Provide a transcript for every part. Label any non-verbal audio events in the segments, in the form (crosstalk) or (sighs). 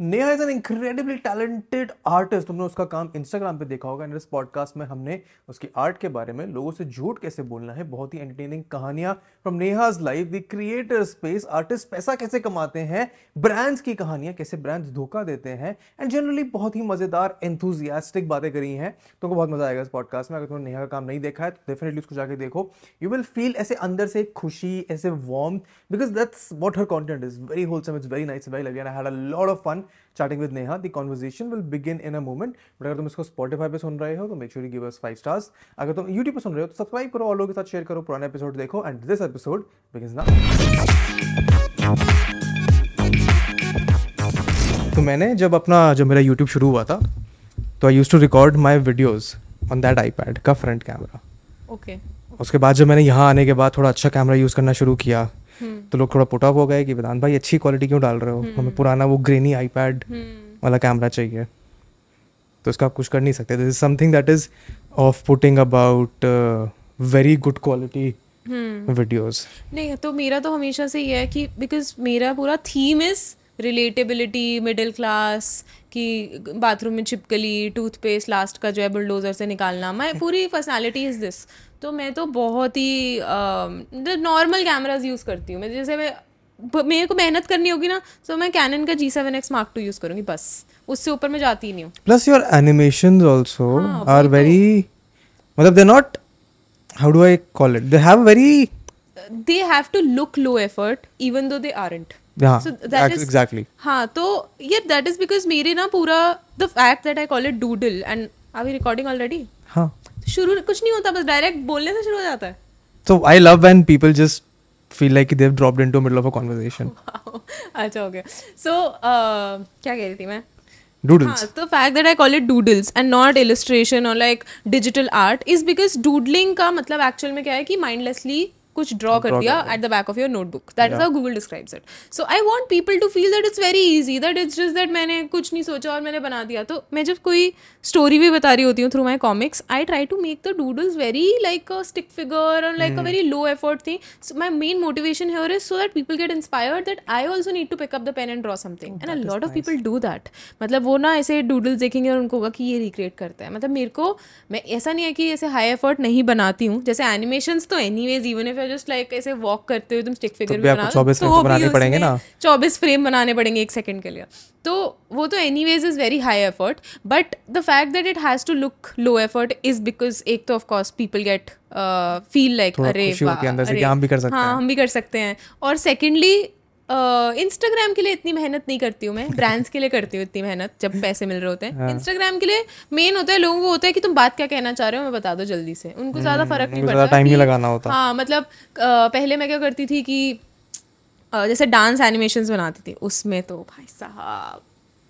Neha is an incredibly talented artist तुमने उसका काम इंस्टाग्राम पे देखा होगा. इस पॉडकास्ट में हमने उसकी आर्ट के बारे में लोगों से झूठ कैसे बोलना है, बहुत ही एंटरटेनिंग कहानियाँ from Neha's life the creator space artist पैसा कैसे कमाते हैं ब्रांड्स की कहानियाँ कैसे ब्रांड्स धोखा देते हैं एंड जनरली बहुत ही मज़ेदार एंथुजियास्टिक बातें करी हैं. तुमको बहुत मज़ा आएगा इस पॉडकास्ट में. अगर तुमने नेहा का काम नहीं देखा है तो डेफिनेटली उसको जाके देखो. यू विल फील ऐसे अंदर से खुशी, ऐसे warm because that's what her content is very wholesome it's very nice very love I had a lot of fun chatting with Neha. The conversation will begin in a moment. But अगर तुम इसको Spotify पे सुन रहे हो तो make sure you give us five stars. अगर तुम YouTube पे सुन रहे हो तो सब्सक्राइब करो और लोगों के साथ शेयर करो पुराने एपिसोड देखो and this episode begins now. तो मैंने जब अपना जब मेरा YouTube शुरू हुआ था तो I use to record my videos on that iPad का फ्रंट कैमरा ओके उसके बाद जब मैंने यहाँ आने के बाद थोड़ा अच्छा कैमरा यूज़ करना शुरू किया तो लोग थोड़ा पुट ऑफ़ हो गए कि वेदांत भाई अच्छी क्वालिटी क्यों डाल रहे हो? हमें पुराना वो ग्रेनी आईपैड वाला कैमरा चाहिए। तो इसका आप कुछ कर नहीं सकते। This is something that is of putting about very good quality videos नहीं तो मेरा तो हमेशा से ये है कि बिकॉज़ मेरा पूरा theme is relatability middle class कि बाथरूम में छिपकली टूथपेस्ट लास्ट का जो है बुलडोजर से निकालना। मैं पूरी पर्सनालिटी इज़ दिस तो मैं तो बहुत ही नॉर्मल कैमराज यूज़ करती हूँ। मैं जैसे मैं मेरे को मेहनत करनी होगी ना तो मैं कैनन का G seven X mark two use करूँगी बस। उससे ऊपर मैं जाती ही। नहीं हूँ plus your animation also are very मतलब they not how do I call it they have very they have to look low effort even though they aren't exactly. हाँ तो ये that is because मेरे ना पूरा fact that I call it doodle and are we recording already? हाँ शुरू कुछ नहीं होता बस डायरेक्ट बोलने से शुरू हो जाता है। So I love when people just feel like they have dropped into middle of a conversation अच्छा ओके सो क्या कह रही थी मैं? डूडल्स तो fact that I call it doodles and not illustration और like digital art is because doodling का मतलब एक्चुअल में क्या है कि माइंडलेसली कुछ ड्रॉ कर दिया at the back of your notebook that is how Google describes it so I want people to feel that it's very easy that it's just that मैंने कुछ नहीं सोचा और मैंने बना दिया। तो मैं जब कोई स्टोरी भी बता रही होती हूँ through my comics I try to make the doodles very like a stick figure और like a very low effort thing so my main motivation here is so that people get inspired that I also need to pick up the pen and draw something and a lot of people do that मतलब वो ना ऐसे doodles देखेंगे और उनको होगा कि ये रिक्रिएट करता है। मतलब मेरे को मैं ऐसा नहीं है कि ऐसे हाई एफर्ट नहीं बनाती हूँ। जैसे एनिमेशन तो anyways even if just like ऐसे वॉक करते हुए तुम स्टिक फिगर भी बना चौबीस तो बनाने पड़ेंगे ना? चौबीस फ्रेम बनाने पड़ेंगे एक सेकंड के लिए। तो वो तो anyways is very high effort but the fact that it has to look low effort is because एक तो of course people get feel like अरे हाँ हम भी कर सकते हैं और सेकेंडली इंस्टाग्राम uh, के लिए इतनी मेहनत नहीं करती हूँ मैं। ब्रांड्स के लिए करती हूँ इतनी मेहनत जब पैसे मिल रहे होते हैं। इंस्टाग्राम हाँ। के लिए मेन होता है लोगों को होता है कि तुम बात क्या कहना चाह रहे हो मैं बता दो जल्दी से। उनको ज़्यादा हम्म, फ़र्क नहीं पड़ता टाइम नहीं लगाना होता। हाँ मतलब पहले मैं क्या करती थी कि जैसे डांस एनिमेशन बनाती थी उसमें तो भाई साहब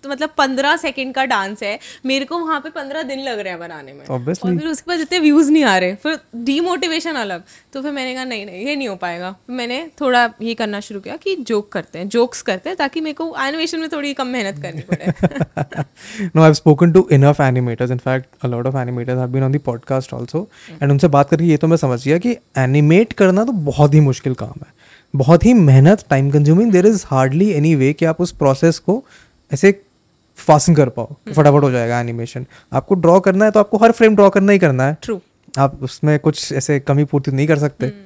तो मतलब पंद्रह सेकंड का डांस है। मेरे को वहाँ पे पंद्रह दिन लग रहे हैं बनाने में। Obviously. और फिर उसके बाद इतने व्यूज़ नहीं आ रहे फिर डीमोटिवेशन अलग। तो फिर मैंने कहा नहीं नहीं ये नहीं हो पाएगा। मैंने थोड़ा ये करना शुरू किया कि जोक करते हैं जोक्स करते हैं ताकि मेरे को एनिमेशन में थोड़ी कम मेहनत करनी पड़े। No I spoken to enough animators in fact a lot of animators have been on the podcast also and उनसे बात करके ये तो मैं समझ गया कि एनिमेट करना तो बहुत ही मुश्किल काम है। बहुत ही मेहनत time consuming there is hardly any way कि आप उस प्रोसेस को ऐसे फासन कर पाओ हम्म। फटाफट हो जाएगा एनिमेशन आपको ड्रॉ करना है तो आपको हर फ्रेम ड्रॉ करना ही करना है। ट्रू आप उसमें कुछ ऐसे कमी पूर्ति नहीं कर सकते। hmm.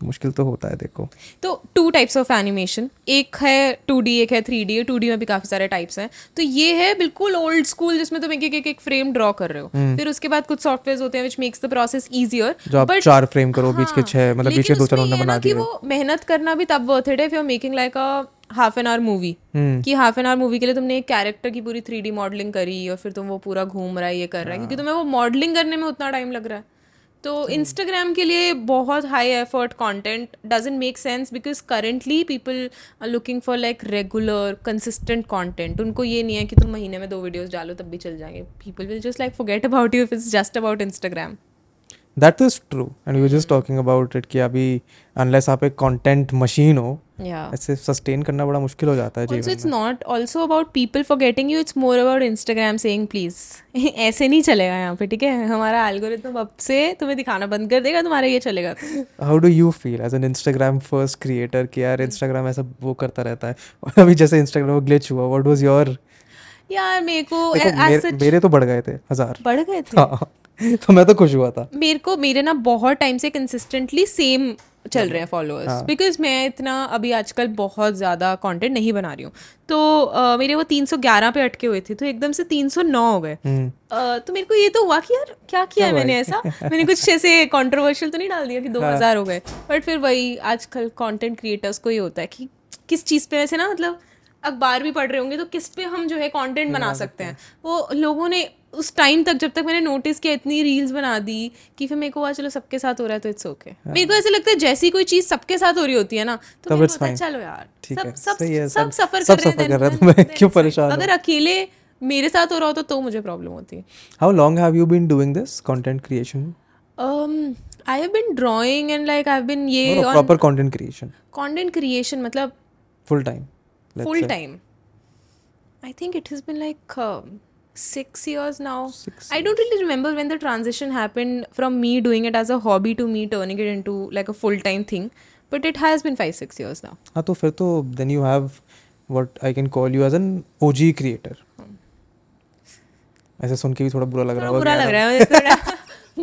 मुश्किल तो होता है देखो। तो टू टाइप्स ऑफ़ एनिमेशन एक है टू डी एक है थ्री डी टू डी में भी काफ़ी सारे टाइप्स हैं। तो ये है बिल्कुल ओल्ड स्कूल जिसमें तुम एक एक एक फ्रेम ड्रॉ कर रहे हो। hmm. फिर उसके बाद कुछ सॉफ्टवेयर होते हैं which makes the process easier जो आप चार फ्रेम करो बीच के हाँ, छह मतलब बीच के दो चार बना दिए। वो मेहनत करना भी तब वर्थ इट है if you are making like a half an hour movie कि हाफ़ एन आवर मूवी के लिए तुमने एक कैरेक्टर की पूरी थ्री मॉडलिंग करी और फिर तुम वो पूरा घूम रहा है ये कर रहा है। क्योंकि हाँ। तुम्हें वो मॉडलिंग करने में उतना टाइम लग रहा है। तो इंस्टाग्राम के लिए बहुत high effort content doesn't make sense because currently people are looking for like regular consistent content उनको ये नहीं है कि तुम महीने में दो वीडियोस डालो तब भी चल जाएँगे। People will just like forget about you if it's just about Instagram that is true and you just talking about it कि अभी अनलेस आप एक कंटेंट मशीन हो yeah. ऐसे सस्टेन करना बड़ा मुश्किल हो जाता है जीवन it's not also about people forgetting you it's more about instagram saying please. (laughs) ऐसे नहीं चलेगा यहाँ पे ठीक है? हमारा एल्गोरिथम अब से तुम्हें दिखाना बंद कर देगा तुम्हारा ये चलेगा। How do you feel as an Instagram first creator कि यार इंस्टाग्राम ऐसा वो करता रहता है? और अभी जैसे इंस्टाग्राम ग्लिच हुआ व्हाट वाज योर यार मेरे को मेरे, मेरे तो बढ़ गए थे हज़ार। बढ़ गए थे? हाँ। (laughs) तो मैं तो खुश हुआ था। मेरे को मेरे ना बहुत टाइम से कंसिस्टेंटली सेम चल रहे हैं फॉलोअर्स बिकॉज़ मैं इतना अभी आजकल बहुत ज़्यादा कंटेंट नहीं बना रही हूँ। तो अ, मेरे वो 311 पे अटके हुए थे तो एकदम से 309 हो गए। हम्म। तो मेरे को ये तो हुआ कि यार क्या किया है मैंने ऐसा? मैंने कुछ ऐसे कंट्रोवर्शियल तो नहीं डाल दिया कि 2000 हो गए। बट फिर वही आजकल कंटेंट क्रिएटर्स को ये होता है कि किस चीज़ पे वैसे ना मतलब अखबार भी पढ़ रहे होंगे तो किस पे हम जो है कंटेंट बना सकते हैं। वो लोगों ने उस टाइम तक जब तक मैंने नोटिस किया इतनी रील्स बना दी कि फिर मेरे को हुआ चलो सबके साथ हो रहा है तो इट्स ओके okay. मेरे को ऐसा लगता है जैसी कोई चीज़ सबके साथ हो रही होती है ना तो मेरे को होता है चलो यार सब सब सब सफ़र कर रहे हैं हैं, मैं (laughs) क्यों परेशान अगर अकेले मेरे साथ हो रहा हो तो तो मुझे प्रॉब्लम होती how long have you been doing this content creation um i have been drawing and like i've been ये proper content creation content creation मतलब full time full time i think it has been like um, six years now Six i don't really remember when the transition happened from me doing it as a hobby to me turning it into like a full time thing but it has been five six years now हाँ तो फिर तो then you have what I can call you as an OG creator ऐसे सुन के भी थोड़ा बुरा लग रहा होगा बुरा लग रहा है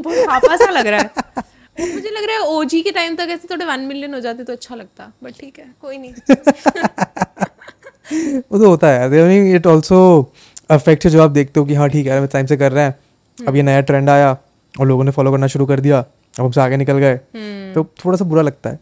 बुढ़ापा सा लग रहा है मुझे लग रहा है ओजी के टाइम तक ऐसे थोड़े वन मिलियन हो जाते तो अच्छा लगता बट ठीक है कोई नहीं वो तो होता है इट ऑल्सो अफेक्ट जो आप देखते हो कि हाँ ठीक है मैं टाइम से कर रहे हैं। अब ये नया ट्रेंड आया और लोगों ने फॉलो करना शुरू कर दिया अब हमसे आगे निकल गए। तो थोड़ा सा बुरा लगता है।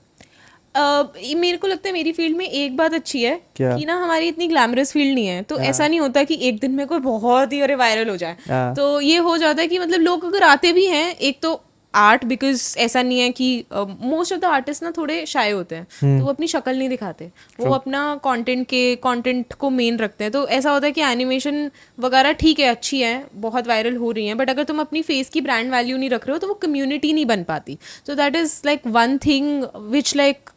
Uh, मेरे को लगता है मेरी फ़ील्ड में एक बात अच्छी है क्या? कि ना हमारी इतनी ग्लैमरस फ़ील्ड नहीं है। तो ऐसा नहीं होता कि एक दिन में कोई बहुत ही अरे वायरल हो जाए। yeah. तो ये हो जाता है कि मतलब लोग अगर आते भी हैं एक तो आर्ट बिकॉज़ ऐसा नहीं है कि मोस्ट ऑफ़ द आर्टिस्ट ना थोड़े शाय होते हैं। तो वो अपनी शक्ल नहीं दिखाते। वो अपना कंटेंट के कंटेंट को मेन रखते हैं। तो ऐसा होता है कि एनिमेशन वगैरह ठीक है अच्छी है बहुत वायरल हो रही है बट अगर तुम अपनी फेस की ब्रांड वैल्यू नहीं रख रहे हो तो वो कम्युनिटी नहीं बन पाती। So that is like one thing which like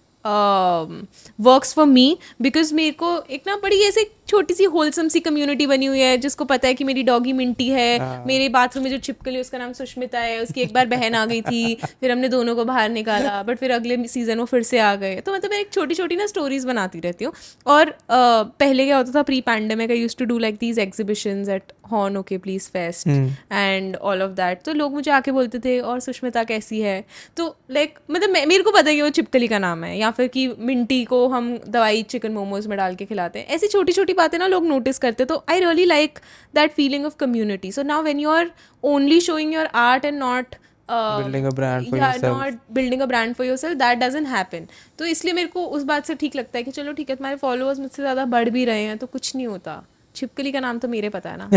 works for me because मेरे को एक ना बड़ी ऐसे छोटी सी होलसम सी कम्युनिटी बनी हुई है जिसको पता है कि मेरी डॉगी मिंटी है मेरे बाथरूम में जो चिपकली उसका नाम सुष्मिता है उसकी एक बार बहन आ गई थी फिर हमने दोनों को बाहर निकाला बट फिर अगले सीज़न वो फिर से आ गए। तो मतलब मैं एक छोटी छोटी ना स्टोरीज बनाती रहती हूँ। और पहले क्या होता था pre pandemic I use to do like these exhibition at Horn OK Please fest and all of that तो लोग मुझे आके बोलते थे और सुष्मिता कैसी है? तो लाइक मतलब मेरे को पता है कि वो चिपकली का नाम है या फिर कि मिंटी को हम दवाई चिकन मोमोज में डाल के खिलाते हैं। ऐसी छोटी छोटी बातें ना लोग नोटिस करते तो I really like that feeling of community so now when you are only showing your art and not yourself. not building a brand for yourself that doesn't तो इसलिए मेरे को उस बात से ठीक लगता है कि चलो ठीक है तुम्हारे फॉलोअर्स मुझसे ज़्यादा बढ़ भी रहे हैं तो कुछ नहीं होता। छिपकली का नाम तो मेरे पता है ना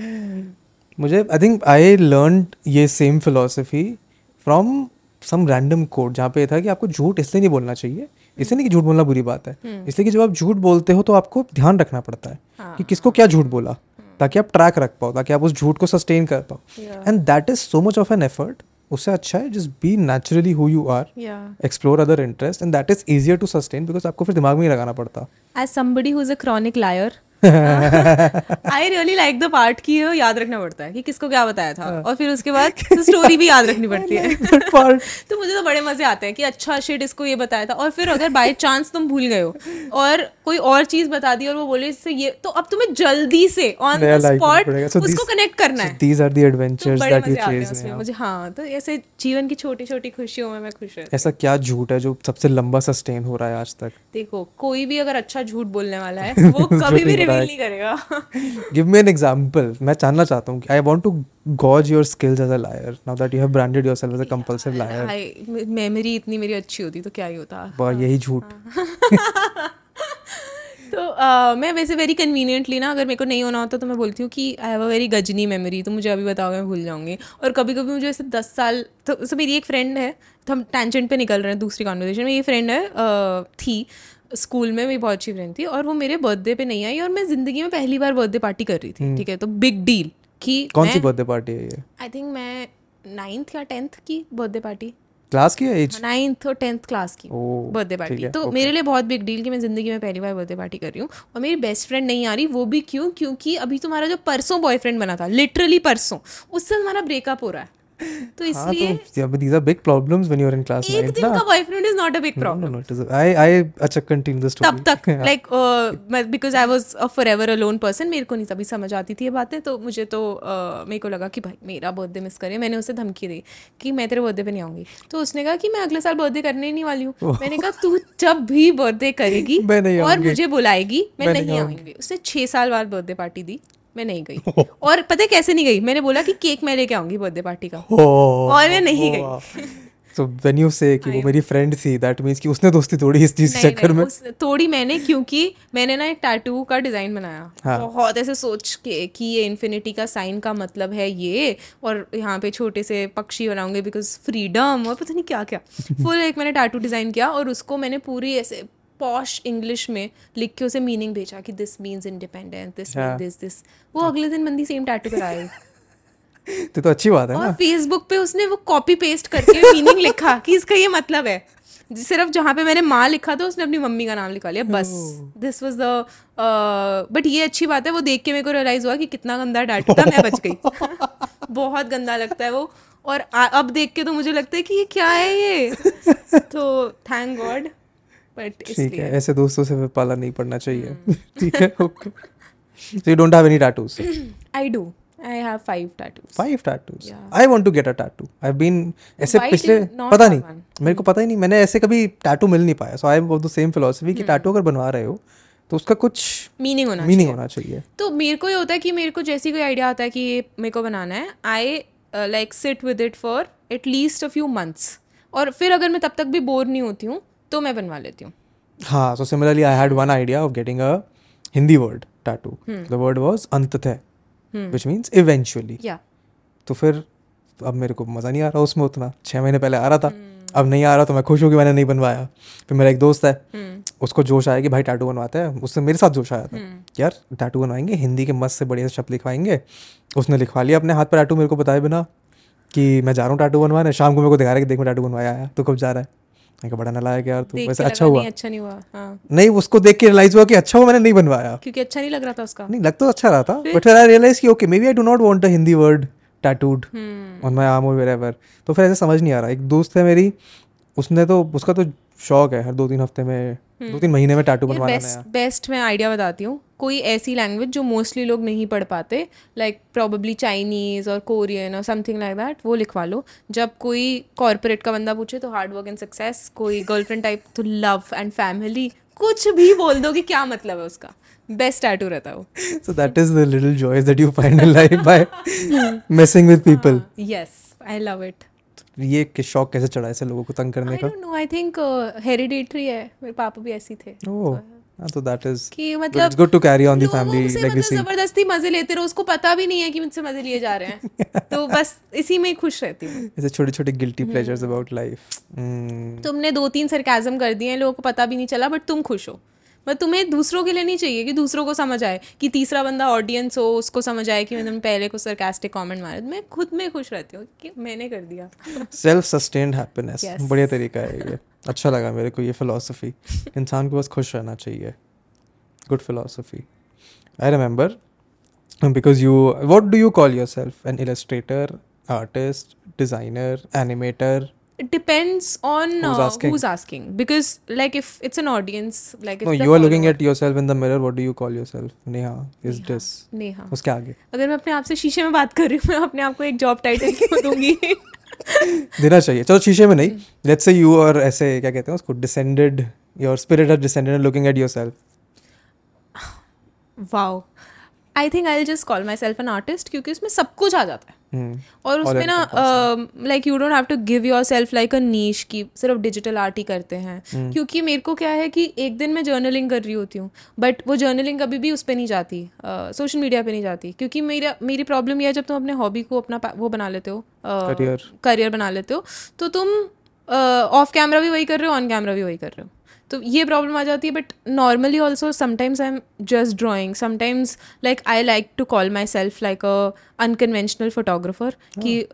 (laughs) मुझे आई थिंक आई लर्न ये same philosophy from some random code जहाँ पे था कि आपको झूठ इसलिए नहीं बोलना चाहिए इसलिए नहीं कि झूठ बोलना बुरी बात है। इसलिए कि जब आप झूठ बोलते हो तो आपको ध्यान रखना पड़ता है कि किसको क्या झूठ बोला ताकि आप ट्रैक रख पाओ ताकि आप उस झूठ को सस्टेन कर पाओ। And that is so much of an effort उससे अच्छा है just be naturally who you are explore other interest and that is easier to sustain because आपको फिर दिमाग में ही लगाना पड़ता। As somebody who is a chronic liar I really like the part की ये याद रखना पड़ता है कि किसको क्या बताया था। और फिर उसके बाद स्टोरी भी याद रखनी पड़ती है। (laughs) (laughs) तो मुझे तो बड़े मज़े आते हैं कि अच्छा शिट इसको ये बताया था। और फिर अगर बाय चांस तुम भूल गए हो और कोई और चीज़ बता दी और वो बोले इससे ये तो अब तुम्हें जल्दी से ऑन द स्पॉट उसको कनेक्ट करना है। तो we मज़े आते हैं chase उसमें। now. मुझे हाँ तो ऐसे जीवन की छोटी छोटी खुशियों में मैं खुश रहती ऐसा क्या झूठ है जो सबसे लंबा सस्टेन हो रहा है आज तक? देखो कोई भी अगर अच्छा झूठ बोलने वाला है (laughs) वो कभी भी गिव मी एन एग्जांपल मैं जानना चाहता हूँ I want to gauge your skills as a liar now that you have branded yourself as a compulsive liar memory इतनी मेरी अच्छी होती तो क्या ही होता। बस यही झूठ। (laughs) तो मैं वैसे वेरी कन्वीनियंटली ना अगर मेरे को नहीं होना होता तो मैं बोलती हूँ कि I have a very Ghajini memory तो मुझे अभी बताओगे मैं भूल जाऊँगी। और कभी कभी मुझे ऐसे दस साल तो तो मेरी एक फ्रेंड है तो हम टेंजेंट पे निकल रहे हैं दूसरी कॉन्वर्जेशन में ये फ्रेंड है थी। स्कूल में मेरी बहुत अच्छी फ्रेंड थी और वो मेरे बर्थडे पे नहीं आई और मैं ज़िंदगी में पहली बार बर्थडे पार्टी कर रही थी ठीक है? तो बिग डील कि कौन सी बर्थडे पार्टी है ये? आई थिंक मैं नाइन्थ या टेंथ की बर्थडे पार्टी। क्लास की एज नाइन्थ और टेंथ क्लास की बर्थडे पार्टी। तो okay. मेरे लिए बहुत बिग डील कि मैं ज़िंदगी में पहली बार बर्थडे पार्टी कर रही हूँ और मेरी बेस्ट फ्रेंड नहीं आ रही वो भी क्यों? क्योंकि अभी तुम्हारा जो परसों बॉयफ्रेंड बना था लिटरली परसों उससे तुम्हारा ब्रेकअप हो रहा है। तो हाँ इसलिए तो these are big problems when you're in class एक दिन का boyfriend is not a big problem no it is I I अच्छा continue the story. तब तक like because I was a forever alone person मेरे को नहीं तभी समझ आती थी ये बातें तो मुझे तो uh, मेरे को लगा कि भाई मेरा बर्थडे मिस करे। मैंने उसे धमकी दी कि मैं तेरे बर्थडे पे नहीं आऊँगी। तो उसने कहा कि मैं अगले साल बर्थडे करने ही नहीं वाली हूँ। (laughs) मैंने कहा तू जब भी बर्थडे करेगी (laughs) और मुझे बुलाएगी मैं नहीं नहीं आऊँगी। उसने छह साल बाद बर्थडे पार्टी दी। मैं नहीं गई। (laughs) और पता है कैसे नहीं गई? मैंने बोला कि केक मैं लेके आऊँगी बर्थडे पार्टी का। oh, और मैं नहीं गई। when you say कि वो मेरी फ्रेंड थी that means कि उसने दोस्ती तोड़ी इस चीज़ के चक्कर में? तोड़ी मैंने क्योंकि मैंने ना एक टैटू का डिज़ाइन बनाया। हाँ। बहुत ऐसे सोच के कि ये इन्फिनिटी का साइन का मतलब है ये और यहाँ पे छोटे से पक्षी बनाऊँगे बिकॉज़ फ्रीडम और पता नहीं क्या क्या फुल एक मैंने टैटू डिज़ाइन किया और उसको मैंने पूरी ऐसे पॉश इंग्लिश में लिख के उसे मीनिंग भेजा कि this means independence this. This this वो अगले दिन बंदी सेम टैटू कराए। (laughs) तो तो अच्छी बात है और फेसबुक पे उसने वो कॉपी पेस्ट करके मीनिंग लिखा कि इसका ये मतलब है। सिर्फ़ जहाँ पे मैंने माँ लिखा था उसने अपनी मम्मी का नाम लिखा लिया बस। दिस वाज द बट ये अच्छी बात है वो देख के मेरे को रियलाइज़ हुआ कि कितना गंदा डाटू था मैं बच गई। (laughs) बहुत गंदा लगता है वो। और आ, अब देख के तो मुझे लगता है कि ये क्या है ये? (laughs) तो थैंक गॉड बट ठीक है ऐसे दोस्तों से फिर पाला नहीं पड़ना चाहिए। (laughs) ठीक है okay so you don't have any tattoos? I do I have five tattoos five tattoos? Yeah. I want to get a tattoo. I've been ऐसे Why पिछले पता नहीं one? मेरे को पता ही नहीं मैंने ऐसे कभी टैटू मिल नहीं पाया। So I am of the same philosophy कि टैटू अगर बनवा रहे हो तो उसका कुछ मीनिंग होना मीनिंग होना चाहिए। तो मेरे को ये होता है कि मेरे को जैसी कोई आइडिया आता है कि ये मेरे को बनाना है I like sit with it for at least a few months और फिर अगर मैं तब तक भी बोर नहीं होती हूँ तो मैं बनवा लेती हूँ। हाँ so similarly I had one idea of getting a Hindi word tattoo the word was अंततः व्हिच मींस इवेंचुअली तो फिर अब मेरे को मज़ा नहीं आ रहा उसमें उतना। छः महीने पहले आ रहा था। अब नहीं आ रहा तो मैं खुश हूँ कि मैंने नहीं बनवाया। फिर मेरा एक दोस्त है उसको जोश आया कि भाई टैटू बनवाते हैं। उससे मेरे साथ जोश आया था। यार टैटू बनवाएँगे हिंदी के मस्त से बढ़िया शब्द लिखवाएँगे। उसने लिखवा लिया अपने हाथ पर टैटू मेरे को बताए बिना कि मैं जा रहा हूँ टैटू बनवाने। शाम को मेरे को दिखा रहा है कि देख मैं टैटू बनवाया आया तो कब जा रहा है? कहा बड़ा नलायक यार तू वैसे अच्छा हुआ। नहीं अच्छा नहीं हुआ। हाँ। नहीं उसको देख के रियलाइज़ हुआ कि अच्छा हुआ मैंने नहीं बनवाया। क्योंकि अच्छा नहीं लग रहा था उसका। नहीं लग तो अच्छा रहा था बट फिर आई रियलाइज़ कि okay maybe I do not want a Hindi word tattooed on my arm और वेरेवर तो फिर ऐसे समझ नहीं आ रहा। एक दोस्त है मेरी उसने तो उसका तो शौक है हर दो तीन हफ़्ते में दो तीन महीने में टैटू बनवाना बेस्ट बेस्ट मैं आइडिया बताती हूँ। कोई ऐसी लैंग्वेज जो मोस्टली लोग नहीं पढ़ पाते लाइक प्रॉबली चाइनीज़ और कोरियन और समथिंग लाइक दैट वो लिखवा लो। जब कोई कॉर्पोरेट का बंदा पूछे तो हार्ड वर्क एंड सक्सेस कोई गर्लफ्रेंड टाइप तो लव एंड फैमिली कुछ भी बोल दो कि क्या मतलब है उसका। बेस्ट टैटू रहता है वो। So that is the little joys that you find in life by (laughs) messing with people. Yes I love it ये कि शौक कैसे चढ़ा ऐसे लोगों को तंग करने का? नो आई थिंक हेरिडेटरी है मेरे पापा भी ऐसे थे। ओह हाँ तो that is कि मतलब it's good to carry on the लोगों family से मतलब ज़बरदस्ती मज़े लेते रहो उसको पता भी नहीं है कि मुझसे मज़े लिए जा रहे हैं। (laughs) तो बस इसी में खुश रहती हूँ। ऐसे छोटे छोटे pleasures about life. Hmm. तुमने दो तीन सरकाजम कर दिए हैं लोगों को पता भी नहीं चला बट तुम खुश हो। बट तुम्हें दूसरों के लिए नहीं चाहिए कि दूसरों को समझ आए कि तीसरा बंदा ऑडियंस हो उसको समझ आए कि मैंने पहले को सरकास्टिक कमेंट मारे। मैं खुद में खुश रहती हूँ कि मैंने कर दिया। सेल्फ सस्टेन्ड हैप्पीनेस बढ़िया तरीका है ये। अच्छा लगा मेरे को ये फिलोसफी इंसान को बस खुश रहना चाहिए। Good philosophy I remember because you what do you call yourself an illustrator artist designer animator it depends on Who's uh, who's asking. Because like if it's an audience like No, you are looking at yourself in the mirror. What do you call yourself? Neha is this. Neha उसके आगे। अगर मैं अपने आप से शीशे में बात कर रही हूँ मैं अपने आप को एक जॉब टाइटल (laughs) क्यों दूँगी? देना चाहिए। चलो शीशे में नहीं। लेट्स से यू और ऐसे क्या कहते हैं उसको? Descended your spirit or descended looking at yourself wow I think I just call myself an artist क्योंकि उसमें सब कुछ आ जाता है। और उसमें ना like you don't have to give yourself like a niche की सिर्फ़ डिजिटल आर्ट ही करते हैं। Hmm. क्योंकि मेरे को क्या है कि एक दिन मैं जर्नलिंग कर रही होती हूँ बट वो जर्नलिंग कभी भी उस पर नहीं जाती सोशल मीडिया पे नहीं जाती। क्योंकि मेरा मेरी प्रॉब्लम यह है जब तुम अपने हॉबी को अपना वो बना लेते हो. करियर बना लेते हो तो तुम ऑफ़ कैमरा भी वही कर रहे हो ऑन कैमरा भी वही कर रहे हो। तो ये प्रॉब्लम आ जाती है but normally also sometimes I am just drawing sometimes like I like to call myself like an unconventional photographer कि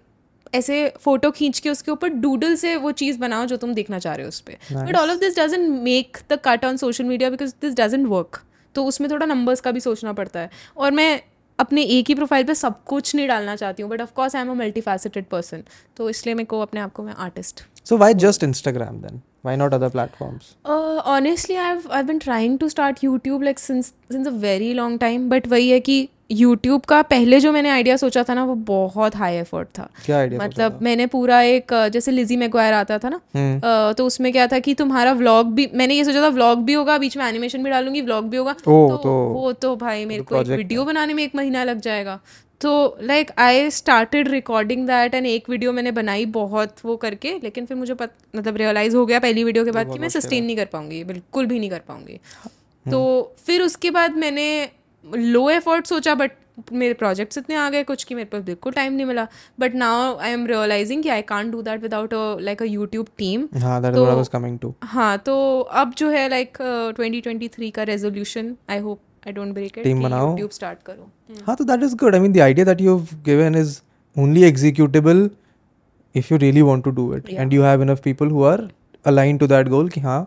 ऐसे फ़ोटो खींच के उसके ऊपर डूडल से वो चीज़ बनाओ जो तुम देखना चाह रहे हो उस पर but all of this doesn't make the cut on social media because this doesn't work तो उसमें थोड़ा नंबर्स का भी सोचना पड़ता है। और मैं अपने एक ही प्रोफ़ाइल पे सब कुछ नहीं डालना चाहती हूँ but of course I am a multifaceted person तो इसलिए मेरे को अपने आप को मैं artist So why just Instagram then? Why not other platforms? Uh, honestly, I've I've been trying to start YouTube like since since a very long time. But वही है कि YouTube का पहले जो मैंने आइडिया सोचा था ना वो बहुत हाई एफर्ट था क्या आइडिया मतलब मैंने पूरा एक uh, जैसे लिजी मैगवायर आता था ना uh, तो उसमें क्या था कि तुम्हारा व्लॉग भी मैंने ये सोचा था व्लॉग भी होगा बीच में एनिमेशन भी डालूँगी व्लॉग भी होगा ओ, तो, तो वो तो भाई मेरे को एक वीडियो बनाने में एक महीना लग जाएगा तो like I started recording that and एक वीडियो मैंने बनाई बहुत वो करके लेकिन फिर मुझे पत, मतलब रियलाइज़ हो गया पहली वीडियो के बाद कि मैं सस्टेन नहीं कर पाऊँगी बिल्कुल भी नहीं कर पाऊँगी। तो फिर उसके बाद मैंने लो एफर्ट सोचा बट मेरे प्रोजेक्ट्स इतने आ गए कुछ कि मेरे पास बिल्कुल टाइम नहीं मिला। But now I am realizing कि I can't do that without like a YouTube team हाँ. हाँ तो अब जो है लाइक ट्वेंटी ट्वेंटी थ्री का resolution I hope I don't break it YouTube start करो। हाँ तो that is good I mean the idea that you have given is only executable if you really want to do it and you have enough people who are align to that goal कि हाँ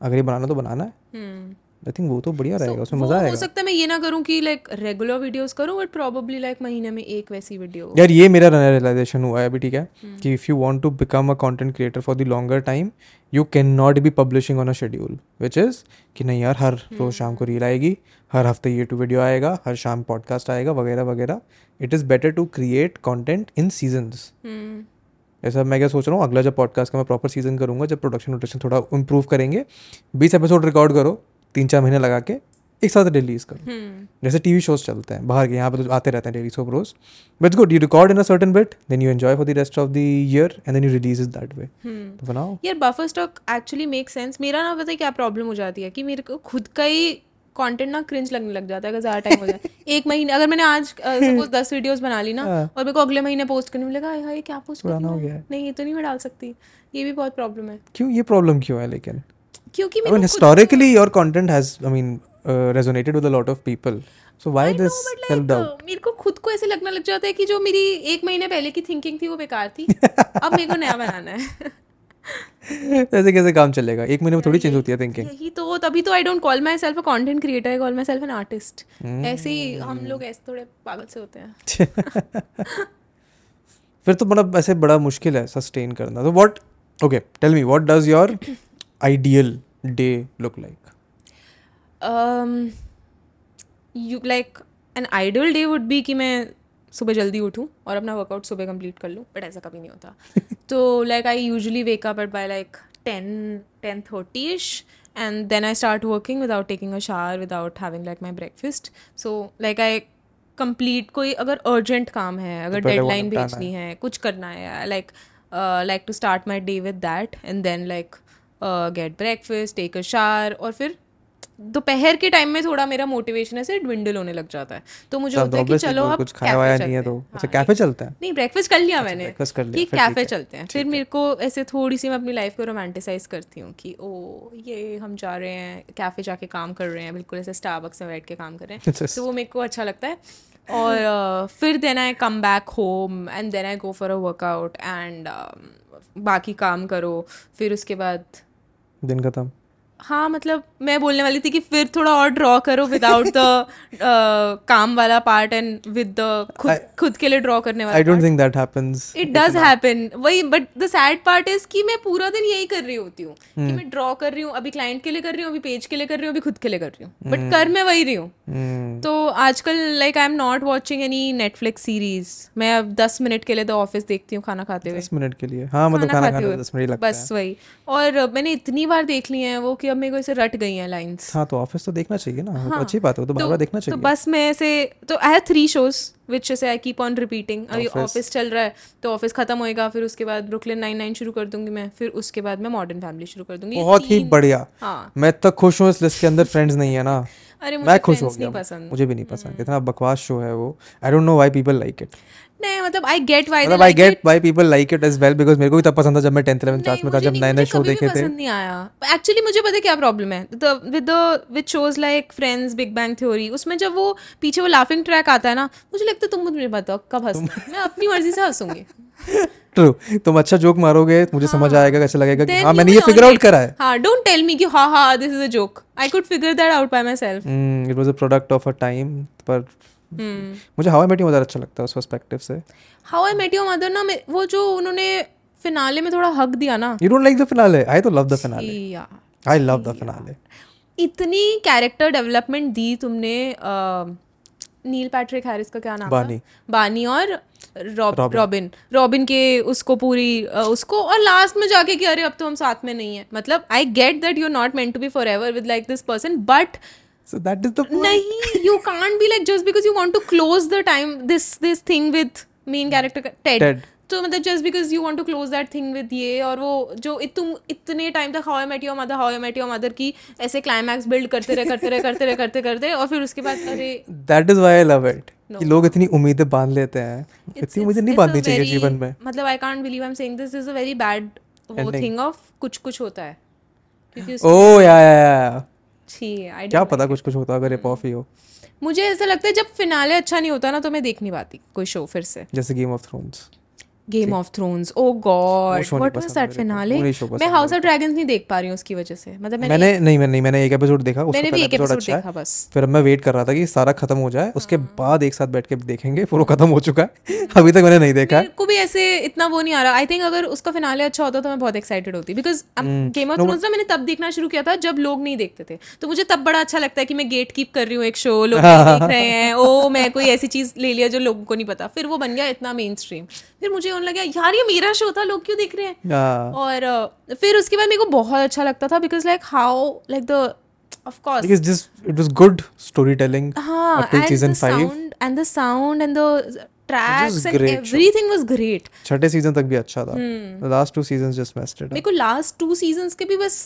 अगर ये बनाना तो बनाना है। hmm. I think वो तो बढ़िया रहेगा उसमें मज़ा हो आएगा। सकता है मैं ये ना करूँ कि लाइक रेगुलर वीडियोस करूँ बट प्रोबेबली लाइक महीने में एक वैसी वीडियो यार ये मेरा रियलाइजेशन हुआ है अभी ठीक है? हम्म। कि if you want to become a content creator for the longer time you can not be publishing on a schedule which is कि नहीं यार हर रोज शाम को रील आएगी हर हफ़्ते ये टू वीडियो आएगा हर शाम पॉडकास्ट आएगा वगैरह वगैरह। It is better to create content in seasons हम्म। ऐसा मैं क्या सोच रहा हूँ अगला जब पॉडकास्ट का मैं प्रॉपर सीज़न करूँगा जब प्रोडक्शन वोडक्शन थोड़ा इंप्रूव करेंगे बीस एपिसोड रिकॉर्ड करो तीन चार महीने लगा के एक साथ रिलीज़ करो। हम्म। जैसे टीवी शोज़ चलते हैं बाहर के यहाँ पे तो आते रहते हैं daily soap rose. But good you record in a certain bit then you enjoy for the rest of the year and then you release is that way तो बनाओ। यार buffer stock actually make sense मेरा ना पता क्या problem हो जाती है कि मेरे को खुद का ही कंटेंट ना क्रिंज लगने लग जाता है अगर ज़्यादा टाइम हो जाए। (laughs) एक महीने अगर मैंने आज सपोज़ दस वीडियोस बना ली ना हाँ। और मेरे को अगले महीने पोस्ट करने में लगा हाय हाय क्या पोस्ट करना हो गया नहीं ये तो नहीं मैं डाल सकती। ये भी बहुत प्रॉब्लम है। क्यों? ये प्रॉब्लम क्यों है लेकिन? क्योंकि mean historically your content has I mean resonated with a lot of people so why this self doubt मेरे को खुद को ऐसे लगने लग जाता है कि जो मेरी एक महीने पहले की थिंकिंग थी वो बेकार थी। (laughs) अब मेरे को नया बनाना है। (laughs) ऐसे कैसे काम चलेगा? एक महीने में थोड़ी चेंज होती है थिंकिंग यही तो तभी तो I don't call myself a content creator I call myself an artist ऐसे ही हम लोग ऐसे थोड़े पागल से होते हैं। (laughs) फिर तो मतलब ऐसे बड़ा मुश्किल है सस्टेन करना। तो what okay tell me what does your ideal day look like um you like an ideal day would be कि मैं सुबह जल्दी उठूँ और अपना वर्कआउट सुबह कंप्लीट कर लूँ बट ऐसा कभी नहीं होता। (laughs) तो like I usually wake up at by like ten ten thirty ish and then I start working without taking a shower without having like my breakfast so like I complete कोई अगर urgent काम है अगर पहले वो deadline भेजनी है। कुछ करना है like like to start my day with that and then like get breakfast take a shower और फिर दोपहर के टाइम में थोड़ा मेरा मोटिवेशन ऐसे ड्विंडल होने लग जाता है। तो मुझे होता है कि चलो अब कुछ खाया वाया नहीं है तो। अच्छा हाँ, कैफ़े चलता है। नहीं ब्रेकफास्ट कर लिया मैंने। कर लिया, कि कैफ़े चलते हैं। फिर मेरे को ऐसे थोड़ी सी मैं अपनी लाइफ को रोमांटिसाइज करती हूँ कि ओ ये हम जा रहे हैं कैफ़े जाके काम कर रहे हैं। बिल्कुल ऐसे स्टारबक्स में बैठ के काम कर रहे हैं। तो वो मेरे को अच्छा लगता है। और फिर then I come back home and then I go for a workout and बाकी काम करो। फिर उसके बाद दिन खत्म। हाँ मतलब मैं बोलने वाली थी कि फिर थोड़ा और ड्रॉ करो विदाउट द (laughs) काम वाला पार्ट एंड विद द खुद खुद के लिए ड्रॉ करने वाला I don't think that happens it does happen वही but the sad part is कि मैं पूरा दिन यही कर रही होती हूँ hmm. कि मैं ड्रॉ कर रही हूँ अभी क्लाइंट के लिए कर रही हूँ अभी पेज के लिए कर रही हूँ अभी खुद के लिए कर रही हूँ. But hmm. कर मैं वही रही हूँ. Hmm. तो आजकल like I am not watching any Netflix series मैं अब दस मिनट के लिए द ऑफ़िस देखती हूँ खाना खाते हुए. दस मिनट के लिए. हाँ मतलब खाना खाते हुए. बस वही. और मैंने इतनी बार देख ली है वो कि अब मेरे को ऐसे रट गई हैं लाइंस हाँ तो ऑफ़िस तो देखना चाहिए ना। वो तो अच्छी बात है वो तो बार देखना तो बस मैं ऐसे तो I have three shows which से आई कीप ऑन रिपीटिंग अभी ऑफ़िस चल रहा है तो ऑफ़िस खत्म होएगा फिर उसके बाद ब्रुकलिन नाइन नाइन शुरू कर दूँगी मैं फिर उसके बाद मैं मॉडर्न फैमिली शुरू कर दूँगी। बहुत ही बढ़िया। हाँ। मैं इतना खुश हूँ इस लिस्ट के अंदर फ्रेंड्स नहीं है ना। अरे मुझे मैं खुश हो गया मुझे भी नहीं पसंद। इतना बकवास शो है वो। I don't know why people like it नहीं मतलब आई गेट व्हाई मतलब I get why people like it as well because मेरे को भी तब पसंद था जब मैं 10th 11th क्लास में था जब नए नए शो देखे थे। नहीं आया। एक्चुअली मुझे पता है क्या प्रॉब्लम है? With the with shows like Friends Big Bang Theory उसमें जब वो पीछे वो लाफिंग ट्रैक आता है ना मुझे लगता है तुम मुझे बताओ कब हंसना मैं अपनी मर्ज़ी से हंसूँगी। (laughs) ट्रू तुम अच्छा जोक मारोगे मुझे समझ आएगा कैसे लगेगा कि हाँ मैंने ये फिगर आउट करा है। हाँ डोंट टेल मी कि हाँ हाँ this is a joke I could figure that out by self it was a product of a time पर. मुझे how I met you mother अच्छा लगता है उस पर्सपेक्टिव से। How I met your mother ना वो जो उन्होंने फिनाले में थोड़ा हक दिया ना। You don't like the finale I तो लव द फिनाले या आई लव द फिनाले इतनी कैरेक्टर डेवलपमेंट दी तुमने नील पैट्रिक हैरिस का क्या नाम बानी। था? बानी। और रॉब रॉबिन रॉबिन के उसको पूरी उसको और लास्ट में जाके कि अरे अब तो हम साथ में नहीं है। मतलब I get that you are not meant to be forever with like this person but so that is the नहीं you can't be like just because you want to close the time this this thing with main character Ted Ted. तो मतलब just because you want to close that thing with ये और वो जो तुम इतने time तक how met your mother how met your mother की ऐसे क्लाइमैक्स बिल्ड करते रहे करते रहे करते रहे करते करते और फिर उसके बाद अरे that is why I love it कि लोग इतनी उम्मीदें बाँध लेते हैं इतनी मुझे नहीं बांधनी चाहिए जीवन में। मतलब I can't believe I am saying this is a very bad वो. थिंग ऑफ़ कुछ कुछ होता है। क्योंकि उस- ओ या या या छी क्या पता कुछ कुछ होता अगर रिप ऑफ़ ही हो। मुझे ऐसा लगता है जब फिनाले अच्छा नहीं होता ना तो मैं देख नहीं पाती कोई शो फिर से। जैसे Game of Thrones Game of Thrones oh God what was that finale मैं हाउस ऑफ़ ड्रैगन्स नहीं देख पा रही हूँ उसकी वजह से। मतलब मैंने मैंने नहीं मैंने नहीं मैंने एक एपिसोड देखा उसका मैंने भी एक एपिसोड अच्छा देखा बस। फिर मैं वेट कर रहा था कि सारा खत्म हो जाए उसके हाँ। बाद एक साथ बैठ के देखेंगे फिर वो खत्म हो चुका है। (laughs) अभी तक मैंने नहीं देखा। मेरे को भी ऐसे इतना वो नहीं आ रहा। आई थिंक अगर उसका फिनाले अच्छा होता तो मैं बहुत एक्साइटेड होती। बिकॉज़। गेम ऑफ़ थ्रोन्स ना मैंने तब देखना शुरू किया था जब लोग नहीं देखते थे। तो मुझे तब बड़ा अच्छा लगता है कि मैं गेट कीप कर रही हूँ एक शो लोग देख रहे हैं (laughs) ओ मैं कोई ऐसी चीज़ ले लिया जो लोगों को नहीं पता। फिर वो बन गया इतना मेन स्ट्रीम फिर मुझे होने लगा यार ये मेरा शो था लोग क्यों देख रहे हैं? हाँ। और फिर उसके बाद मेरे को बहुत अच्छा लगता था because like how like the of course because just it was good storytelling हाँ up till season the 5 sound and the sound and the tracks and great show. was great. छठे सीज़न तक भी अच्छा था। हम्म। the last two seasons just messed it मेरे को last two seasons के भी बस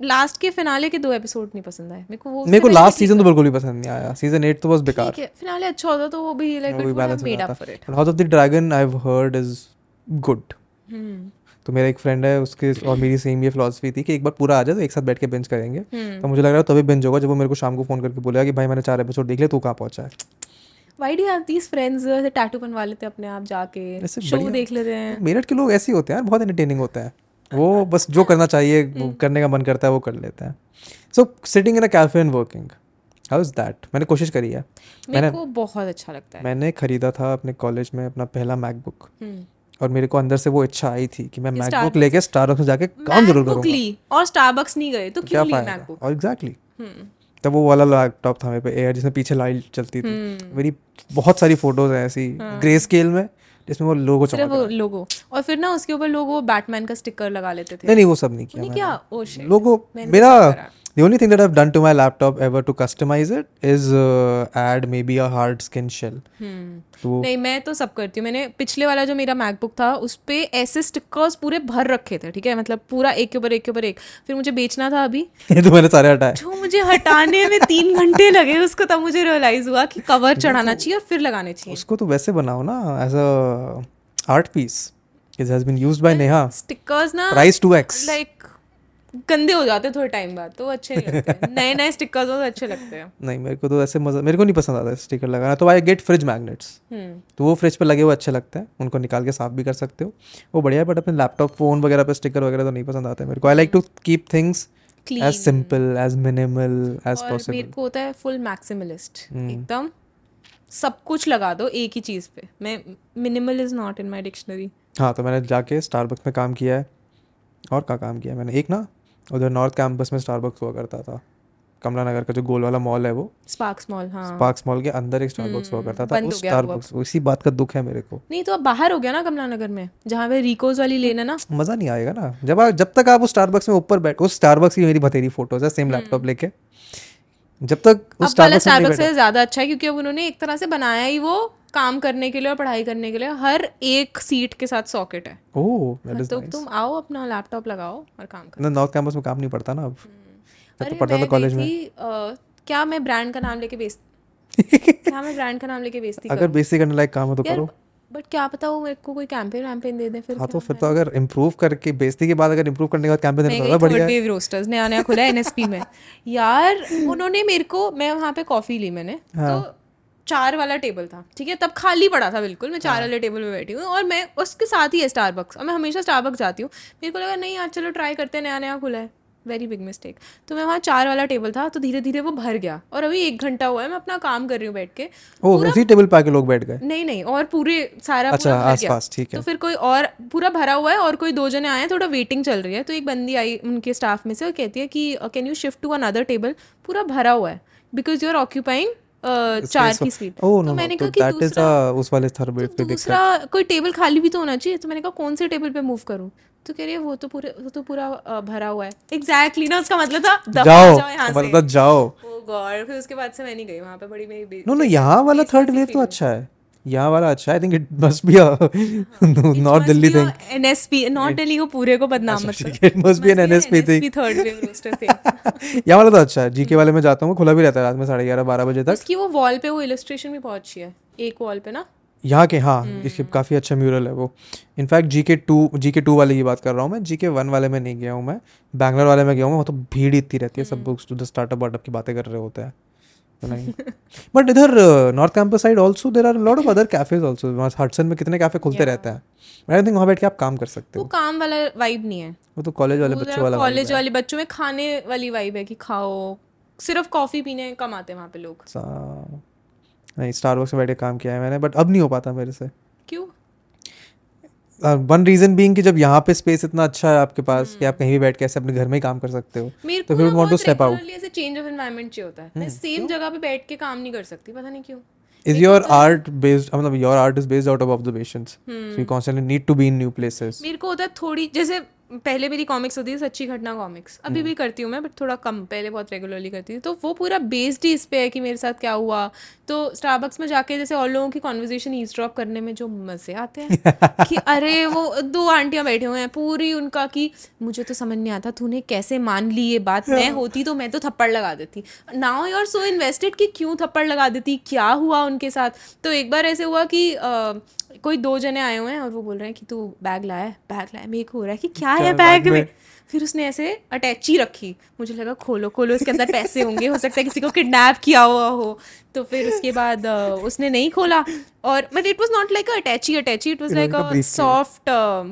लास्ट के फिनाले के दो एपिसोड नहीं पसंद आए। मेरे को वो मेरे को लास्ट सीज़न तो बिल्कुल भी पसंद नहीं आया। सीज़न 8 तो बस बेकार। ठीक है फिनाले अच्छा होता तो वो भी like made up for it House of the Dragon I have heard is good. Hmm. तो मेरा एक फ्रेंड है उसके (clears throat) और मेरी सेम ये फिलोसफी थी कि एक बार पूरा आ जाए तो एक साथ बैठ के बेंच करेंगे। हम्म। तो मुझे लग रहा है तभी बेंच होगा जब वो मेरे को शाम को फ़ोन करके बोलेगा कि भाई मैंने चार एपिसोड देख लिया तू कहाँ पहुँचा है? Why do have these friends ऐसे टैटू बनवा लेते हैं अपने आप जाके? शो। देख लेते हैं। मेरठ के लोग ऐसे ही होते हैं यार बहुत एंटरटेनिंग होते हैं। वो बस जो करना चाहिए वो (laughs) करने का मन करता है वो कर लेते हैं। So sitting in a cafe and working how is that मैंने कोशिश करी है। मेरे को बहुत अच्छा लगता है। मैंने खरीदा था अपने कॉलेज में अपना पहला मैकबुक हम्म। और मेरे को अंदर से वो इच्छा आई थी कि मैं मैकबुक लेके स्टारबक्स में जाके काम ज़रूर करूँगा। ली और स्टारबक्स नहीं गए तो क्या ली मैकबुक और एग्जैक्टली हम्म। तब वो वाला लैपटॉप था मेरे पे एयर जिसमें पीछे लाइट चलती थी। हम्म। मेरी बहुत सारी फ़ोटोज़ हैं ऐसी ग्रे स्केल में जिसमें वो लोगो चमक हाँ। सिर्फ़ रहा वो लोगो और फिर ना उसके ऊपर लोग वो बैटमैन का स्टिकर लगा लेते थे। नहीं नहीं वो सब नहीं किया नहीं क्या? ओ शिट लोगो मेरा। The only thing that I've done to my laptop ever to customize it is uh, add maybe a hard skin shell. तो नहीं मैं तो सब करती हूँ। मैंने पिछले वाला जो मेरा मैकबुक था उस पे ऐसे स्टिकर्स पूरे भर रखे थे ठीक है? मतलब पूरा एक के ऊपर एक के ऊपर एक। फिर मुझे बेचना था अभी। (laughs) ये तो मैंने सारे हटाए। जो मुझे हटाने में तीन (laughs) घंटे लगे उसको तब मुझे रियलाइज़ हुआ कि कवर चढ़ाना चाहिए और फिर लगाने चाहिए। उसको तो वैसे बनाओ ना as a art piece it has been used by Neha. Stickers ना प्राइस 2x लाइक गंदे हो जाते थोड़े टाइम बाद तो अच्छे नहीं लगते। नए नए स्टिकर्स हो तो अच्छे लगते हैं। नहीं मेरे को तो ऐसे मज़ा मेरे को नहीं पसंद आता स्टिकर लगाना। तो आई गेट फ्रिज मैग्नेट्स तो वो फ्रिज पे लगे हुए अच्छे लगते हैं। उनको निकाल के साफ़ भी कर सकते हो। वो बढ़िया है बट अपने लैपटॉप फ़ोन वगैरह पे स्टिकर वगैरह तो नहीं पसंद आते मेरे को। I like to keep things. As simple as minimal as और मेरे को होता है फुल मैक्सिमलिस्ट। एकदम सब कुछ लगा दो एक ही चीज़ पे। मैं minimal is not in my dictionary हाँ तो मैंने जाके स्टारबक्स में काम किया है। और क्या काम किया मैंने? एक ना उधर नॉर्थ कैंपस में स्टारबक्स हुआ करता था। कमला नगर का जो गोल वाला मॉल है वो। स्पार्क्स मॉल हाँ। स्पार्क्स मॉल के अंदर एक स्टारबक्स हुआ करता था। उस। स्टारबक्स इसी बात का दुख है मेरे को। नहीं तो अब बाहर हो गया ना कमला नगर में जहाँ पे रिकोज वाली लेन ना? मज़ा नहीं आएगा ना। जब आप जब तक आप उस स्टारबक्स में ऊपर बैठ उस स्टारबक्स की मेरी बतेरी फ़ोटोज़ है सेम लैपटॉप लेके। जब तक उस स्टारबक्स से ज़्यादा अच्छा है क्योंकि अब उन्होंने एक तरह से बनाया ही वो काम करने के लिए और पढ़ाई करने के लिए हर एक सीट के साथ सॉकेट है। ओह दैट इज़ तो तुम आओ अपना लैपटॉप लगाओ और काम करो। नॉर्थ कैंपस में काम नहीं पड़ता ना अब। जब तो पढ़ता था कॉलेज में। क्या मैं ब्रांड का नाम लेके बेच (laughs) क्या मैं ब्रांड का नाम लेके बेचती अगर बेसिक करने लायक काम हो तो करो। बट क्या पता वो मेरे को कोई कैंपेन वैम्पेन दे दे फिर हाँ तो फिर तो अगर इम्प्रूव करके बेइज्जती के बाद अगर इम्प्रूव करने के बाद कैंपेन देना ज़्यादा बढ़िया है। रोस्टर्स नया नया खुला है (laughs) एनएसपी में। यार उन्होंने मेरे को मैं वहाँ पे कॉफ़ी ली मैंने हाँ। तो चार वाला टेबल था ठीक है? तब खाली पड़ा था बिल्कुल मैं हाँ। चार वाले टेबल में बैठी हूँ और मैं उसके साथ ही है स्टारबक्स और मैं हमेशा स्टारबक्स जाती हूँ। मेरे को लगा नहीं यार चलो ट्राई करते हैं नया नया खुला है। वेरी बिग मिस्टेक तो मैं वहाँ चार वाला टेबल था तो धीरे धीरे वो भर गया और अभी एक घंटा हुआ है मैं अपना काम कर रही हूँ बैठ के। ओ उसी टेबल पे आके लोग बैठ गए? नहीं नहीं और पूरे सारा अच्छा, पूरा भर गया। ठीक है। तो फिर कोई और पूरा भरा हुआ है और कोई दो जने आए हैं थोड़ा वेटिंग चल रही है तो एक बंदी आई उनके स्टाफ में से और कहती है कि can you shift to another table पूरा भरा हुआ है बिकॉज़ यू आर ऑक्यूपाइंग चार की सीट ओ तो मैंने तो कहा कि दूसरा उस वाले थर्ड वेव पे दूसरा कोई टेबल खाली भी तो होना चाहिए? तो मैंने कहा कौन से टेबल पे मूव करूँ? तो कह रही है वो तो पूरे वो तो पूरा भरा हुआ है। एग्जैक्टली ना उसका मतलब था जाओ जाओ यहाँ से मतलब जाओ। ओ गॉड फिर उसके बाद से मैं नहीं गई वहाँ पे बड़ी मेरी नो नो यहाँ वाला थर्ड वेव तो अच्छा है। यहाँ वाला अच्छा I think it must be north Delhi thing NSP north Delhi को पूरे को बदनाम मत it must be an NSP thing third wave roaster थे यहाँ वाला तो अच्छा है। जीके वाले में जाता हूँ खुला भी रहता है रात में साढ़े ग्यारह बारह बजे तक। उसकी वो वॉल पे वो इलस्ट्रेशन भी बहुत अच्छी है। एक वॉल पे ना? यहाँ के हाँ इसके काफ़ी अच्छा म्यूरल है वो। In fact G K two G K two वाले की बात कर रहा हूँ मैं। जी के वन वाले में नहीं गया हूँ मैं। बैंगलोर वाले में गया हूँ वहाँ तो भीड़ इतनी रहती है सब लोग स्टूडेंट स्टार्टअप वार्टअप की बातें कर रहे होते हैं। बट (laughs) इधर north campus side also there are lot of other cafes also Hudson में कितने कैफ़े खुलते रहते हैं। आई थिंक वहाँ बैठ के आप काम कर सकते वो हो। काम वाला वाइब नहीं है। वो तो कॉलेज वाले बच्चों वाला कॉलेज वाले बच्चों में खाने वाली वाइब है कि खाओ। सिर्फ़ कॉफ़ी पीने कम आते हैं वहाँ पे लोग। नहीं स्टारबक्स में बैठ के काम किया है मैंने बट अब नहीं हो पाता मेरे से। क्यों? वन रीजन बीइंग कि जब यहाँ पे स्पेस इतना अच्छा है आपके पास hmm. कि आप कहीं भी बैठ के ऐसे अपने घर में ही काम कर सकते हो तो फिर to बहुत step out. ऐसे चेंज ऑफ़ एनवायरनमेंट चाहिए होता है। मैं सेम जगह पे बैठ के काम नहीं कर सकती पता नहीं क्यों। Is your art based मतलब your art is based out of observations? So you constantly need to be in new places. मेरे को होता है थोड़ी जैसे पहले मेरी कॉमिक्स होती थी सच्ची घटना कॉमिक्स अभी hmm. भी करती हूँ मैं बट थोड़ा कम पहले बहुत रेगुलरली करती थी। तो वो पूरा बेस्ड ही इस पे है कि मेरे साथ क्या हुआ तो स्टारबक्स में जाके जैसे और लोगों की कॉन्वर्जेशन ईज ड्रॉप करने में जो मज़े आते हैं (laughs) कि अरे वो दो आंटियाँ बैठे हुए हैं पूरी उनका कि मुझे तो समझ नहीं आता तूने कैसे मान ली ये बात? मैं होती तो मैं तो थप्पड़ लगा देती। Now you are so invested कि क्यों थप्पड़ लगा देती? क्या हुआ उनके साथ? तो एक बार ऐसे हुआ कि अ, कोई दो जने आए हुए हैं और वो बोल रहे हैं कि तू बैग लाया बैग लाया मेरे को हो रहा है कि क्या है क्या बैग में? फिर उसने ऐसे अटैची रखी। मुझे लगा खोलो खोलो इसके अंदर पैसे होंगे हो सकता है किसी को किडनैप किया हुआ हो। तो फिर उसके बाद उसने नहीं खोला। और मतलब it was not like attache attache it was like a soft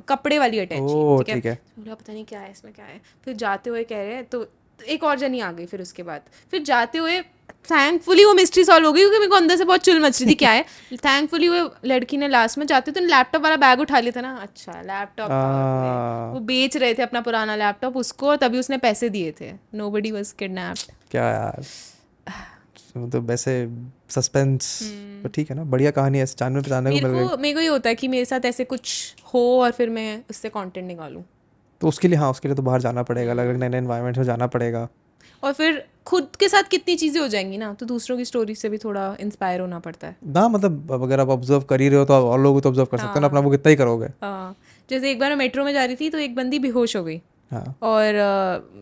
कपड़े वाली अटैची ठीक है। बोला पता नहीं क्या है इसमें क्या है? फिर जाते हुए कह रहे हैं तो एक और जनी आ गई फिर उसके बाद। फिर जाते हुए थैंकफुली वो मिस्ट्री सॉल्व हो गई क्योंकि मेरे को अंदर से बहुत चुल मच रही थी क्या है? (laughs) थैंकफुली वो लड़की ने लास्ट में जाते तो लैपटॉप वाला बैग उठा लिया था ना। अच्छा लैपटॉप आ, वो बेच रहे थे अपना पुराना लैपटॉप उसको और तभी उसने पैसे दिए थे। नो बडी वॉज़ किडनैप्ड क्या यार? (sighs) मतलब वैसे सस्पेंस तो ठीक है ना बढ़िया कहानी है जानने पे जानने को मिल गई। मेरे को ये होता है कि मेरे साथ ऐसे कुछ हो और फिर मैं उससे कंटेंट निकालूं। तो उसके लिए हाँ उसके लिए तो बाहर जाना पड़ेगा अलग अलग नए नए एनवायरमेंट में जाना पड़ेगा। और फिर खुद के साथ कितनी चीज़ें हो जाएँगी ना तो दूसरों की स्टोरी से भी थोड़ा इंस्पायर होना पड़ता है। ना मतलब अगर आप ऑब्ज़र्व कर ही रहे हो तो आप और लोगों को तो ऑब्ज़र्व कर सकते हो ना अपना वो कितना ही करोगे। हाँ, जैसे एक बार मैं मेट्रो में जा रही थी तो एक बंदी बेहोश हो गई। हाँ। और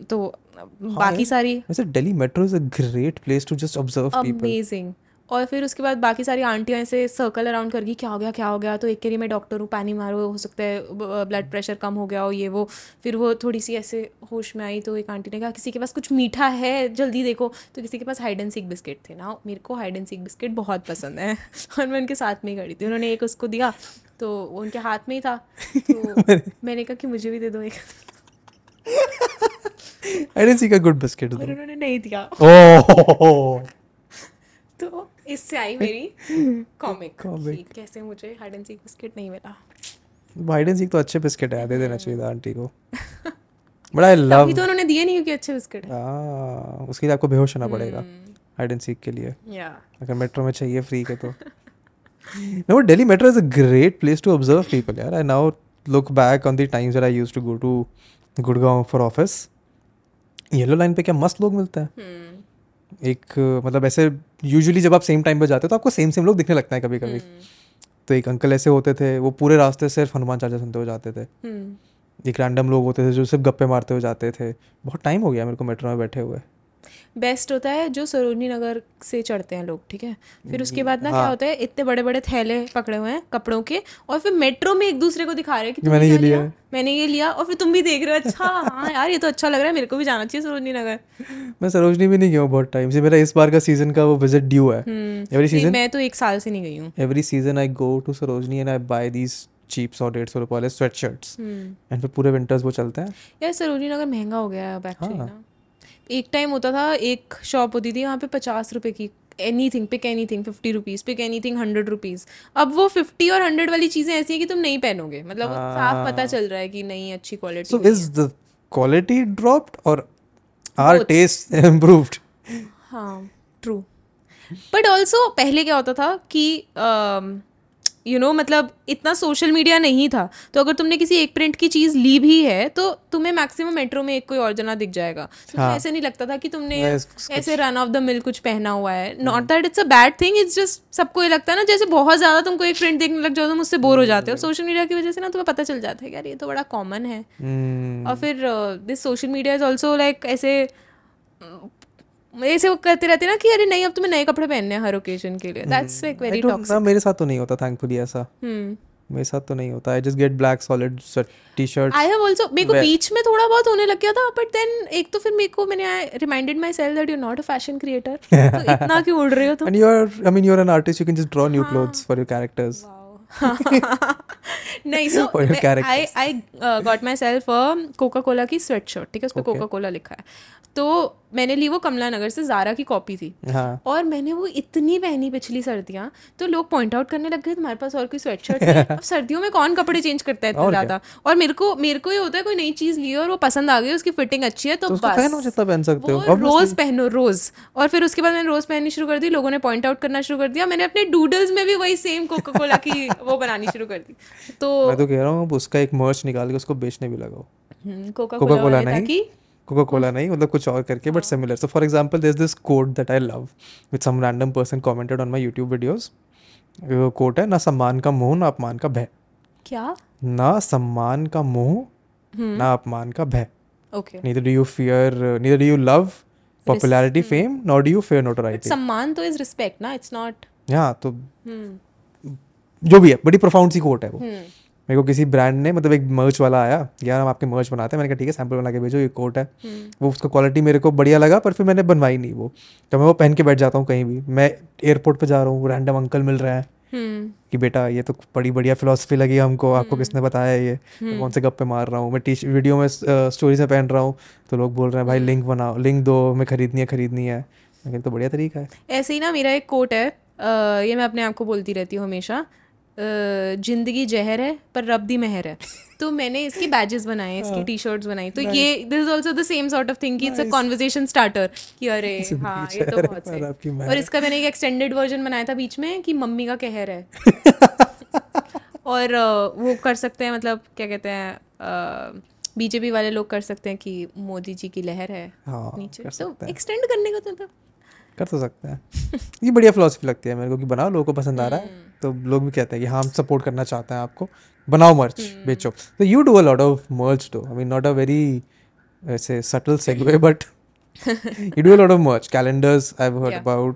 तो तो बाकी सारी वैसे Delhi metro is a great place to just observe people amazing और फिर उसके बाद बाकी सारी आंटियाँ ऐसे सर्कल अराउंड कर गई क्या हो गया क्या हो गया? तो एक कह रही मैं डॉक्टर हूँ पानी मारो हो सकता है ब्लड प्रेशर कम हो गया हो ये वो। फिर वो थोड़ी सी ऐसे होश में आई तो एक आंटी ने कहा किसी के पास कुछ मीठा है? जल्दी देखो। तो किसी के पास हाइड एंड सीक बिस्किट थे। ना मेरे को हाइड एंड सीक बिस्किट बहुत पसंद है। (laughs) और मैं उनके साथ में ही खड़ी थी। उन्होंने एक उसको दिया तो वो उनके हाथ में ही था। तो (laughs) मैंने कहा कि मुझे भी दे दो एक। I didn't see a good biscuit और उन्होंने नहीं दिया। ओह (laughs) तो इससे आई मेरी (laughs) कॉमिक कि कैसे मुझे हाइड एंड सीक बिस्किट नहीं मिला। हाइड एंड सीक तो अच्छे बिस्किट है दे देना चाहिए था आंटी को। बट आई लव अभी तो उन्होंने दिए नहीं क्योंकि अच्छे बिस्किट है। उसके लिए आपको बेहोश होना पड़ेगा हाइड एंड सीक के लिए। या अगर मेट्रो में चाहिए फ्री के तो। No delhi metro is a great place to observe people यार। I now look back on the times that i used to go to Gurgaon for office yellow line पे क्या मस्त लोग मिलते हैं। एक मतलब ऐसे यूजुअली जब आप सेम टाइम पर जाते हो तो आपको सेम सेम लोग दिखने लगता है कभी कभी तो एक अंकल ऐसे होते थे वो पूरे रास्ते सिर्फ़ हनुमान चालीसा सुनते हुए जाते थे। एक रैंडम लोग होते थे जो सिर्फ़ गप्पे मारते हुए जाते थे। बहुत टाइम हो गया मेरे को मेट्रो में बैठे हुए। बेस्ट होता है जो सरोजनी नगर से चढ़ते हैं लोग ठीक है? फिर उसके बाद ना हाँ। क्या होता है इतने बड़े बड़े थैले पकड़े हुए हैं कपड़ों के और फिर मेट्रो में एक दूसरे को दिखा रहे हैं कि मैंने ये लिया? मैंने ये लिया। और फिर तुम भी देख रहे हो अच्छा हाँ यार ये तो अच्छा लग रहा है मेरे को भी जाना चाहिए सरोजनी नगर. मैं सरोजनी भी नहीं गया हूँ बहुत टाइम से मेरा इस बार का सीज़न का वो विज़िट ड्यू है। एवरी सीज़न मैं तो एक साल से नहीं गई हूँ। Every season I go to Sarojini and I buy these cheap सौ डेढ़ सौ रुपये वाले स्वेट शर्ट्स एंड फिर पूरे विंटर्स वो चलते हैं। यार सरोजनी नगर महँगा हो गया है अब एक्चुअली हाँ। ना। एक टाइम होता था एक शॉप होती थी वहाँ पे पचास रुपए की anything pick anything fifty rupees pick anything hundred rupees अब वो फिफ्टी और हंड्रेड वाली चीज़ें ऐसी हैं कि तुम नहीं पहनोगे। मतलब वो साफ़ पता चल रहा है कि नहीं अच्छी quality so is the quality dropped और आर टेस्ट इम्प्रूव्ड हाँ ट्रू बट ऑल्सो पहले क्या होता था कि यू नो मतलब इतना सोशल मीडिया नहीं था तो अगर तुमने किसी एक प्रिंट की चीज़ ली भी है तो तुम्हें मैक्सिमम मेट्रो में एक कोई और जना दिख जाएगा। तो तुम्हें ऐसे नहीं लगता था कि तुमने हाँ। ऐसे रन ऑफ़ द मिल कुछ पहना हुआ है। Not that it's a bad thing it's just सबको ये लगता है ना जैसे बहुत ज़्यादा तुमको एक प्रिंट देखने लग जाओ तुम उससे बोर हो जाते हो। सोशल मीडिया की वजह से ना तुम्हें पता चल जाता है यार ये तो बड़ा कॉमन है। Hmm. और फिर this social media is also like ऐसे ऐसे वो करते रहते ना कि अरे नहीं अब तुम्हें नए कपड़े पहनने हैं हर ओकेजन के लिए. दैट्स लाइक वेरी टॉक्सिक ना मेरे साथ तो नहीं होता थैंकफुली ऐसा। हम्म। मेरे साथ तो नहीं होता। I just get black solid T shirt I have also मेरे को बीच में थोड़ा बहुत होने लग गया था बट देन एक तो फिर मेरे को मैंने reminded myself that you not a fashion creator तो इतना (laughs) क्यों उड़ रहे हो तुम? And you are I mean you are an artist you can just draw new clothes for your characters (laughs) नहीं so. I I got myself Coca Cola की sweatshirt ठीक है? उस पर कोका कोला लिखा है। तो मैंने ली वो कमला नगर से जारा की कॉपी थी। हाँ। और मैंने वो इतनी पहनी पिछली सर्दियाँ तो लोग पॉइंट आउट करने लग गए तुम्हारे पास और कोई स्वेट शर्ट (laughs) अब सर्दियों में कौन कपड़े चेंज करता है इतना ज़्यादा? और मेरे को मेरे को ये होता है कोई नई चीज़ ली और वो पसंद आ गई उसकी फिटिंग अच्छी है तो, तो पहनो बस। जितना पहन सकते हो। रोज पहनो रोज और फिर उसके बाद मैंने रोज पहननी शुरू कर दी लोगों ने पॉइंट आउट करना शुरू कर दिया। मैंने अपने डूडल्स में भी वही सेम कोका कोला की (laughs) वो बनानी शुरू कर दी। तो मैं तो कह रहा हूँ उसका एक मर्च निकाल के उसको बेचने भी लगाओ। कोका कोका कोला नहीं कोका कोला नहीं मतलब कुछ और करके but similar so for example this this quote that I love with some random person commented on my YouTube videos quote है ना सम्मान का मोह ना अपमान का भय. क्या? ना सम्मान का मोह ना अपमान का भय। Okay do you fear uh, neither do you love popularity fame nor do you fear notoriety. सम्मान तो इज़ रिस्पेक्ट ना इट्स नॉट हाँ तो जो भी है बड़ी प्रोफाउंड सी कोट है वो। मेरे को किसी ब्रांड ने मतलब एक मर्च वाला आया यार हम आपके मर्च बनाते हैं। मैंने कहा ठीक है सैंपल बना के भेजो ये कोट है। वो उसका क्वालिटी मेरे को बढ़िया लगा पर फिर मैंने बनवाई नहीं वो। तो मैं वो पहन के बैठ जाता हूँ कहीं भी। मैं एयरपोर्ट पे जा रहा हूँ रैंडम अंकल मिल रहे हैं हम्म। कि बेटा ये तो बड़ी बढ़िया फिलोसफी लगी हमको आपको किसने बताया ये? कौन से गप्पे मार रहा हूँ? मैं टी वीडियो में स्टोरी से पहन रहा हूँ। तो लोग बोल रहे हैं भाई लिंक बनाओ लिंक दो हमें खरीदनी है खरीदनी है। मैं तो बढ़िया तरीका है। ऐसे ही ना मेरा एक कोट है ये मैं अपने आप को बोलती रहती हूँ हमेशा। ज़िंदगी जहर है पर रब दी मेहर है। तो मैंने इसकी बैजेस बनाए हैं, इसकी टी शर्ट्स बनाई। तो ये this is also the same sort of thing it's a conversation starter कि अरे (laughs) हाँ ये तो बहुत सही और इसका मैंने एक एक्सटेंडेड वर्जन बनाया था बीच में कि मम्मी का कहर है। (laughs) और वो कर सकते हैं मतलब क्या कहते हैं बीजेपी वाले लोग कर सकते हैं कि मोदी जी की लहर है हाँ नीचे। तो एक्सटेंड करने का तो मतलब कर तो सकते हैं। (laughs) ये बढ़िया फिलोसफी लगती है मेरे को कि बनाओ लोगों को पसंद आ रहा है। तो लोग भी कहते हैं कि हाँ हम सपोर्ट करना चाहते हैं आपको। बनाओ मर्च बेचो। तो you do a lot of merch though I mean not a very ऐसे subtle segue but you do a lot of merch calendars i've heard Yeah. about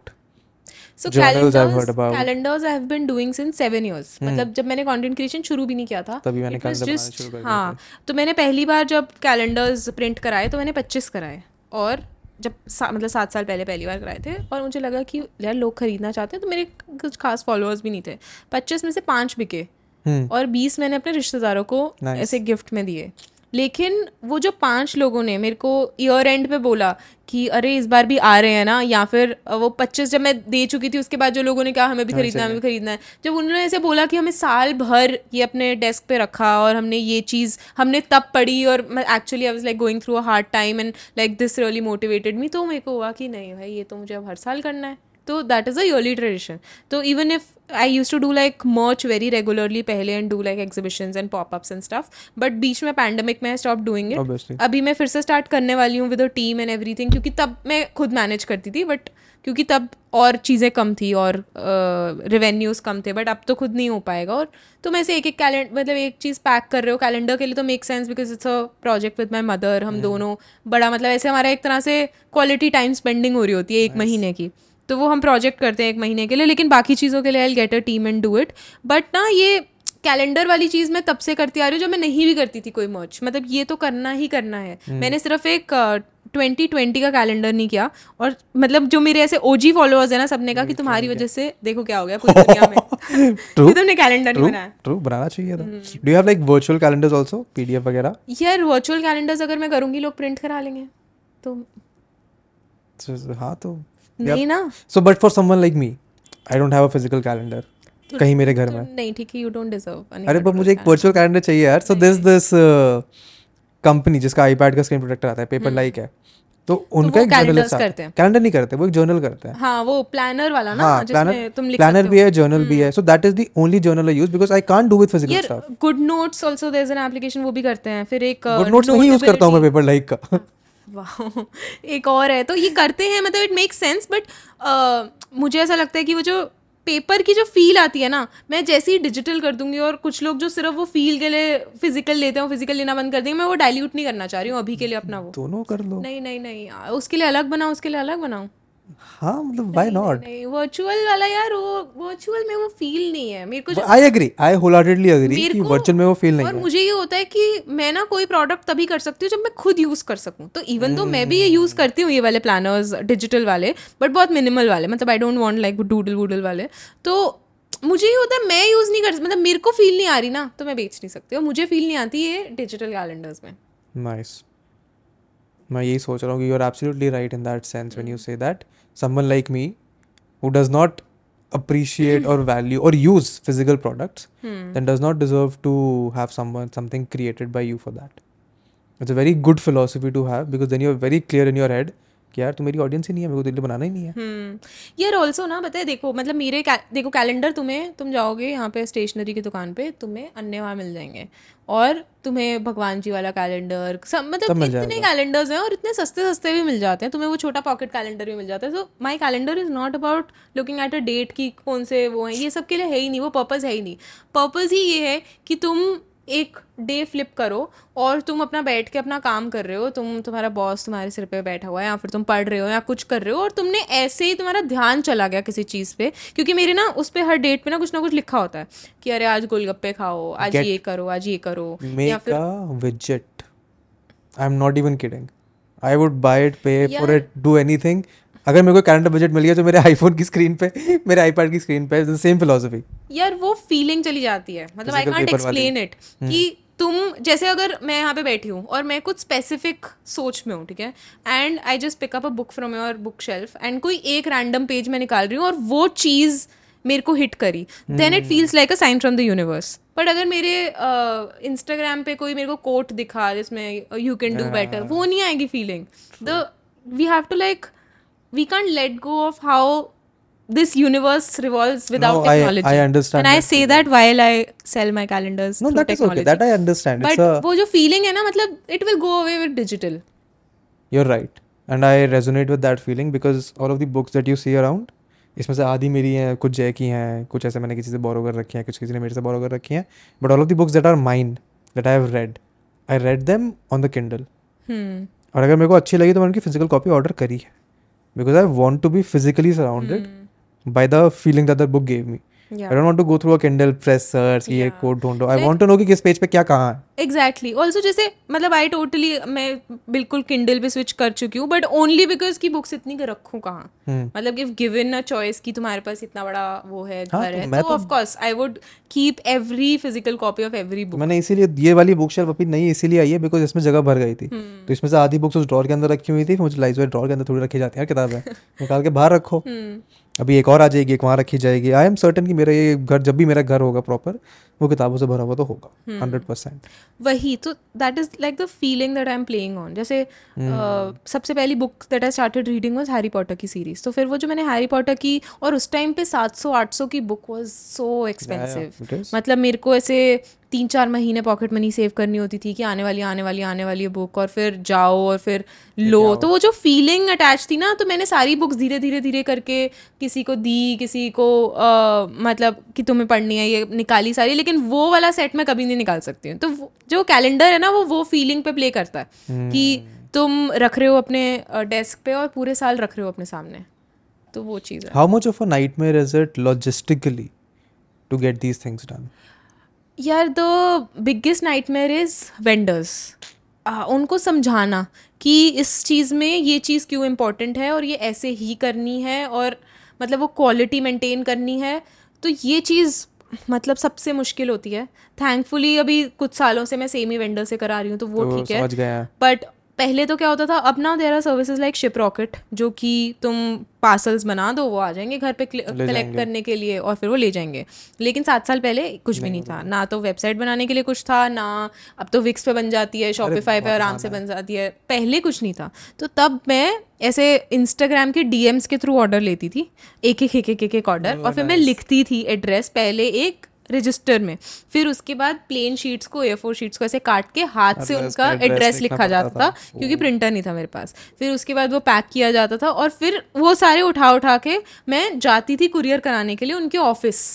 so Journals I've heard about. Hmm. Calendars I have been doing since seven years मतलब जब मैंने शुरू भी नहीं किया था तभी मैंने calendar just- हाँ। तो मैंने पहली बार जब कैलेंडर्स प्रिंट कराए तो मैंने पच्चीस कराए। और जब सा, मतलब सात साल पहले पहली बार कराए थे और मुझे लगा कि यार लोग खरीदना चाहते हैं तो मेरे कुछ खास फॉलोअर्स भी नहीं थे। पच्चीस में से पाँच बिके हम्म। और बीस मैंने अपने रिश्तेदारों को Nice. ऐसे गिफ्ट में दिए। लेकिन वो जो पाँच लोगों ने मेरे को ईयर एंड पे बोला कि अरे इस बार भी आ रहे हैं ना? या फिर वो पच्चीस जब मैं दे चुकी थी उसके बाद जो लोगों ने कहा हमें भी खरीदना है हमें भी खरीदना है। जब उन्होंने ऐसे बोला कि हमें साल भर ये अपने डेस्क पे रखा और हमने ये चीज़ हमने तब पढ़ी और actually I was like going through a hard time and like this really motivated me तो मेरे को हुआ कि नहीं भाई ये तो मुझे अब हर साल करना है। तो that is a yearly tradition तो even if I use to do like merch very regularly पहले and do like exhibitions and popups and stuff but बीच में पैंडमिक में स्टॉप डूइंग इट. अभी मैं फिर से स्टार्ट करने वाली हूँ with a team and everything क्योंकि तब मैं खुद मैनेज करती थी बट क्योंकि तब और चीज़ें कम थी और रेवेन्यूज uh, कम थे बट अब तो खुद नहीं हो पाएगा। और तुम ऐसे एक एक कैलेंडर मतलब एक चीज़ पैक कर रहे हो कैलेंडर के लिए तो make sense because it's a project with my mother हम दोनों बड़ा मतलब ऐसे हमारा एक तरह से क्वालिटी टाइम स्पेंडिंग हो रही होती है एक nice. महीने की। तो वो हम प्रोजेक्ट करते हैं एक महीने के लिए लेकिन बाकी चीज़ों के लिए I get a team and do it but ना ये कैलेंडर वाली चीज़ मैं तब से करती आ रही हूँ जब मैं नहीं भी करती थी कोई मर्च मतलब ये तो करना ही करना है. मैंने सिर्फ़ एक ट्वेंटी ट्वेंटी का कैलेंडर नहीं किया और मतलब जो मेरे ऐसे ओजी फॉलोअर्स है ना सबने कहा कि तुम्हारी वजह से देखो क्या हो गया पूरी दुनिया में. कि तुमने कैलेंडर नहीं बनाया। ट्रू बनाना चाहिए था। Do you have like virtual calendars also PDF वगैरह? यार वर्चुअल कैलेंडर्स अगर मैं करूँगी लोग प्रिंट करा लेंगे। तो हाँ तो नहीं ना? So but for someone like me I don't have a physical calendar कहीं मेरे घर तो में। नहीं ठीक है यू डोंट डिजर्व अरे पर मुझे एक वर्चुअल कैलेंडर चाहिए यार। सो दिस दिस कंपनी जिसका आईपैड का स्क्रीन प्रोटेक्टर आता है पेपर लाइक है। तो उनका वो एक जर्नल करते हैं। कैलेंडर नहीं करते वो एक जर्नल करते हैं। हाँ वो प्लानर वाला ना हाँ जिसमें प्लानर तुम लिख प्लानर भी है जर्नल भी है। So that is the only journal I use because I can't do with physical stuff good notes also there is an application वो भी करते हैं। फिर एक गुड नोट्स नहीं यूज़ करता हूँ मैं पेपर लाइक का। वाह एक और है। तो ये करते हैं मतलब इट मेक सेंस बट मुझे ऐसा लगता है कि वो जो पेपर की जो फील आती है ना मैं जैसे ही डिजिटल कर दूँगी और कुछ लोग जो सिर्फ़ वो फील के लिए फ़िज़िकल लेते हैं फ़िज़िकल लेना बंद कर देंगे मैं वो डाइल्यूट नहीं करना चाह रही हूँ अभी के लिए अपना वो। दोनों कर लो। नहीं नहीं नहीं उसके लिए अलग बनाओ उसके लिए अलग बनाओ। हाँ मतलब व्हाई नॉट नहीं वर्चुअल वाला यार वो वर्चुअल में वो फील नहीं है। मेरे को जो I agree I wholeheartedly agree कि वर्चुअल में वो फील नहीं और है। मुझे ये होता है कि मैं ना कोई प्रोडक्ट तभी कर सकती हूँ जब मैं खुद यूज़ कर सकूँ। तो इवन तो मैं भी ये यूज़ करती हूँ ये वाले प्लानर्स डिजिटल वाले बट बहुत मिनिमल वाले मतलब I don't want like doodle woodle वाले। तो मुझे ये होता है मैं यूज़ नहीं कर मतलब मेरे को फील नहीं आ रही ना तो मैं बेच नहीं सकती और मुझे फील नहीं आती ये डिजिटल कैलेंडर्स में। नाइस मैं यही सोच रहा हूँ कि you are absolutely right in that sense when you say that someone like me who does not appreciate or value or use physical products then does not deserve to have someone something created by you for that it's a very good philosophy to have because then you're very clear in your head कि यार तू मेरी audience ही नहीं है मेरे को दिल्ली बनाना ही नहीं है। हम्म। यार ऑल्सो ना है देखो मतलब मेरे कै- देखो कैलेंडर तुम्हें तुम जाओगे यहाँ पे स्टेशनरी की दुकान पे तुम्हें अन्य वहाँ मिल जाएँगे। और तुम्हें भगवान जी वाला कैलेंडर सब मतलब मिल इतने कैलेंडर्स हैं और इतने सस्ते सस्ते भी मिल जाते हैं। तुम्हें वो छोटा पॉकेट कैलेंडर भी मिल जाता है। So my calendar is not about looking at a date की कौन से वो हैं। ये सब के लिए है ही नहीं वो पर्पज़ है ही नहीं। पर्पज़ ही ये है कि तुम एक डे फ्लिप करो और तुम अपना बैठ के अपना काम कर रहे हो तुम तुम्हारा बॉस तुम्हारे सिर पे बैठा हुआ है या फिर तुम पढ़ रहे हो या कुछ कर रहे हो और तुमने ऐसे ही तुम्हारा ध्यान चला गया किसी चीज़ पे क्योंकि मेरे ना उस पे हर डेट पे ना कुछ ना कुछ लिखा होता है कि अरे आज गोलगप्पे खाओ आज Get- ये करो आज ये करो या फिर i'm not even kidding i would buy it pay for Yeah. it do anything अगर मेरे को कैलेंडर बजट मिल गया तो मेरे आईफोन की स्क्रीन पे मेरे आईपैड की स्क्रीन पे सेम फिलोसफी यार वो फीलिंग चली जाती है। मतलब आई कांट एक्सप्लेन इट कि तुम जैसे अगर मैं यहाँ पे बैठी हूँ और मैं कुछ स्पेसिफिक सोच में हूँ ठीक है? And I just pick up a book from your book shelf and कोई एक रैंडम पेज में निकाल रही हूँ और वो चीज़ मेरे को हिट करी। Then it feels like a sign from the universe but अगर मेरे इंस्टाग्राम uh, पे कोई मेरे को कोट दिखा जिसमें यू कैन डू बेटर वो नहीं आएगी feeling the we have to like we can't let go of how this universe revolves without No, technology. I understand And I say that while I sell my calendars no that is okay that i understand But a वो जो feeling है ना मतलब it will go away with digital. you're right and i resonate with that feeling because all of the books that you see around इसमें से आधी मेरी हैं कुछ जय की हैं कुछ ऐसे मैंने किसी से बोरो कर रखी हैं कुछ किसी ने मेरे से बोरो कर रखी हैं but all of the books that are mine that I have read I read them on the Kindle Hmm. और अगर मेरे को अच्छी लगी तो मैंने उनकी फ़िज़िकल कॉपी ऑर्डर करी है because I want to be physically surrounded mm. by the feeling that the book gave me. I don't want to go through a Kindle press search ये कोड ढूंढो. आई वांट टू नो कि किस पेज पे क्या कहाँ है. Exactly also जैसे मतलब आई टोटली मैं बिल्कुल किंडल पे स्विच कर चुकी हूँ बट ओनली बिकॉज़ की बुक्स इतनी रखूँ कहाँ. हम्म। मतलब इफ़ गिवन अ चॉइस कि तुम्हारे पास इतना बड़ा वो है हाँ, घर तो है तो of course I would keep every physical copy of every book मैंने इसीलिए ये वाली बुक शेल्फ अभी नहीं इसीलिए आई है बिकॉज़ इसमें जगह भर गई थी. हम्म। तो इसमें से आधी बुक्स उस ड्रॉर के अंदर रखी हुई थी मुझे लाइज ड्रॉर के अंदर थोड़ी रखी जाती है. किताबें (laughs) निकाल के बाहर रखो. अभी एक और आ जाएगी एक वहाँ रखी जाएगी। आई एम सर्टन कि मेरा ये घर जब भी मेरा घर होगा प्रॉपर वो किताबों से भरा हुआ तो होगा हम्म। हंड्रेड परसेंट वही तो that is like the feeling that I am playing on जैसे अ, सबसे पहली book that I started reading was Harry Potter की सीरीज़ तो फिर वो जो मैंने हैरी पॉटर की और उस टाइम पे 700 800 की बुक वाज सो एक्सपेंसिव मतलब मेरे को ऐसे तीन चार महीने पॉकेट मनी सेव करनी होती थी कि आने वाली आने वाली आने वाली बुक और फिर जाओ और फिर लो। तो वो जो फीलिंग अटैच थी ना तो मैंने सारी बुक्स धीरे धीरे धीरे करके किसी को दी किसी को अ, मतलब कि तुम्हें पढ़नी है ये निकाली सारी लेकिन वो वाला सेट मैं कभी नहीं निकाल सकती हूँ। तो जो कैलेंडर है ना वो वो फीलिंग पे प्ले करता है कि तुम रख रहे हो अपने डेस्क पे और पूरे साल रख रहे हो अपने सामने। तो वो चीज़ है। How much of a nightmare is it logistically to get these things done? यार the biggest nightmare is vendors उनको समझाना कि इस चीज़ में ये चीज़ क्यों इम्पोर्टेंट है और ये ऐसे ही करनी है और मतलब वो क्वालिटी मेंटेन करनी है। तो ये चीज़ मतलब सबसे मुश्किल होती है। थैंकफुली अभी कुछ सालों से मैं सेम ही वेंडर से करा रही हूँ तो वो ठीक तो ठीक है। बट पहले तो क्या होता था अब ना there are services like Shiprocket जो कि तुम पार्सल्स बना दो वो आ जाएँगे घर पे कलेक्ट करने के लिए और फिर वो ले जाएँगे। लेकिन सात साल पहले कुछ भी नहीं था। ना तो वेबसाइट बनाने के लिए कुछ था ना अब तो विक्स पे बन जाती है शॉपिफाई पे आराम से बन जाती है। पहले कुछ नहीं था। तो तब मैं ऐसे इंस्टाग्राम के डीएम्स के थ्रू ऑर्डर लेती थी। एक एक एक एक एक एक ऑर्डर और फिर मैं लिखती थी एड्रेस पहले एक रजिस्टर में। फिर उसके बाद प्लेन शीट्स को ए फोर शीट्स को ऐसे काट के हाथ से उनका एड्रेस लिखा जाता था। क्योंकि प्रिंटर नहीं था मेरे पास। फिर उसके बाद वो पैक किया जाता था और फिर वो सारे उठा उठा के मैं जाती थी कुरियर कराने के लिए उनके ऑफ़िस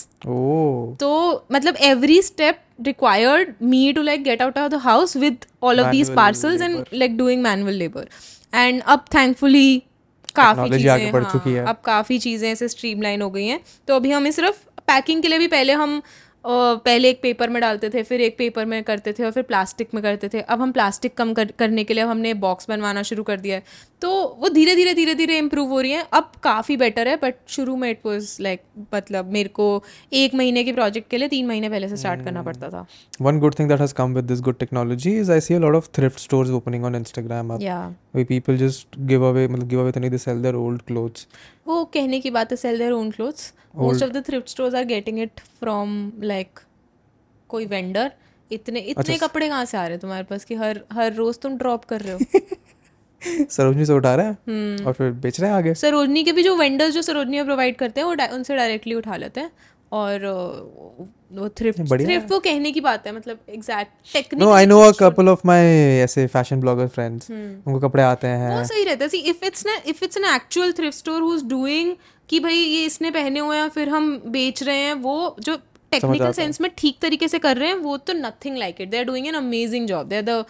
तो मतलब every step required me to like get out of the house with all of these parcels and like doing manual labour and अब थैंकफुली काफ़ी चीज़ें है। अब काफ़ी चीज़ें ऐसे स्ट्रीमलाइन हो गई हैं। तो अभी हमें सिर्फ़ पैकिंग के लिए भी पहले हम अ, पहले एक पेपर में डालते थे फिर एक पेपर में करते थे और फिर प्लास्टिक में करते थे। अब हम प्लास्टिक कम कर, करने के लिए अब हमने बॉक्स बनवाना शुरू कर दिया है। तो वो धीरे धीरे धीरे धीरे इम्प्रूव हो रही है। अब काफ़ी बेटर है बट शुरू में इट वॉज़ लाइक मतलब मेरे को एक महीने के प्रोजेक्ट के लिए तीन महीने पहले से स्टार्ट करना पड़ता था। One good thing with this good technology is I see a lot of thrift stores opening on Instagram up. या Where people just give away, मतलब give away तो नहीं sell their old clothes. वो कहने की बात है sell their own clothes most of the thrift stores are getting it from like कोई वेंडर इतने इतने अच्छा, कपड़े कहाँ से आ रहे हैं तुम्हारे पास कि हर हर रोज तुम ड्रॉप कर रहे हो? (laughs) सरोजनी से उठा रहे हैं? हम्म। और फिर बेच रहे हैं आगे? सरोजनी के भी जो वेंडर्स जो सरोजनी प्रोवाइड करते हैं वो उनसे डायरेक्टली उठा लेते हैं। और वो थ्रिफ्ट थ्रिफ्ट वो कहने की बात है मतलब exact technique no I know a couple of my ऐसे फ़ैशन ब्लॉगर फ्रेंड्स। उनको कपड़े आते हैं। वो सही रहता है। सी इफ़ इट्स ना if it's an actual thrift store who is doing कि भाई ये इसने पहने हुए हैं फिर हम बेच रहे हैं वो जो टेक्निकल सेंस में ठीक तरीके से कर रहे हैं वो तो nothing like it they are doing an amazing job they are the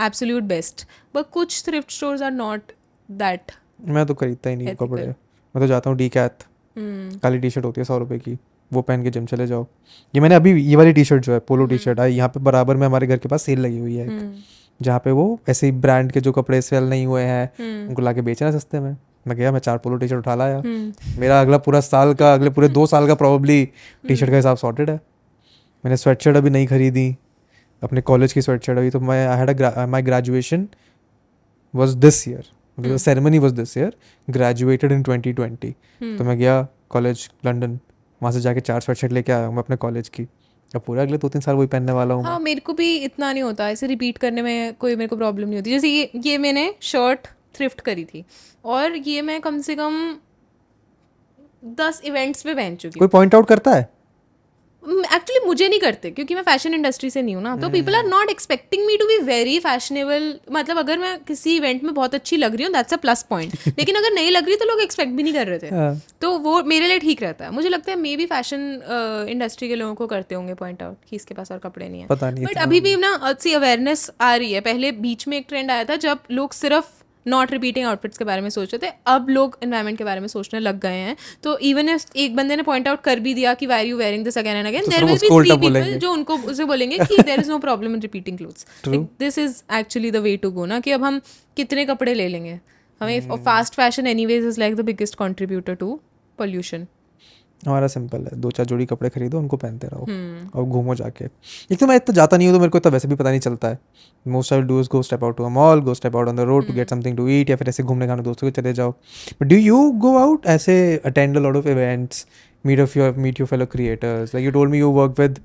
absolute best but कुछ thrift stores are not that मैं तो खरीदता ही नहीं कपड़े। मैं तो जाता हूँ डी कैथ हम्म, काली टी शर्ट होती है सौ रुपए की। वो पहन के जिम चले जाओ। ये मैंने अभी ये वाली टी शर्ट जो है पोलो टी शर्ट है यहाँ पे बराबर में हमारे घर के पास सेल लगी हुई है एक, हम्म, जहाँ पे वो ऐसे ही ब्रांड के जो कपड़े सेल नहीं हुए हैं हम्म, उनको लाके बेचना है सस्ते में। मैं गया मैं चार पोलो टी शर्ट उठा लाया। हम्म, मेरा अगला पूरा साल का अगले पूरे दो साल का प्रॉब्ली टी शर्ट का हिसाब सॉर्टेड है। मैंने स्वेट शर्ट अभी नहीं खरीदी अपने कॉलेज की स्वेट शर्ट अभी तो मैं I had my graduation was this year मतलब ceremony was this year graduated in 2020 तो मैं गया कॉलेज लंदन वहाँ से जाके चार स्वेट शर्ट लेके आया हूँ मैं अपने कॉलेज की। अब पूरा अगले दो तीन साल वही पहनने वाला हूँ हाँ मेरे को भी इतना नहीं होता ऐसे रिपीट करने में कोई मेरे को प्रॉब्लम नहीं होती। जैसे ये ये मैंने शर्ट थ्रिफ्ट करी थी और ये मैं कम से कम दस इवेंट्स पे पहन चुकी कोई पॉइंट आउट करता हूँ? एक्चुअली मुझे नहीं करते क्योंकि मैं फ़ैशन इंडस्ट्री से नहीं हूँ ना तो people are not expecting me to be very fashionable मतलब अगर मैं किसी इवेंट में बहुत अच्छी लग रही हूँ दैट्स अ प्लस पॉइंट लेकिन अगर नहीं लग रही तो लोग एक्सपेक्ट भी नहीं कर रहे थे। हाँ। तो वो मेरे लिए ठीक रहता है। मुझे लगता है मे बी फ़ैशन इंडस्ट्री के लोगों को करते होंगे पॉइंट आउट कि इसके पास और कपड़े नहीं है। बट अभी भी ना सी अवेयरनेस आ रही है। पहले बीच में एक ट्रेंड आया था जब लोग सिर्फ़ नॉट रिपीटिंग आउटफिट्स के बारे में सोच रहे थे। अब लोग इन्वायरमेंट के बारे में सोचने लग गए हैं। तो इवन एक बंदे ने पॉइंट आउट कर भी दिया कि why you wearing this again and again there will be three people जो उनको उसे बोलेंगे कि there is no problem in repeating clothes this is actually the way to go ना कि अब हम कितने कपड़े ले लेंगे। हमें fast fashion anyways is like the biggest contributor to pollution हमारा सिंपल है दो चार जोड़ी कपड़े खरीदो उनको पहनते रहो हम्म। और घूमो जाके। एक तो मैं इतना जाता नहीं हूँ तो मेरे को इतना वैसे भी पता नहीं चलता है। Most I do go step out to a mall go step out on the road to get something to eat या फिर ऐसे घूमने खाने दोस्तों के चले जाओ। But do you go out ऐसे attend a lot of events meet of your meet your fellow creators like you told me you work with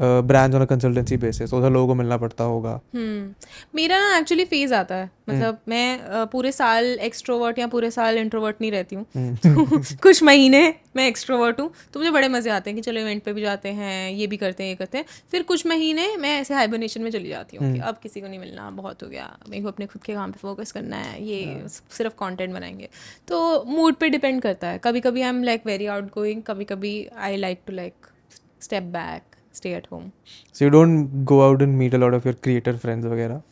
brands on consultancy basis उधर लोगों को मिलना पड़ता होगा। हम्म। मेरा ना एक्चुअली फ़ेज़ आता है। मतलब मैं पूरे साल एक्सट्रोवर्ट या पूरे साल इंट्रोवर्ट नहीं रहती हूँ। तो (laughs) कुछ महीने मैं एक्सट्रोवर्ट हूँ तो मुझे बड़े मज़े आते हैं कि चलो इवेंट पे भी जाते हैं ये भी करते हैं ये करते हैं। फिर कुछ महीने मैं ऐसे हाइबरनेशन में चली जाती हूँ कि अब किसी को नहीं मिलना बहुत हो गया मेरे को अपने खुद के काम पे फोकस करना है ये सिर्फ़ कंटेंट बनाएँगे। तो मूड पे डिपेंड करता है। कभी कभी I am like very outgoing कभी कभी I like to like step back stay at home so you don't go out and meet a lot of your creator friends वगैरह?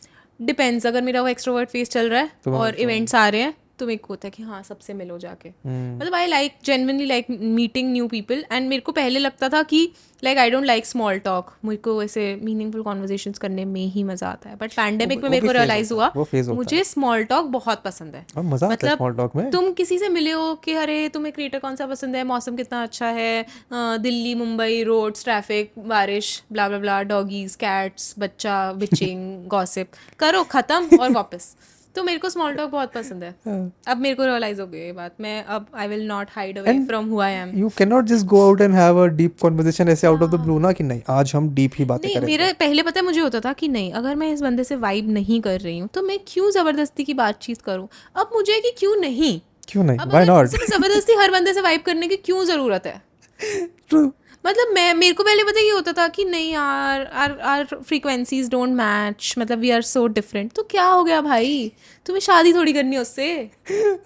डिपेंड्स अगर मेरा वो एक्सट्रोवर्ट फेस चल रहा है तो और इवेंट्स आ रहे हैं तो मेरे को होता है कि हाँ सबसे मिलो जाके। हम्म। मतलब I like genuinely like meeting new people and मेरे को पहले लगता था कि like I don't like small talk मेरे को ऐसे मीनिंगफुल कॉन्वर्जेशंस करने में ही मज़ा आता है। बट पैंडेमिक में मेरे को रियलाइज़ हुआ मुझे स्मॉल टॉक बहुत पसंद है। मज़ा मतलब में। तुम किसी से मिले हो कि अरे तुम्हें क्रिएटर कौन सा पसंद है? मौसम कितना अच्छा है? दिल्ली मुंबई रोड्स ट्रैफ़िक बारिश blah blah blah doggies cats बच्चा बिचिंग गॉसिप (laughs) करो खत्म और वापस। तो मेरे को स्मॉल टॉक बहुत पसंद है। हाँ। अब मेरे को रियलाइज़ हो गई ये बात। मैं अब I will not hide away from who I am you can not just go out and have a deep conversation ऐसे आउट ऑफ़ द ब्लू ना कि नहीं आज हम डीप ही बातें करेंगे। मेरा पहले पता है मुझे होता था कि नहीं अगर मैं इस बंदे से वाइब नहीं कर रही हूँ तो मैं क्यों ज़बरदस्ती की बातचीत करूँ? अब मुझे कि क्यों नहीं? क्यों नहीं? व्हाई नॉट ज़बरदस्ती हर बंदे से वाइब करने की क्यों ज़रूरत है? (laughs) ट्रू मतलब मैं मेरे को पहले पता ये होता था कि नहीं यार are are frequencies don't match मतलब वी आर सो डिफरेंट तो क्या हो गया भाई? तुम्हें शादी थोड़ी करनी है उससे।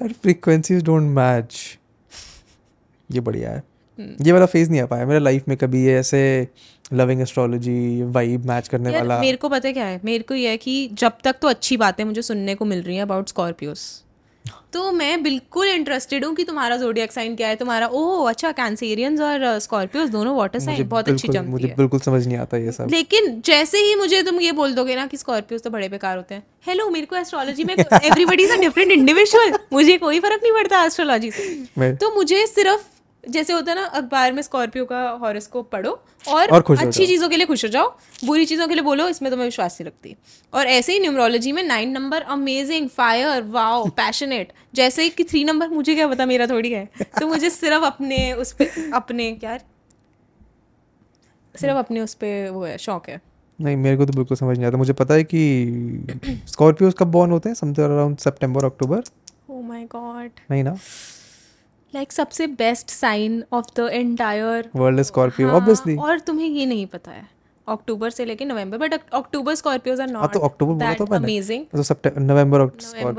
और फ्रीक्वेंसीज डोंट मैच ये बढ़िया है। हम्म। ये वाला फ़ेज़ नहीं आ पाया मेरे लाइफ में कभी ये ऐसे लविंग एस्ट्रोलॉजी वाइब मैच करने वाला। मेरे को पता क्या है? मेरे को ये है कि जब तक तो अच्छी बातें मुझे सुनने को मिल रही हैं अबाउट स्कॉर्पियोस तो मैं बिल्कुल इंटरेस्टेड हूँ कि तुम्हारा जोडियक साइन क्या है तुम्हारा ओह अच्छा कैंसेरियंस और स्कॉर्पियो दोनों वाटर साइन बहुत अच्छी जमती मुझे है बिल्कुल समझ नहीं आता ये सब। लेकिन जैसे ही मुझे तुम ये बोल दोगे ना कि स्कॉर्पियोज तो बड़े बेकार होते हैं। हेलो मेरे को एस्ट्रोलॉजी में everybody is a different individual मुझे कोई फ़र्क नहीं पड़ता एस्ट्रोलॉजी से। तो मुझे सिर्फ़ जैसे होता है ना अखबार में स्कॉर्पियो का हॉरोस्कोप पढ़ो और, और अच्छी चीज़ों के लिए खुश हो जाओ बुरी चीज़ों के लिए बोलो इसमें तुम्हें विश्वास नहीं रखती। और ऐसे ही न्यूमरोलॉजी में nine number amazing fire wow passionate जैसे कि थ्री नंबर मुझे क्या पता मेरा थोड़ी है। तो मुझे सिर्फ़ अपने उस पे अपने क्या? सिर्फ़ अपने उस पे वो है शौक है। नहीं मेरे को तो बिल्कुल समझ नहीं आता। मुझे पता है कि स्कॉर्पियोज कब बॉर्न होते हैं? समथिंग अराउंड सितंबर अक्टूबर ओ माय गॉड नहीं ना? लाइक सबसे best sign of the entire world Scorpio obviously और तुम्हें ये नहीं पता है अक्टूबर से लेके नवंबर but October Scorpios are not तो अक्टूबर बोला तो मैंने। अमेजिंग तो सितंबर नवंबर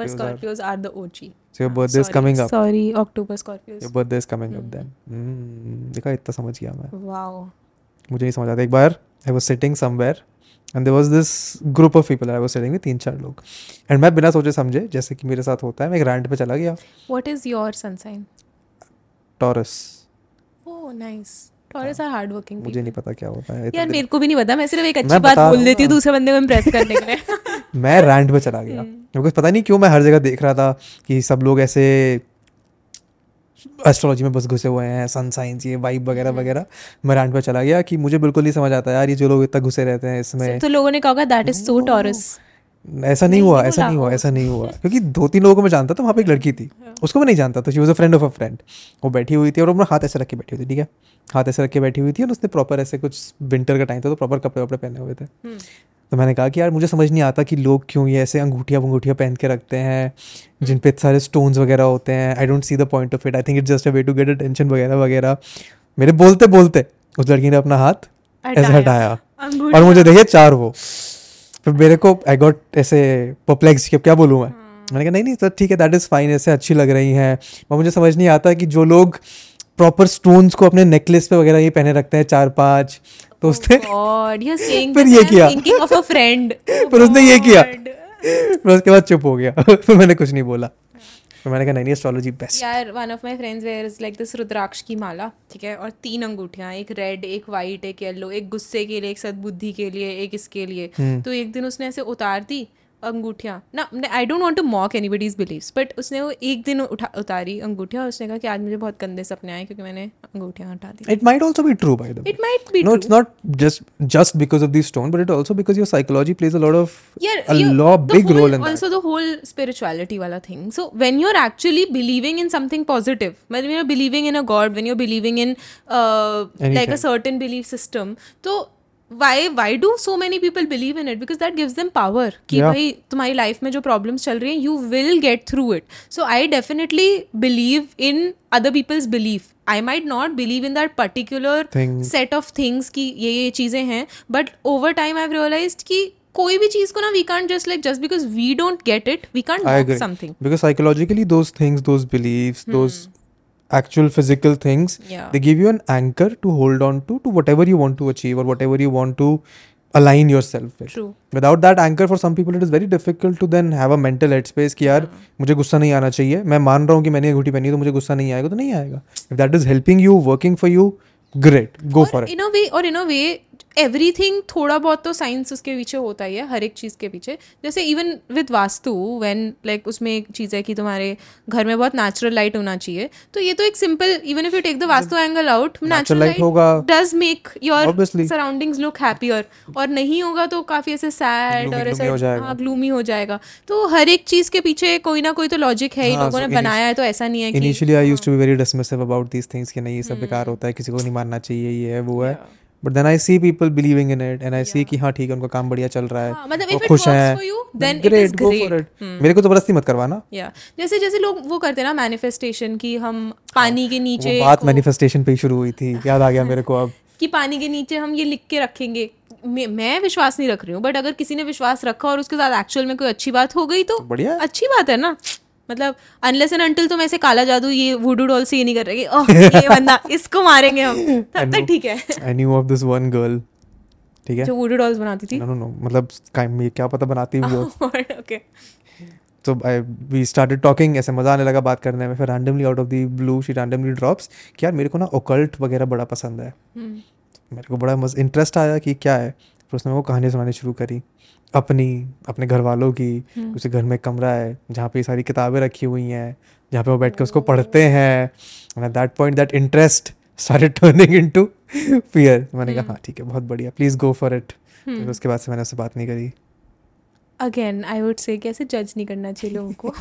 Scorpios are the OG so your birthday is coming up. Sorry October Scorpios your birthday is coming up then. Hmm, देखा इतना समझ गया मैं। वाओ मुझे नहीं समझ आता। एक बार I was sitting somewhere and there was this group of people I was sitting with तीन चार लोग। एंड मैं बिना सोचे समझे जैसे कि मेरे साथ होता है मैं एक रैंट पे चला गया। What is your sun sign Taurus oh nice Taurus are hard working मुझे नहीं पता क्या होता है। यार मेरे को भी नहीं पता मैं सिर्फ़ एक अच्छी बात बोल देती हूँ हूँ दूसरे बंदे को इम्प्रेस करने के लिए। (laughs) मैं रैंट पे चला गया। मेरे को पता नहीं क्यों मैं हर जगह देख रहा था कि सब लोग ऐसे एस्ट्रोलॉजी में बस घुसे हुए हैं सन साइंस ये वाइब वगैरह वगैरह। मैं रैंट पे चला गया कि मुझे बिल्कुल नहीं समझ आता यार ये जो लोग इतना घुसे रहते हैं इसमें। तो लोगों ने कहा होगा दैट इज़ सो टॉरस ऐसा नहीं हुआ ऐसा नहीं हुआ ऐसा नहीं हुआ। क्योंकि दो तीन लोगों को मैं जानता था वहाँ पे एक लड़की थी। उसको मैं नहीं जानता था। She was a friend of a friend वो बैठी हुई थी और अपना हाथ ऐसे रख के बैठी हुई थी ठीक है? हाथ ऐसे रख के बैठी हुई थी और उसने प्रॉपर ऐसे कुछ विंटर का टाइम था तो प्रॉपर कपड़े वपड़े पहने हुए थे। तो मैंने कहा कि यार मुझे समझ नहीं आता कि लोग क्यों ये ऐसे अंगूठियाँ वंगूठियाँ पहन के रखते हैं जिन पे सारे स्टोन्स वगैरह होते हैं। I don't see the point of it I think it's just a way to get attention वगैरह वगैरह। मेरे बोलते बोलते उस लड़की ने अपना हाथ ऐसे हटाया। और मुझे देखिए चार वो। फिर मेरे को आई गॉट ऐसे परप्लेक्स क्या बोलूँ मैं? मैंने कहा नहीं नहीं तो ठीक है दैट इज़ फाइन ऐसे अच्छी लग रही हैं। और मुझे समझ नहीं आता कि जो लोग प्रॉपर स्टोन्स को अपने नेकलेस पे वगैरह ये पहने रखते हैं चार पाँच तो उसने आर सेइंग (laughs) फिर ये किया। (laughs) फिर उसने ये किया। फिर उसके बाद चुप हो गया। (laughs) फिर मैंने कुछ नहीं बोला। फिर मैंने कहा नहीं नहीं एस्ट्रोलॉजी बेस्ट यार one of my friends wear is like this rudraksha की माला ठीक है और तीन अंगूठियाँ एक रेड एक वाइट एक येलो एक गुस्से के लिए एक सद्बुद्धि के लिए एक इसके लिए। तो एक दिन उसने ऐसे उतार दी अंगूठियाँ ना I don't want to mock anybody's beliefs but उसने वो एक दिन उठा उतारी अंगूठियाँ और उसने कहा कि आज मुझे बहुत गंदे सपने आए क्योंकि मैंने अंगूठियाँ हटा दी might also be true, by the way. It might be no, it's not just just because of these stone, but it also because your psychology plays a lot of yeah a you- lot the big whole, role in that. also the whole spirituality wala thing so when you're actually believing in something positive when you're believing in a god when you're believing in uh, like Anything. a certain belief system so why why do so many people believe in it because that gives them power कि Yeah. भाई तुम्हारी life में जो problems चल रही हैं you will get through it so I definitely believe in other people's belief I might not believe in that particular Thing. set of things कि ये ये चीज़ें हैं but over time I've realized कि कोई भी चीज़ को ना we can't just like just because we don't get it we can't I mock agree. something Because psychologically, those things, those beliefs, those actual physical things, Hmm. Yeah. they give you an anchor to hold on to to whatever you want to achieve or whatever you want to align yourself with. true Without that anchor, for some people, it is very difficult to then have a mental headspace कि यार मुझे गुस्सा नहीं आना चाहिए मैं मान रहा हूँ कि मैंने अंगूठी पहनी है तो मुझे गुस्सा नहीं आएगा तो नहीं आएगा if that is helping you working for you great go for it in a way और इन अ वे एवरीथिंग थोड़ा बहुत तो साइंस उसके पीछे होता ही है हर एक चीज़ के पीछे। जैसे even with vastu when like उसमें एक चीज़ है कि तुम्हारे घर में बहुत नेचुरल लाइट होना चाहिए तो ये तो एक simple even if you take the vastu angle out natural light होगा। Does make your surroundings look happier और नहीं होगा तो काफ़ी ऐसे सैड और ऐसे। हाँ ग्लूमी हो जाएगा। तो हर एक चीज़ के पीछे कोई ना कोई तो लॉजिक है ही हाँ, लोगों ने बनाया है तो ऐसा नहीं है कि initially I used to be very dismissive about these things कि नहीं ये सब बेकार Hmm. होता है किसी को नहीं मानना चाहिए ये है वो है। But then I see people believing in it and I see कि हाँ ठीक है उनका काम बढ़िया चल रहा है। हाँ, मतलब वो खुश हैं। Great go. फॉर इट मेरे को ज़बरदस्ती मत करवाना। या जैसे जैसे लोग वो करते हैं ना मैनिफेस्टेशन की हम पानी के नीचे हाँ, वो बात मैनिफेस्टेशन पे ही शुरू हुई थी। याद आ गया मेरे को अब। (laughs) कि पानी के नीचे हम ये लिख के रखेंगे। मैं विश्वास नहीं रख रही हूँ बट अगर किसी ने विश्वास रखा और उसके साथ एक्चुअल में कोई अच्छी बात हो गई तो बढ़िया अच्छी बात है ना। मतलब अनलेस एंड अनटिल तुम ऐसे काला जादू ये वुडू डॉल से ये नहीं कर रहे कि ओह (laughs) ये बंदा इसको मारेंगे हम। (laughs) तब तक ठीक है। I knew of this one girl ठीक है? जो वुडू डॉल्स बनाती थी। नो नो नो मतलब क्या पता बनाती हुई हो ओके तो वी स्टार्टेड टॉकिंग ऐसे मज़ा आने लगा बात करने में फिर randomly out of the blue she randomly drops कि यार मेरे को ना ओकल्ट वगैरह बड़ा पसंद है। मेरे को बड़ा मज इंटरेस्ट आया कि क्या है फिर उसने वो कहानी सुनानी शुरू करी। अपनी अपने घर वालों की उसे घर में कमरा है जहाँ पे ये सारी किताबें रखी हुई हैं जहाँ पे वो बैठ के उसको पढ़ते हैं। And at that point that interest सारे टर्निंग इन टू फियर मैंने कहा हाँ ठीक है बहुत बढ़िया प्लीज़ गो फॉर इट उसके बाद से मैंने उससे बात नहीं करी। अगेन आई वुड से कैसे जज नहीं करना चाहिए लोगों को।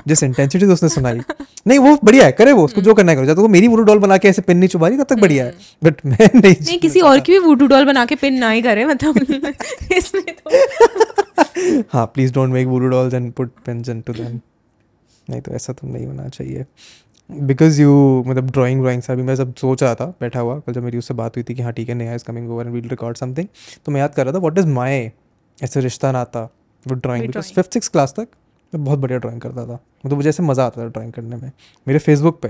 (laughs) जिस इंटेंसिटी से उसने सुनाई। नहीं वो बढ़िया है करे वो उसको जो करना है करो। जब तक वो मेरी वुडू डॉल बना के ऐसे पिन नहीं चुबा रही तब तक बढ़िया है। बट मैं (laughs) नहीं नहीं किसी और की भी वुडू डॉल बना के पिन ना ही करे मतलब (laughs) इसमें तो। हाँ please don't make voodoo dolls and put pins into them नहीं तो ऐसा तो नहीं होना चाहिए। बिकॉज़ यू मतलब ड्राइंग ड्राइंग से अभी मैं जब सोच रहा था बैठा हुआ कल जब मेरी उससे बात हुई थी कि हाँ ठीक है Neha is coming over and we'll record something तो मैं याद कर रहा था व्हाट इज़ माई ऐसे रिश्ता नाता? वो drawing because fifth six class तक मैं बहुत बढ़िया ड्राइंग करता था। मतलब मुझे ऐसे मज़ा आता था ड्राइंग करने में। मेरे फेसबुक पे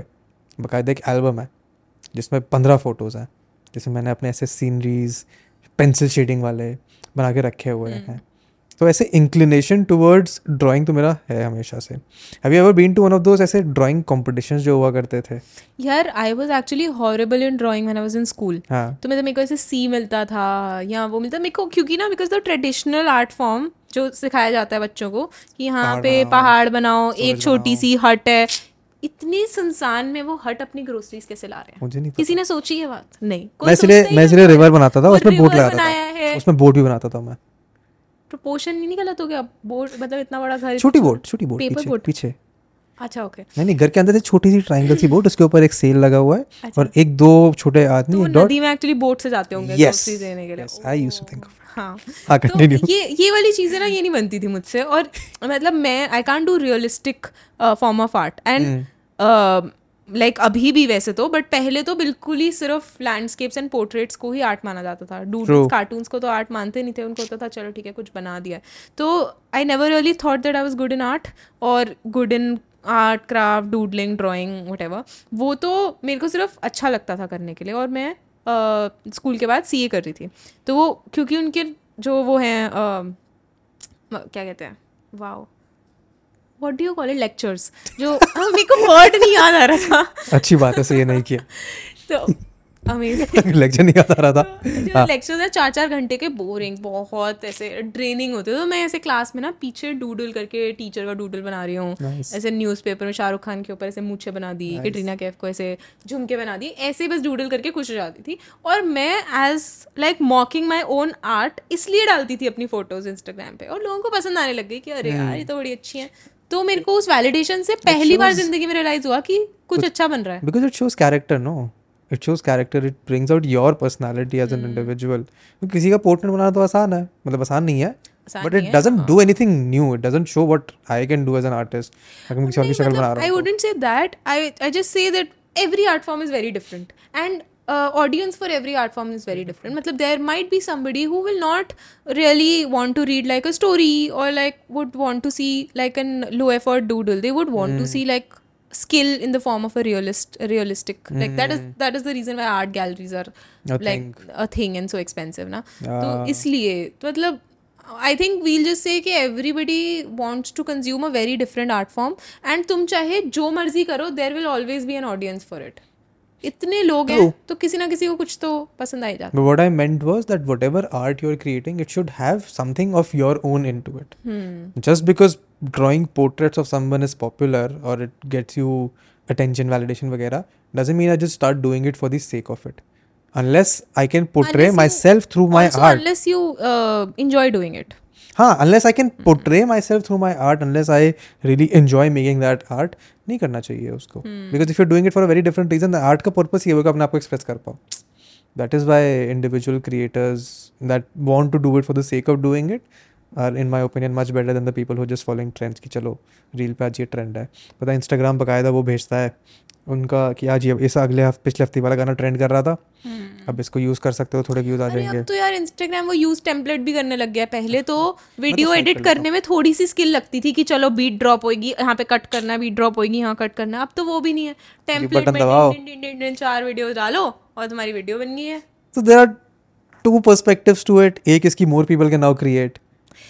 बाकायदा एक एल्बम है जिसमें पंद्रह फ़ोटोज़ हैं। जिसमें मैंने अपने ऐसे सीनरीज पेंसिल शेडिंग वाले बना के रखे हुए हैं। तो ऐसे इंक्लिनेशन टुवर्ड्स ड्राइंग तो मेरा है हमेशा से। Have you ever been to one of those ऐसे ड्राइंग कॉम्पिटिशन्स जो हुआ करते थे? यार I was actually horrible in drawing when I was in school हाँ। तो मतलब मेरे को ऐसे सी मिलता था या वो मिलता मेरे को क्योंकि ना because the traditional art form जो सिखाया जाता है बच्चों को कि यहाँ पे पहाड़ बनाओ एक छोटी सी हट है। इतनी संसान में वो हट अपनी ग्रोसरीज कैसे ला रहे हैं? मुझे नहीं किसी ने सोची ये बात? नहीं। मैं इसलिए ही मैं है इसलिए रिवर बनाता था उसमें बोट लगाता था। है। उसमें बोट भी बनाता था मैं। प्रोपोर्शन नहीं गलत हो गया बोट मतलब इतना बड़ा घर छोटी बोट छोटी बोट पेपर पीछे बोट पीछे। अच्छा ओके नहीं नहीं घर के अंदर से छोटी सी ट्रायंगल सी बोट उसके ऊपर एक सेल लगा हुआ है अच्छा। और एक दो छोटे आदमी तो डॉट नदी में एक्चुअली बोट से जाते होंगे यस groceries देने के लिए। आई यूज्ड टू थिंक हाँ। हाँ तो ये ये वाली चीज़ें ना ये नहीं बनती थी मुझसे और मतलब मैं I can't do realistic form of art and like like, अभी भी वैसे तो बट पहले तो बिल्कुल ही सिर्फ़ लैंडस्केप्स एंड पोर्ट्रेट्स को ही आर्ट माना जाता था। डूडल्स. कार्टून्स को तो आर्ट मानते नहीं थे उनको होता था चलो ठीक है कुछ बना दिया तो I never really thought that I was good in art और good in art craft doodling drawing what वो तो मेरे को सिर्फ़ अच्छा लगता था करने के लिए और मैं स्कूल के बाद सी कर रही थी। तो वो क्योंकि उनके जो वो हैं म- क्या कहते हैं? Wow what do you call it lectures जो हाँ, मेरे को वर्ड नहीं याद आ रहा था। अच्छी बात है ये नहीं किया। (laughs) तो लेक्चर (laughs) नहीं आता रहा था। जो लेक्चर्स है चार चार घंटे के बोरिंग बहुत ऐसे ड्रेनिंग होते तो मैं ऐसे क्लास में ना पीछे डूडल करके टीचर का डूडल बना रही हूँ। Nice. ऐसे न्यूज़पेपर में शाहरुख खान के ऊपर ऐसे मूछे बना दी कैटरीना कैफ को ऐसे झुमके बना दी। ऐसे बस डूडल करके खुश हो जाती थी। और मैं as like mocking my own art इसलिए डालती थी अपनी फ़ोटोज़ इंस्टाग्राम पे। और लोगों को पसंद आने लग गई कि अरे यार ये तो बड़ी अच्छी है। तो मेरे को उस वैलिडेशन से पहली बार ज़िंदगी में रियलाइज़ हुआ कि कुछ अच्छा बन रहा है। Because it shows character no it shows character it brings out your personality as an individual किसी का पोर्ट्रेट बनाना तो आसान है। मतलब आसान नहीं है। But it doesn't do anything new it doesn't show what I can do as an artist अगर मैं किसी और की शक्ल बना मतलब रहा हूँ I wouldn't say that I I just say that every art form is very different and audience for every art form is very different. मतलब there might be somebody who will not really want to read like a story or like would want to see like an low effort doodle. They would want to see like skill in the form of a realist realistic mm. like that is that is the reason why art galleries are A like thing. a thing and so expensive ना तो Ah. इसलिए तो मतलब आई think we'll just say कि everybody wants to consume a very different art form and तुम चाहे जो मर्ज़ी करो there will always be an audience for it इतने लोग हैं तो किसी ना किसी को कुछ तो पसंद आई जाता what I meant was that whatever art you are creating it should have something of your own into it just because drawing portraits of someone is popular और it gets you attention validation वगैरह doesn't mean I just start doing it for the sake of it unless i can portray unless myself you, through my art. unless you uh, enjoy हाँ unless I can portray myself through my art unless I really enjoy making that art नहीं करना चाहिए उसको। Because if you doing it for a very different reason the art का purpose ये होगा अपने आपको एक्सप्रेस कर पाओ। That is by individual creators that want to do it for the sake of doing it are in my opinion much better than the people who are just following trends कि चलो reel पे आज ये trend है। पता Instagram बकायदा वो भेजता है उनका कि आज ये इस अगले हफ़्ते पिछले हफ़्ते वाला गाना ट्रेंड कर रहा था। अब इसको यूज़ कर सकते हो थोड़े व्यूज़ आ जाएँगे अब तो यार इंस्टाग्राम वो यूज़ टेम्पलेट भी करने लग गया पहले तो वीडियो मतलब एडिट करने में थोड़ी सी स्किल लगती थी कि चलो बीट ड्रॉप होगी यहाँ पे कट करना बीट ड्रॉप होगी यहाँ कट करना। अब तो वो भी नहीं है। टेम्पलेट में दबाओ। चार वीडियो डालो और तुम्हारी वीडियो बन गई है। So there are two perspectives to it. एक इसकी more people can now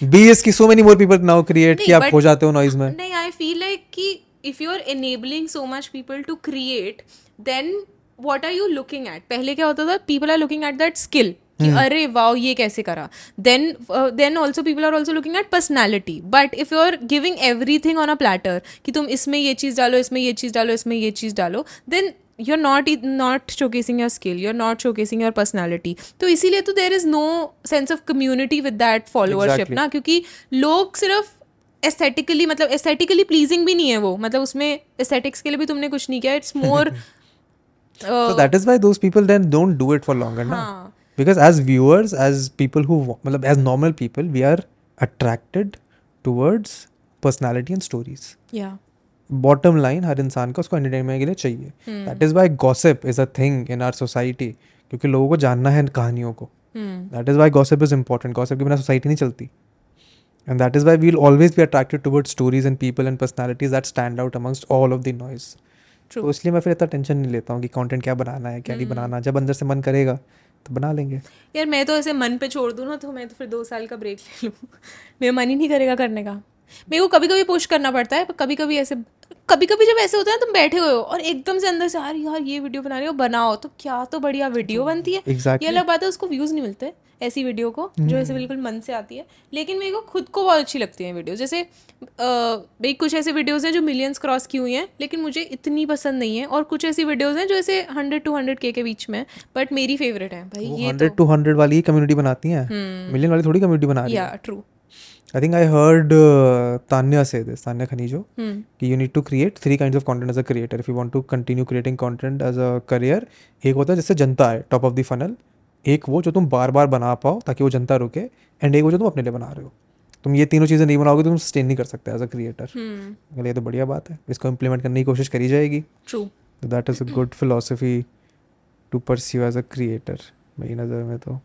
B इसकी so many more people now create कि आप खो जाते हो noise में. नहीं आई फील लाइक कि if you are enabling so much people to create then what are you looking at पहले क्या होता था? People are looking at that skill कि अरे वाओ ये कैसे करा? Then then also people are also looking at personality but if you are giving everything on a platter कि तुम इसमें ये चीज़ डालो इसमें ये चीज़ डालो इसमें ये चीज़ डालो then you are not not showcasing your skill you are not showcasing your personality तो इसीलिए तो there is no sense of community with that followership ना क्योंकि लोग सिर्फ़ एस्थेटिकली मतलब एस्थेटिकली प्लीजिंग भी नहीं है वो। मतलब उसमें एस्थेटिक्स के लिए भी तुमने कुछ नहीं किया it's more that is why those people then don't do it for long and because as viewers as people who मतलब as normal people we are attracted towards personality and stories या bottom line हर इंसान को उसको entertainment के लिए चाहिए। That is why gossip is a thing in our society क्योंकि लोगों को जानना है कहानियों को। That is why gossip is important gossip के बिना सोसाइटी नहीं चलती। And that is why we'll always be attracted toward stories and people and personalities that stand out amongst all of the noise तो इसलिए मैं फिर इतना टेंशन नहीं लेता हूँ कि कंटेंट क्या बनाना है क्या नहीं बनाना। जब अंदर से मन करेगा तो बना लेंगे। यार मैं तो ऐसे मन पे छोड़ दूँ ना तो मैं तो फिर दो साल का ब्रेक ले लूँ। (laughs) मेरा मन ही नहीं करेगा करने का। मेरे को कभी कभी पुश करना पड़ता है पर कभी कभी ऐसे कभी कभी जब ऐसे होता है तुम बैठे हुए हो और एकदम से अंदर से यार यार ये वीडियो बना रहे हो बनाओ। तो क्या तो बढ़िया वीडियो बनती है। Exactly. ये अलग बात है उसको व्यूज़ नहीं मिलते ऐसी वीडियो को hmm. जो ऐसे बिल्कुल मन से आती है। लेकिन मेरे को खुद को बहुत अच्छी लगती है वीडियो। जैसे भाई कुछ ऐसे वीडियोज़ हैं जो मिलियंस क्रॉस की हुई हैं लेकिन मुझे इतनी पसंद नहीं है। और कुछ ऐसी वीडियोज़ हैं जो ऐसे हंड्रेड टू हंड्रेड के के बीच में बट मेरी फेवरेट है। भाई ये हंड्रेड टू हंड्रेड वाली कम्युनिटी बनाती हैं। मिलियन वाली थोड़ी कम्युनिटी बना रही है। True I think I heard uh, Tanya say this, Tanya Khanijo, कि you need to create three kinds of content as a creator. If you want to continue creating content as a career, एक होता है जिससे जनता है top of the funnel एक वो जो तुम बार बार बना पाओ ताकि वो जनता रुके एंड एक वो जो तुम अपने लिए बना रहे हो। तुम ये तीनों चीज़ें नहीं बनाओगे तो तुम सस्टेन नहीं कर सकते एज अ क्रिएटर ये तो बढ़िया बात है। इसको इम्प्लीमेंट करने की कोशिश करी जाएगी। True that is a good philosophy to pursue as a creator मेरी नज़र में तो।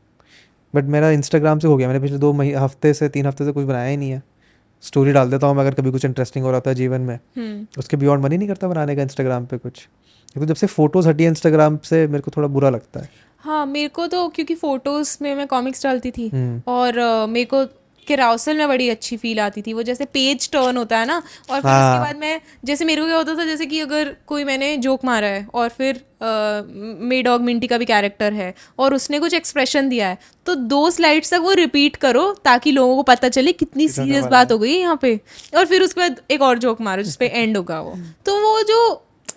बट मेरा इंस्टाग्राम से हो गया। मैंने पिछले दो महीने हफ़्ते से तीन हफ़्ते से कुछ बनाया ही नहीं है। स्टोरी डाल देता हूँ मैं अगर कभी कुछ इंटरेस्टिंग हो रहा था जीवन में। उसके बियॉन्ड मन ही नहीं करता बनाने का इंस्टाग्राम पे कुछ। तो जब से फ़ोटोज़ हटी है इंस्टाग्राम से मेरे को थोड़ा बुरा लगता है। हाँ मेरे को तो क्योंकि फ़ोटोज़ में मैं कॉमिक्स डालती थी hmm. और uh, मेरे को किराउसल में बड़ी अच्छी फील आती थी वो जैसे पेज टर्न होता है ना और फिर हाँ। उसके बाद मैं जैसे मेरे को क्या होता था जैसे कि अगर कोई मैंने जोक मारा है और फिर मे डॉग मिंटी का भी कैरेक्टर है और उसने कुछ एक्सप्रेशन दिया है तो दो स्लाइड्स तक वो रिपीट करो ताकि लोगों को पता चले कितनी सीरियस बात हो। गई है यहाँ पे। और फिर उसके बाद एक और जोक मारो जिसपे (laughs) एंड होगा वो। तो वो जो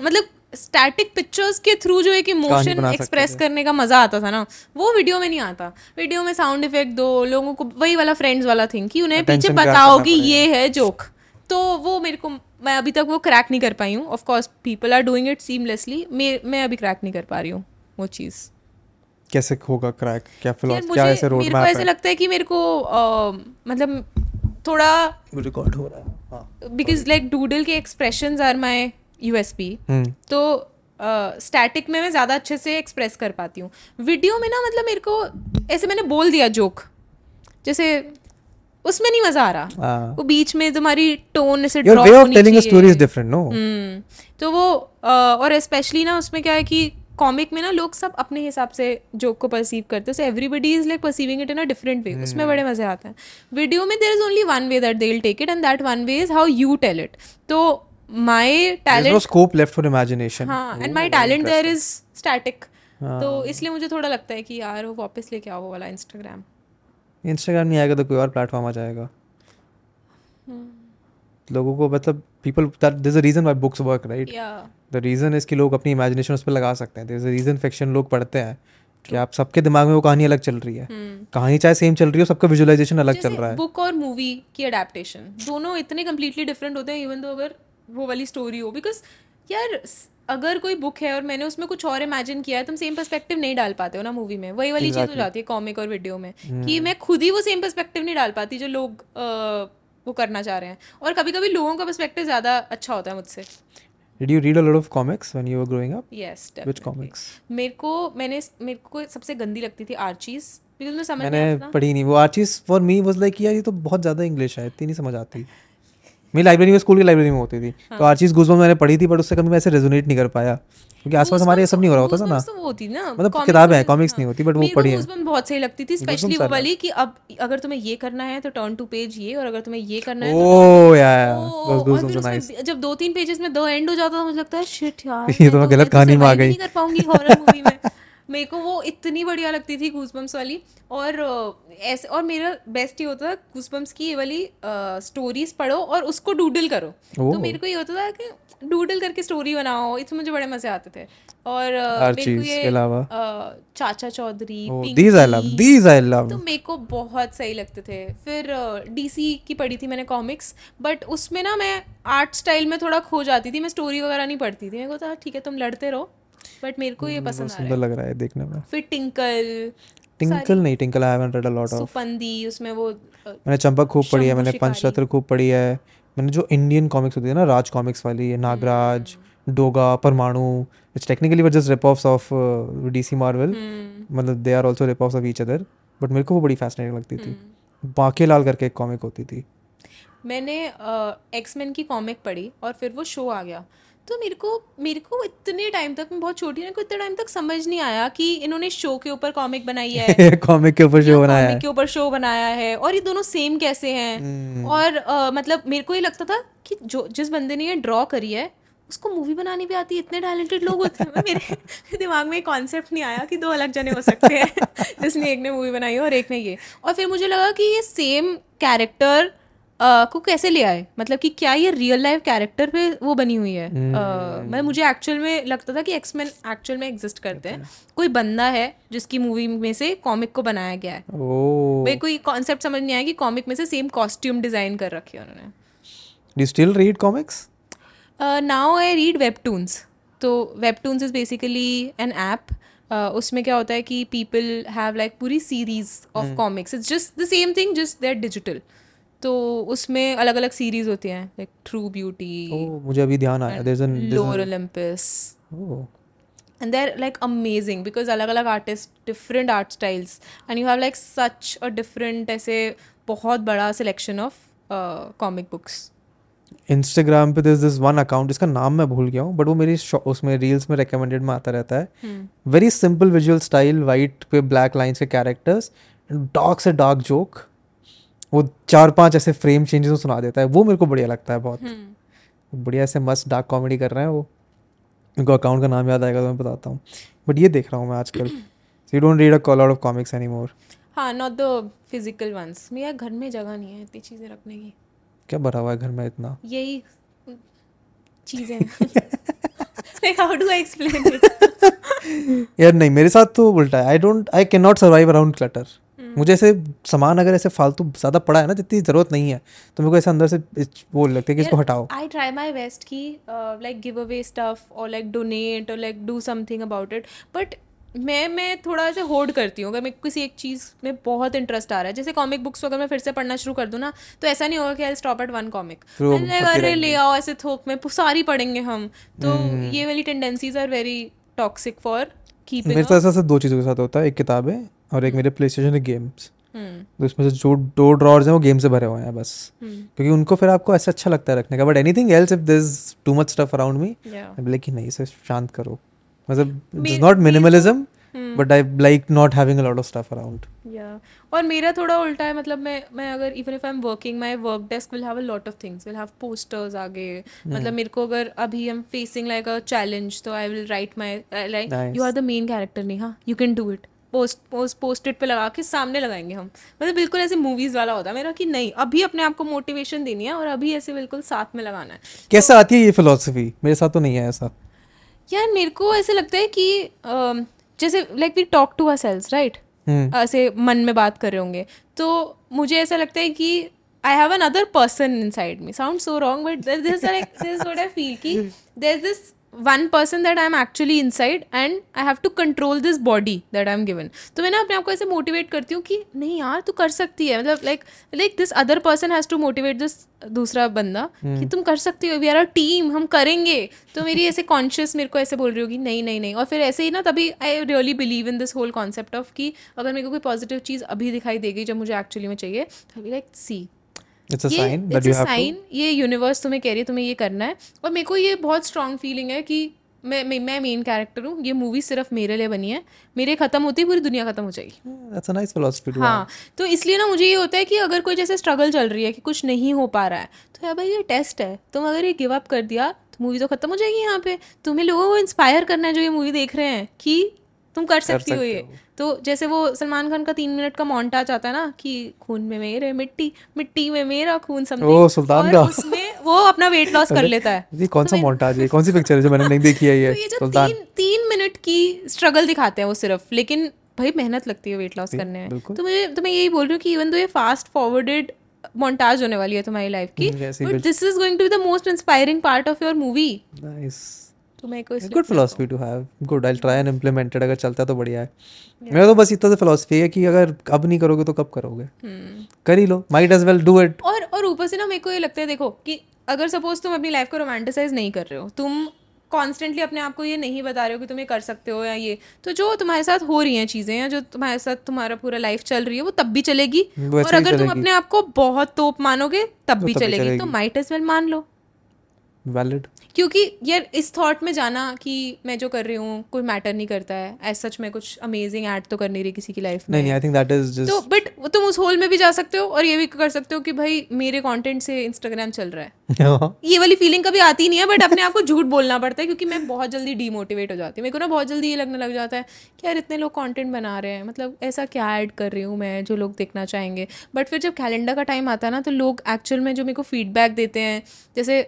मतलब स्टैटिक पिक्चर्स के थ्रू जो एक इमोशन एक्सप्रेस करने का मज़ा आता था ना वो वीडियो में नहीं आता। वीडियो में साउंड इफ़ेक्ट दो लोगों को वही वाला फ्रेंड्स वाला थिंग कि उन्हें पीछे बताओ कि ये है जोक तो वो मेरे को मैं अभी तक वो क्रैक नहीं कर पाई हूँ। Of course people are doing it seamlessly मैं अभी क्रैक नहीं कर पा रही हूँ वो चीज़। कैसे होगा क्रैक क्या फिलॉसफी मुझे क्या ऐसे रोड मेरे को मैप ऐसे लगता है कि मेरे को अ, मतलब थोड़ा रिकॉर्ड हो रहा है हाँ। बिकॉज़ लाइक डूडल के एक्सप्रेशंस आर माय यूएसपी हम्म। तो स्टैटिक में मैं ज़्यादा अच्छे से एक्सप्रेस कर पाती हूँ। वीडियो में ना मतलब मेरे को ऐसे मैंने बोल दिया जोक जैसे उसमें नहीं मज़ा आ रहा। हाँ। वो बीच में तुम्हारी टोन ऐसे वे होनी टेलिंग अ चाहिए। स्टोरी इज़ डिफरेंट नो तो वो और स्पेशली ना उसमें क्या है कि कॉमिक में ना लोग सब अपने हिसाब से जोक को परसीव करते हैं। So everybody is like perceiving it in a different way उसमें बड़े मज़े आते हैं। वीडियो में there is only one way that they will take it and that one way is how you tell it तो my There's no talent scope left for imagination. हाँ and my talent there is static हाँ। तो इसलिए मुझे थोड़ा लगता है कि यार वो वापस लेके आओ वाला इंस्टाग्राम इंस्टाग्राम नहीं आएगा तो कोई और प्लेटफॉर्म आ जाएगा। लोगों को मतलब people that a reason why books work right? या the reason is कि लोग अपनी imagination उस पर लगा सकते हैं। There's a reason fiction लोग पढ़ते हैं कि आप सबके दिमाग में वो कहानी अलग चल रही है। कहानी चाहे सेम चल रही हो सबका विजुअलाइजेशन अलग चल रहा है। बुक और मूवी की अडेप्टेशन दोनों इतने कम्प्लीटली डिफरेंट होते हैं इवन दो अगर वो वाली स्टोरी हो बिकॉज़ यार अगर कोई बुक है और मैंने उसमें कुछ और इमेजिन किया है तुम सेम पर्सपेक्टिव नहीं डाल पाते हो ना मूवी में। वही वाली चीज़ हो जाती है कॉमिक और वीडियो में कि मैं खुद ही वो सेम पर्सपेक्टिव नहीं डाल पाती जो लोग अ, वो करना चाह रहे हैं। और कभी कभी लोगों का पर्सपेक्टिव ज़्यादा अच्छा होता है मुझसे। Did you read a lot of comics when you were growing up? Yes which comics? मेरे को मैंने मेरे को सबसे गंदी लगती थी आर्चीज बिकॉज़ मैं समझ मैंने पढ़ी नहीं वो Archies for me was like यार ये तो बहुत ज़्यादा इंग्लिश है इतनी नहीं समझ आती। मेरी लाइब्रेरी में स्कूल की लाइब्रेरी में होती थी। हाँ। तो आर्चिस गुजबम मैंने पढ़ी थी बट उससे कभी मैं ऐसे रेजोनेट नहीं कर पाया। क्योंकि आसपास हमारे ये सब नहीं हो रहा होता था ना। तो वो होती ना मतलब किताबें हैं कॉमिक्स हाँ। नहीं होती बट वो पढ़ी है। बहुत सही लगती थी स्पेशली वो वाली कि अब अगर तुम्हें ये करना है तो टर्न टू पेज ये और अगर तुम्हें ये करना है यार तो ओ, फिर are nice जब दो तीन पेजेस में दो एंड हो जाता था मुझे लगता है शिट यार (laughs) ये तो मैं गलत कहानी में आ गई। नहीं कर पाऊँगी हॉरर मूवी में। (laughs) मेरे को वो इतनी बढ़िया लगती थी गूसबम्स वाली। और ऐसे और मेरा बेस्ट ये होता था गूसबम्स की ये वाली स्टोरीज पढ़ो और उसको डूडल करो। तो मेरे को ये होता था कि डूडल करके स्टोरी बनाओ इसमें मुझे बड़े मज़े आते थे। और मेरे को ये Chacha Chaudhary I love. Pinky, These I love. तो मेरे को बहुत सही लगते थे। फिर डीसी की पढ़ी थी मैंने कॉमिक्स बट उसमें ना मैं आर्ट स्टाइल में थोड़ा खो जाती थी मैं स्टोरी वगैरह नहीं पढ़ती थी। मेरे को था ठीक है तुम लड़ते रहो बट मेरे को ये पसंद आ रहा है। लग रहा है देखने में। फिर टिंकल टिंकल नहीं Tinkle I haven't read a lot of Suppandi उसमें वो मैंने चंपक खूब पढ़ी है मैंने पंचतंत्र खूब पढ़ी है। मैंने जो इंडियन कॉमिक्स होती है ना राज कॉमिक्स वाली है Nagraj hmm. Doga Parmanu it's technically were just rip offs of DC Marvel hmm, मतलब they are also rip offs of each other but मेरे को वो बड़ी फैसिनेटिंग लगती थी। हम्म। बाके लाल करके एक कॉमिक होती थी। मैंने एक्समैन की कॉमिक पढ़ी और फिर वो शो आ गया। तो मेरे को मेरे को इतने टाइम तक मैं बहुत छोटी मेरे को इतने टाइम तक समझ नहीं आया कि इन्होंने शो के ऊपर कॉमिक बनाई है। (laughs) कॉमिक के ऊपर शो बनाया कॉमिक है। के ऊपर शो बनाया है और ये दोनों सेम कैसे हैं? हम्म। और अ, मतलब मेरे को ये लगता था कि जो जिस बंदे ने ये ड्रॉ करी है उसको मूवी बनानी भी आती है। इतने टैलेंटेड लोग होते हैं। मेरे (laughs) दिमाग में कॉन्सेप्ट नहीं आया कि दो अलग जने हो सकते हैं (laughs) जिसने एक ने मूवी बनाई और एक ने ये। और फिर मुझे लगा कि ये सेम कैरेक्टर को कैसे ले आए? मतलब कि क्या ये रियल लाइफ कैरेक्टर पे वो बनी हुई है? अ, मैं मुझे एक्चुअल में लगता था कि एक्समैन एक्चुअल में एग्जिस्ट करते हैं। कोई बंदा है जिसकी मूवी में से कॉमिक को बनाया गया है। मेरे को ये कॉन्सेप्ट समझ नहीं आया कि कॉमिक में से सेम कॉस्ट्यूम डिज़ाइन कर रखी है उन्होंने। Do still read comics now I read webtoons तो webtoons is basically an app उसमें क्या होता है कि पीपल हैव लाइक पूरी series of comics it's just the same thing just there digital तो उसमें अलग अलग सीरीज़ होती हैं लाइक ट्रू ब्यूटी मुझे अभी ध्यान आया। There is an Lore Olympus oh and they're like amazing because अलग अलग artists different art styles. And you have like such a different ऐसे बहुत बड़ा selection of uh, comic books. Instagram पे दिस वन अकाउंट इसका नाम मैं भूल गया हूँ बट वो मेरी उसमें रील्स में रिकमेंडेड में आता रहता है। Very simple visual style white पे ब्लैक लाइन्स के कैरेक्टर्स डार्क से डार्क जोक वो चार पाँच ऐसे फ्रेम चेंजेस सुना देता है। वो मेरे को बढ़िया लगता है बहुत। हम्म। बढ़िया ऐसे मस्त डार्क कॉमेडी कर रहे हैं वो। उनको अकाउंट का नाम याद आएगा तो मैं बताता हूँ। बट ये देख रहा हूँ मैं आजकल। You don't read a call out of comics any more हाँ नॉट द फ़िज़िकल वंस मेरा घर में जगह नहीं है इतनी चीज़ें रखने की। क्या भरा हुआ है घर में इतना? यही चीज़ें हाउ डू आई एक्सप्लेन यार नहीं मेरे साथ तो उल्टा है। I don't I can not survive around clutter मुझे ऐसे सामान अगर ऐसे फालतू ज़्यादा पड़ा है ना जितनी ज़रूरत नहीं है तो मेरे को ऐसे अंदर से वो लगता है कि इसको हटाओ। I try my best कि like give away stuff or like donate or like do something about it. But मैं मैं थोड़ा सा होल्ड करती हूँ। अगर को किसी एक चीज़ में बहुत इंटरेस्ट आ रहा है जैसे कॉमिक बुक्स अगर मैं फिर से पढ़ना शुरू कर दूँ ना तो ऐसा नहीं होगा कि I stop at one comic अरे ले आओ ऐसे थोक में सारी पढ़ेंगे हम. तो ये वाली tendencies are very toxic for keeping मेरे साथ ऐसा दो चीज़ों के साथ होता है। एक किताब है और एक मेरे प्ले स्टेशन है गेम्स तो इसमें से जो दो ड्रॉर्स हैं वो गेम से भरे हुए हैं बस। हम्म। क्योंकि उनको फिर आपको ऐसा अच्छा लगता है रखने का। But anything else if this too much stuff around me yeah. Like नहीं इसे शांत करो। मतलब not minimalism. But I like not having a lot of stuff around या और मेरा थोड़ा उल्टा है मतलब मैं मैं अगर even if I am working my work desk will have a lot of things will have posters आगे। Hmm. मतलब मेरे को अगर अभी I am facing like a challenge तो I will write my like. You are the main character Neha you can do it post post post it पे लगा के सामने लगाएँगे हम। मतलब बिल्कुल ऐसे मूवीज़ वाला होता है मेरा कि नहीं अभी अपने आप को मोटिवेशन देनी है और अभी ऐसे बिल्कुल साथ में लगाना है। कैसे आती है ये फिलोसफी मेरे साथ तो नहीं है ऐसा। यार मेरे को ऐसे लगता है कि जैसे like we talk to ourselves right ऐसे मन में बात कर रहे होंगे। तो मुझे ऐसा लगता है कि I have another person inside me sound so wrong but this this I feel कि there is this one person that I am actually inside and I have to control this body that I am given तो मैं ना अपने आप को ऐसे motivate करती हूँ कि नहीं यार तू कर सकती है। मतलब like like this other person has to motivate this दूसरा बंदा कि तुम कर सकती हो। वी आर अ टीम हम करेंगे। तो मेरी ऐसे कॉन्शियस मेरे को ऐसे बोल रही होगी नहीं नहीं नहीं। और फिर ऐसे ही ना तभी I really believe in this whole concept of कि अगर मेरे को कोई पॉजिटिव चीज़ अभी दिखाई देगी जब मुझे एक्चुअली में चाहिए तो लाइक सी इट्स अ ये sign that you have sign ये यूनिवर्स तुम्हें कह रही है तुम्हें ये करना है। और मेरे को ये बहुत स्ट्रांग फीलिंग है कि मैं मैं मेन कैरेक्टर हूँ ये मूवी सिर्फ़ मेरे लिए बनी है। मेरे खत्म होती पूरी दुनिया खत्म हो जाएगी। That's a nice philosophy to हाँ तो इसलिए ना मुझे ये होता है कि अगर कोई जैसे स्ट्रगल चल रही है कि कुछ नहीं हो पा रहा है तो यार भाई ये टेस्ट है। तुम अगर ये गिव अप कर दिया तो मूवी तो खत्म हो जाएगी यहाँ पे। तुम्हें लोगों को इंस्पायर करना है जो ये मूवी देख रहे हैं कि तुम कर सकती हो ये। तो जैसे वो सलमान खान का तीन मिनट का मोन्टाज आता है ना कि खून में मेरे मिट्टी मिट्टी में मेरा खून समथिंग सुल्तान का। उसमें वो अपना वेट लॉस कर लेता है। ये कौन सा मोन्टाज है? कौन सी पिक्चर है जो मैंने नहीं देखी है ये (laughs) तो ये जो सुल्तान? तीन तीन मिनट की स्ट्रगल दिखाते हैं वो सिर्फ़। लेकिन भाई मेहनत लगती है वेट लॉस करने में। तो मुझे तो मैं यही बोल रही हूँ कि इवन दो ये फास्ट फॉरवर्डेड मोन्टाज होने वाली है तुम्हारी लाइफ की but this is going to be the most inspiring part of your movie nice तो मैं को good philosophy to have good I try and implemented अगर चलता है तो बढ़िया है। मेरा तो बस इतना सा फिलोसफी है कि अगर अब नहीं करोगे तो कब करोगे? हम्म। कर ही लो might as well do it और और ऊपर से ना मेरे को ये लगता है देखो कि अगर सपोज़ तुम अपनी लाइफ को रोमांटिसाइज नहीं कर रहे हो तुम कॉन्स्टेंटली अपने आप को ये नहीं बता रहे हो कि तुम ये कर सकते हो या ये तो जो तुम्हारे साथ हो रही हैं चीज़ें या जो तुम्हारे साथ तुम्हारा पूरा लाइफ चल रही है वो तब भी चलेगी। और अगर तुम अपने आप को बहुत तोप मानोगे तब भी तब भी चलेगी। तो माइट एज वेल मान लो। वैलिड क्योंकि यार इस थॉट में जाना कि मैं जो कर रही हूँ कोई मैटर नहीं करता है। एज सच मैं कुछ अमेजिंग ऐड तो कर नहीं रही किसी की लाइफ में। नहीं आई थिंक दैट इज़ तो बट तुम उस होल में भी जा सकते हो और ये भी कर सकते हो कि भाई मेरे कंटेंट से इंस्टाग्राम चल रहा है। (laughs) (laughs) ये वाली फीलिंग कभी आती नहीं है बट अपने आप को झूठ बोलना पड़ता है क्योंकि मैं बहुत जल्दी डीमोटिवेट हो जाती हूँ। मेरे को ना बहुत जल्दी ये लगने लग जाता है कि यार इतने लोग कॉन्टेंट बना रहे हैं। मतलब ऐसा क्या ऐड कर रही हूँ मैं जो लोग देखना चाहेंगे? बट फिर जब कैलेंडर का टाइम आता है ना तो लोग एक्चुअल में जो मेरे को फीडबैक देते हैं जैसे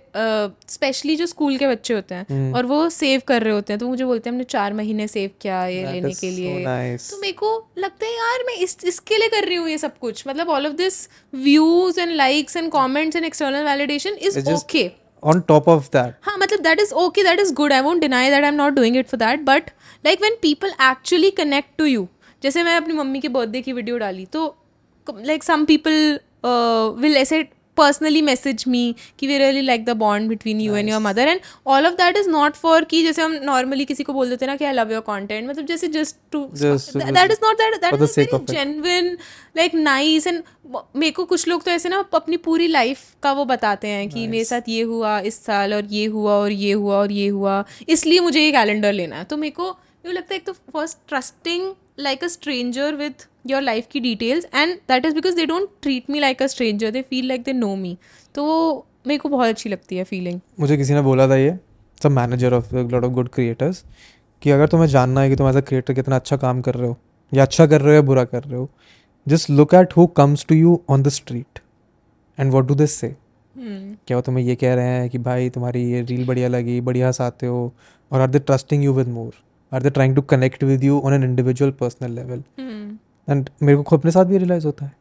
स्पेशली जो स्कूल के बच्चे होते हैं hmm. और वो सेव कर रहे होते हैं तो मुझे बोलते हैं हमने चार महीने सेव किया ये That लेने is के so nice. तो मेरे को लगता है यार मैं इस इसके लिए कर रही हूँ ये सब कुछ। मतलब all of this views and likes and comments and external validation is okay on top of that हाँ मतलब that is okay that is good I won't deny that I am not doing it for that but like when people actually connect to you जैसे मैं अपनी mummy के birthday की video डाली तो like some people will ऐसे personally message me कि we really like the bond between you and your mother and all of that is not for कि जैसे हम नॉर्मली किसी को बोल देते हैं ना कि आई लव योर कॉन्टेंट मतलब जैसे just to that is not that that is very. Genuine like nice and मेरे को कुछ लोग तो ऐसे ना अपनी पूरी लाइफ का वो बताते हैं कि मेरे साथ ये हुआ इस साल और ये हुआ और ये हुआ और ये हुआ इसलिए मुझे ये कैलेंडर लेना है। तो मेरे को को लगता है एक तो first trusting like a stranger with your life की details and that is because they don't treat me like a stranger. They feel like they know me. तो वो मेरे को बहुत अच्छी लगती है फीलिंग मुझे किसी ने बोला था ये सब manager of lot of good creators कि अगर तुम्हें जानना है कि तुम एज अ क्रिएटर कितना अच्छा काम कर रहे हो या अच्छा कर रहे हो या बुरा कर रहे हो just look at who comes to you on the street and what do this say क्या वो तुम्हें ये कह रहे हैं कि भाई तुम्हारी ये रील बढ़िया लगी बढ़िया हंसाते हो और are they trusting you with more are they trying to connect with you on an individual personal level and मेरे को खुद अपने साथ भी रियलाइज़ होता है।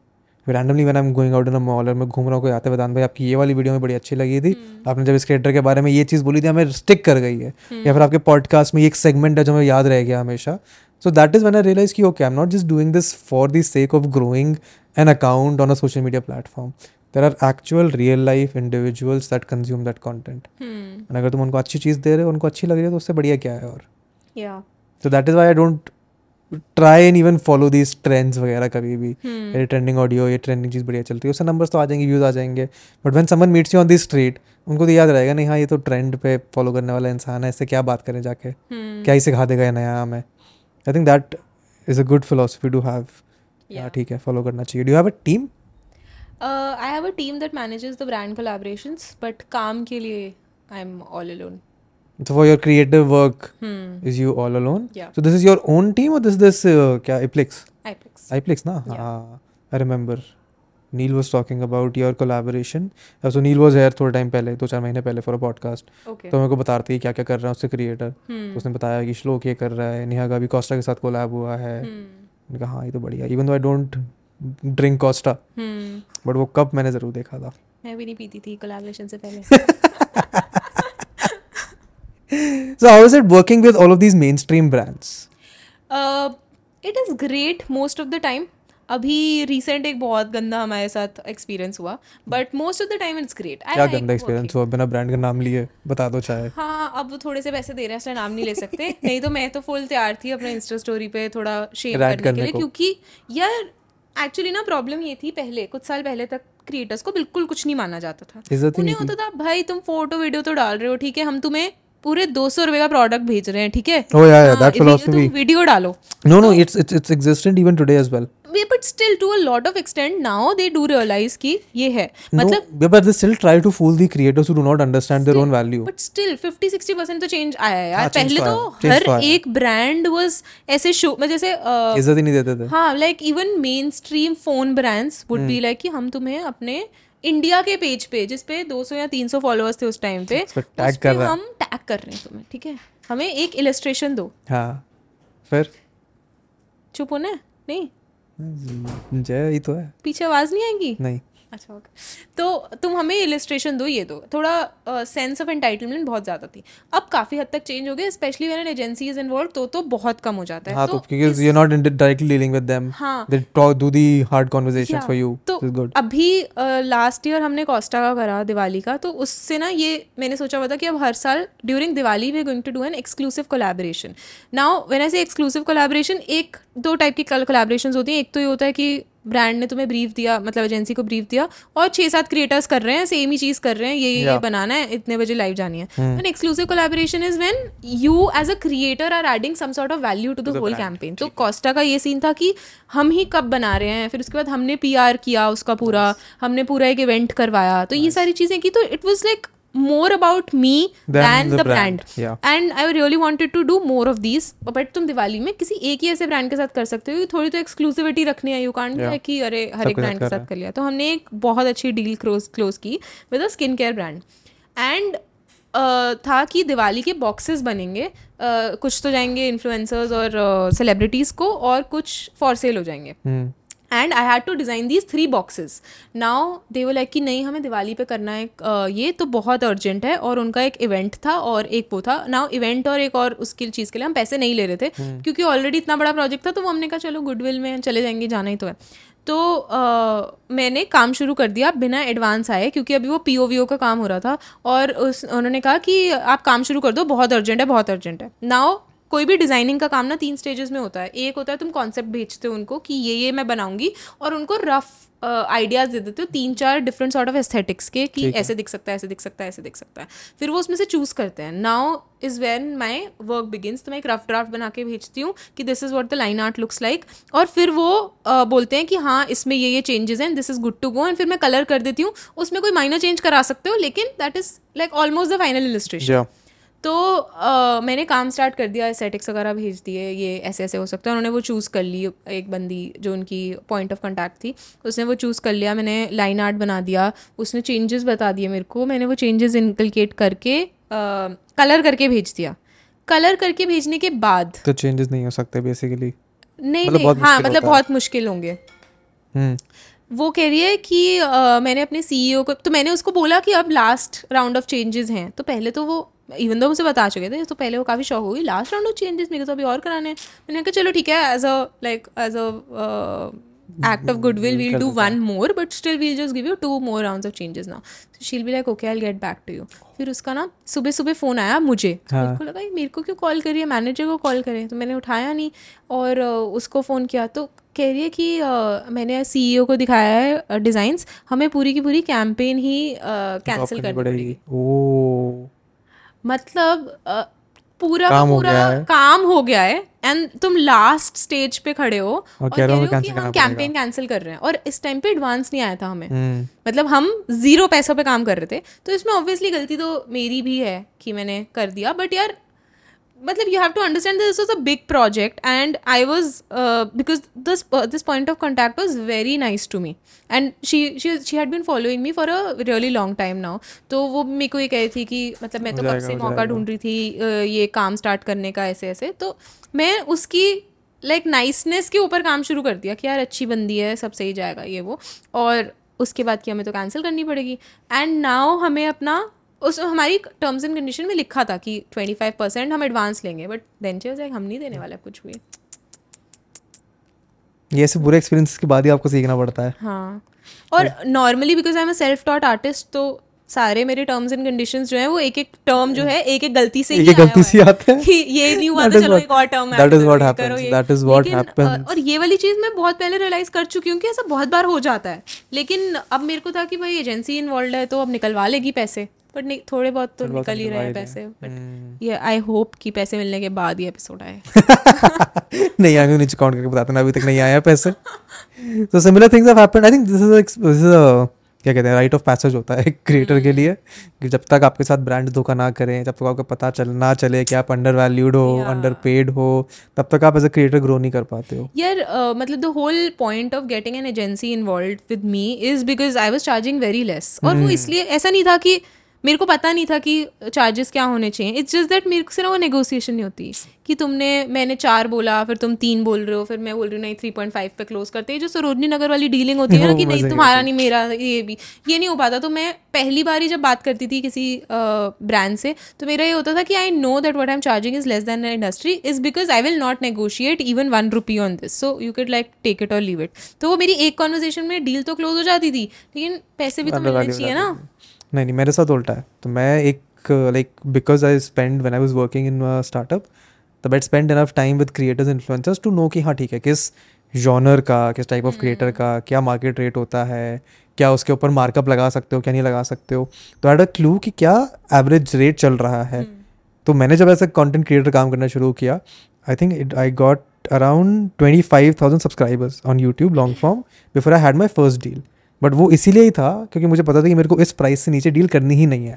रैंडमली मैंने going out in a mall और मैं घूम रहा हूँ कोई आते वेदांत भाई आपकी ये वाली वीडियो में बड़ी अच्छी लगी थी। आपने जब इस क्रिएटर के बारे में ये चीज़ बोली थी हमें स्टिक कर गई है। या फिर आपके पॉडकास्ट में ये एक सेगमेंट है जो हमें याद रह गया हमेशा। So that is when I realize की okay I am not just doing this for the sake of growing an account on a social media platform there are actual real life individuals that consume that content and अगर तुम उनको अच्छी चीज़ दे रहे हो उनको अच्छी लग रही है तो उससे बढ़िया क्या है और? तो that is why I don't try and even follow these trends वगैरह कभी भी Hmm. ये ट्रेंडिंग ऑडियो ये ट्रेंडिंग चीज़ बढ़िया चलती है उससे नंबर्स तो आ जाएँगे व्यूज़ आ जाएँगे but when someone meets you on the street उनको तो याद रहेगा नहीं हाँ ये तो ट्रेंड पे फॉलो करने वाला इंसान है इससे क्या बात करें जाके Hmm. क्या ही सिखा देगा नया हमें I think that is a good philosophy to have. ठीक है फॉलो करना चाहिए do have a team Uh, I have a team that manages the brand collaborations, but काम के लिए I'm all alone. So for your creative work, Hmm. is you all alone? Yeah. So this is your own team or this this uh, क्या Iplex? iPlex. iPlex ना? Yeah. हाँ. I remember. Neil was talking about your collaboration. Uh, so Neil was here थोड़े time पहले दो चार महीने पहले for a podcast. Okay. तो मेरे को बता रही थी क्या क्या कर रहा है उससे क्रिएटर Hmm. उसने बताया कि श्लोक ये कर रहा है नेहा भी कोस्टा के साथ कोलैब हुआ है Hmm. मैंने कहा हाँ ये तो बढ़िया even though I don't drink Costa Hmm. But वो कप मैंने ज़रूर देखा था मैं भी नहीं पीती थी कोलैबोरेशन से पहले So how is it working with all of these mainstream brands? It is great most of the time अभी रिसेंट एक बहुत गंदा हमारे साथ एक्सपीरियंस हुआ but most of the time it's great क्या गंदा एक्सपीरियंस हुआ? बिना ब्रांड का नाम लिए बता दो चाहे। हाँ अब वो थोड़े से पैसे दे रहे हैं इसलिए नाम नहीं ले सकते। (laughs) नहीं तो मैं तो फुल तैयार थी अपने इंस्टा स्टोरी पे थोड़ा शेयर Rant करने के करने लिए। क्योंकि यार एक्चुअली ना प्रॉब्लम ये थी पहले कुछ साल पहले तक क्रिएटर्स को बिल्कुल कुछ नहीं माना जाता था। उन्हें होता था भाई तुम फ़ोटो वीडियो तो डाल रहे हो ठीक है हम तुम्हें पूरे दो सौ रुपए का प्रोडक्ट भेज रहे हैं ठीक है Oh yeah, yeah, हाँ, that philosophy. तुम वीडियो डालो No, no, it's it's it's existent even today as well. But still to a lot of extent now they do realize कि ये है मतलब but they still try to fool the creators who do not understand their own value. But still fifty sixty percent तो change आया है यार हाँ, पहले तो हर एक ब्रांड वाज ऐसे शो में जैसे इज़्ज़त ही नहीं देते थे हाँ like even mainstream phone brands would. Be like कि हम तुम्हें अपने इंडिया के पेज पे जिसपे 200 या 300 फॉलोअर्स थे उस टाइम पे पे कर रहा हम टैग कर रहे हैं तुम्हें ठीक है? हमें एक इलस्ट्रेशन दो। हाँ फिर? चुप होना? नहीं? जय ही तो है। पीछे आवाज़ नहीं आएगी? नहीं। अच्छा ओके तो तुम हमें इलस्ट्रेशन दो ये दो। थोड़ा सेंस ऑफ़ एंटाइटलमेंट बहुत ज़्यादा थी। अब काफ़ी हद तक चेंज हो गया specially when an agency is involve तो तो बहुत कम हो जाता है। हाँ तो क्योंकि you're not in directly dealing with them. हाँ। They talk do the hard conversations Yeah. for you. तो good. अभी लास्ट ईयर हमने कोस्टा का करा दिवाली का। तो उससे ना ये मैंने सोचा हुआ था कि अब हर साल during Diwali we going to do an exclusive collaboration now when I say exclusive collaboration एक दो टाइप की कोलैबोरेशन होती हैं। एक तो ये होता है कि ब्रांड ने तुम्हें ब्रीफ दिया मतलब एजेंसी को ब्रीफ दिया और छह सात क्रिएटर्स कर रहे हैं सेम ही चीज़ कर रहे हैं ये ये- ये Yeah. बनाना है इतने बजे लाइव जानी है। An exclusive collaboration is when you as a creator are adding some sort of value to the whole campaign तो कॉस्टा का ये सीन था कि हम ही कब बना रहे हैं फिर उसके बाद हमने पीआर किया उसका पूरा हमने पूरा एक इवेंट करवाया तो ये सारी चीज़ें की तो it was like more about me Than the the brand. Brand Yeah. And I really wanted to do more of these but तुम दिवाली में किसी एक ही ऐसे ब्रांड के साथ कर सकते हो थोड़ी तो एक्सक्लूसिविटी रखनी है यू कांट Yeah. कि अरे हर एक ब्रांड के साथ कर लिया तो हमने एक बहुत अच्छी डील क्लोज क्लोज की with a skin care brand and था कि दिवाली के बॉक्सेस बनेंगे uh, कुछ तो जाएँगे इन्फ्लुएंसर्स और सेलिब्रिटीज़ को और कुछ फॉर सेल हो जाएँगे Hmm. And I had to design these three boxes now they वो लाइक कि नहीं हमें दिवाली पे करना है ये तो बहुत अर्जेंट है और उनका एक इवेंट था और एक वो था। नाउ इवेंट और एक और उसकी चीज़ के लिए हम पैसे नहीं ले रहे थे क्योंकि ऑलरेडी इतना बड़ा प्रोजेक्ट था तो वो हमने कहा चलो गुडविल में चले जाएँगे जाना ही तो है। तो uh, मैंने काम शुरू कर दिया बिना एडवांस आए क्योंकि अभी वो पी ओ का काम हो रहा था और उस उन्होंने कहा कि आप काम शुरू कर दो बहुत अर्जेंट है बहुत अर्जेंट है। नाउ कोई भी डिज़ाइनिंग का काम ना तीन स्टेजेस में होता है। एक होता है तुम कॉन्सेप्ट भेजते हो उनको कि ये ये मैं बनाऊँगी और उनको रफ आइडियाज़ दे देते हो तीन चार डिफरेंट सॉर्ट ऑफ़ एस्थेटिक्स के कि ऐसे दिख सकता है ऐसे दिख सकता है ऐसे दिख सकता है। फिर वो उसमें से चूज़ करते हैं। Now is when my work begins तो मैं एक रफ ड्राफ्ट बना के भेजती हूँ कि this is what the line art looks like और फिर वो uh, बोलते हैं कि हाँ इसमें ये ये चेंजेस हैं this is good to go and फिर मैं कलर कर देती हूँ। उसमें कोई माइनर चेंज करा सकते हो लेकिन that is like almost the final illustration तो आ, मैंने काम स्टार्ट कर दिया एसेटिक्स वगैरह भेज दिए ये ऐसे ऐसे हो सकता है। उन्होंने वो चूज़ कर ली एक बंदी जो उनकी पॉइंट ऑफ़ कंटैक्ट थी उसने वो चूज़ कर लिया मैंने लाइन आर्ट बना दिया उसने चेंजेस बता दिए मेरे को मैंने वो चेंजेस इनकलकेट करके कलर करके भेज दिया। कलर करके भेजने के बाद तो चेंजेस नहीं हो सकते बेसिकली नहीं मतलब नहीं हाँ मतलब बहुत मुश्किल होंगे। हम्म। वो कह रही है कि आ, मैंने अपने सीईओ को तो मैंने उसको बोला कि अब लास्ट राउंड ऑफ़ चेंजेस हैं तो पहले तो वो इवन दो मुझे बता चुके थे तो पहले वो काफ़ी शौक हुई लास्ट राउंड ऑफ़ चेंजेस मेरे तो अभी और कराने हैं। मैंने कहा चलो ठीक है as a like as a act of goodwill we'll do one more but still we'll just give you two more rounds of changes now. So she'll be like okay I'll get back to you. फिर उसका ना सुबह सुबह phone आया मुझे। हाँ. मेरे को लगा मेरे को क्यों कॉल करिए मैनेजर को कॉल करें तो मैंने उठाया नहीं और उसको फ़ोन किया। तो कह रही है कि uh, मैंने सीईओ को दिखाया है डिज़ाइंस हमें पूरी की पूरी कैंपेन ही कैंसिल uh, करनी पड़ेगी। मतलब पूरा काम पूरा हो। काम हो गया है एंड तुम लास्ट स्टेज पे खड़े हो और, कह रहे हो कि हम कैंपेन कैंसिल कर रहे हैं। और इस टाइम पे एडवांस नहीं आया था हमें। हम्म। मतलब हम ज़ीरो पैसों पे काम कर रहे थे। तो इसमें ऑब्वियसली गलती तो मेरी भी है कि मैंने कर दिया बट यार मतलब you have to understand this was a big project and I was because this this point of contact was very nice to me and she she she had been following me for a really long time now तो वो मेरे को ये कह रही थी कि मतलब मैं तो कब से मौका ढूंढ रही थी ये काम स्टार्ट करने का ऐसे ऐसे। तो मैं उसकी लाइक नाइसनेस के ऊपर काम शुरू कर दिया कि यार अच्छी बंदी है सब सही जाएगा ये वो। और उसके बाद कि हमें तो कैंसिल करनी पड़ेगी। एंड नाउ हमें अपना उस हमारी टर्म्स एंड कंडीशन में लिखा था कि ट्वेंटी फाइव परसेंट हम एडवांस लेंगे बट देन चे हम नहीं देने वाले कुछ भी. ये ऐसे बुरे एक्सपीरियंस के बाद ही आपको सीखना पड़ता है। हाँ। और normally because I am self taught artist तो सारे मेरे टर्म्स एंड कंडीशंस जो है वो एक एक टर्म जो है एक एक गलती से एक ही गलती से आते हैं। कि ये नहीं हुआ तो चलो एक और term that is what happens that is what happens और ये वाली चीज़ मैं बहुत पहले रियलाइज़ कर चुकी हूँ कि ऐसा बहुत बार हो जाता है। लेकिन अब मेरे को था कि भाई एजेंसी इन्वॉल्व है तो अब निकलवा लेगी पैसे। बट नहीं थोड़े बहुत तो निकल ही रहे पैसे बट हम्म। ये आई होप कि पैसे मिलने के बाद ही एपिसोड आए। (laughs) नहीं आगे नीचे काउंट करके बताते ना अभी तक नहीं आया पैसे। तो similar things have happened I think this is this is a क्या कहते हैं राइट ऑफ़ पैसेज होता है क्रिएटर के लिए कि जब तक आपके साथ ब्रांड धोखा ना करें जब तक आपको पता चल ना चले कि आप अंडर वैल्यूड हो अंडर पेड हो तब तक आप एज अ क्रिएटर ग्रो नहीं कर पाते हो। यार मतलब the whole point of getting an agency involve with me is because I was charging very less और वो हम्म। इसलिए ऐसा नहीं था कि मेरे को पता नहीं था कि चार्जेस क्या होने चाहिए। इट्स जस्ट दैट मेरे से ना वो नेगोशिएशन नहीं होती कि तुमने मैंने चार बोला फिर तुम तीन बोल रहे हो फिर मैं बोल रही हूँ नहीं थ्री पॉइंट फाइव पे क्लोज करते हैं। जो सरोजनी नगर वाली डीलिंग होती है ना (laughs) कि नहीं तुम्हारा नहीं मेरा ये भी। ये नहीं हो पाता। तो मैं पहली बार ही जब बात करती थी किसी ब्रांड से तो मेरा ये होता था कि I know that what I am charging is less than industry is because I will not negotiate even one rupee on this so you could like take it और लीव इट तो वो मेरी एक कॉन्वर्जेशन में deal तो close हो जाती थी लेकिन पैसे भी तो मिलने चाहिए ना। नहीं नहीं मेरे साथ उल्टा है। तो मैं एक like because I spend when I was working in startup तब I spend enough time with creators influencers to know कि हाँ ठीक है किस जॉनर का किस टाइप ऑफ़ क्रिएटर का क्या मार्केट रेट होता है क्या उसके ऊपर मार्कअप लगा सकते हो क्या नहीं लगा सकते हो। तो एड अ क्लू कि क्या एवरेज रेट चल रहा है। hmm. तो मैंने जब ऐसा कंटेंट क्रिएटर काम करना शुरू किया I think it I got around twenty five thousand subscribers on YouTube long form before I had my first deal but वो इसीलिए ही था क्योंकि मुझे पता था कि मेरे को इस प्राइस से नीचे डील करनी ही नहीं है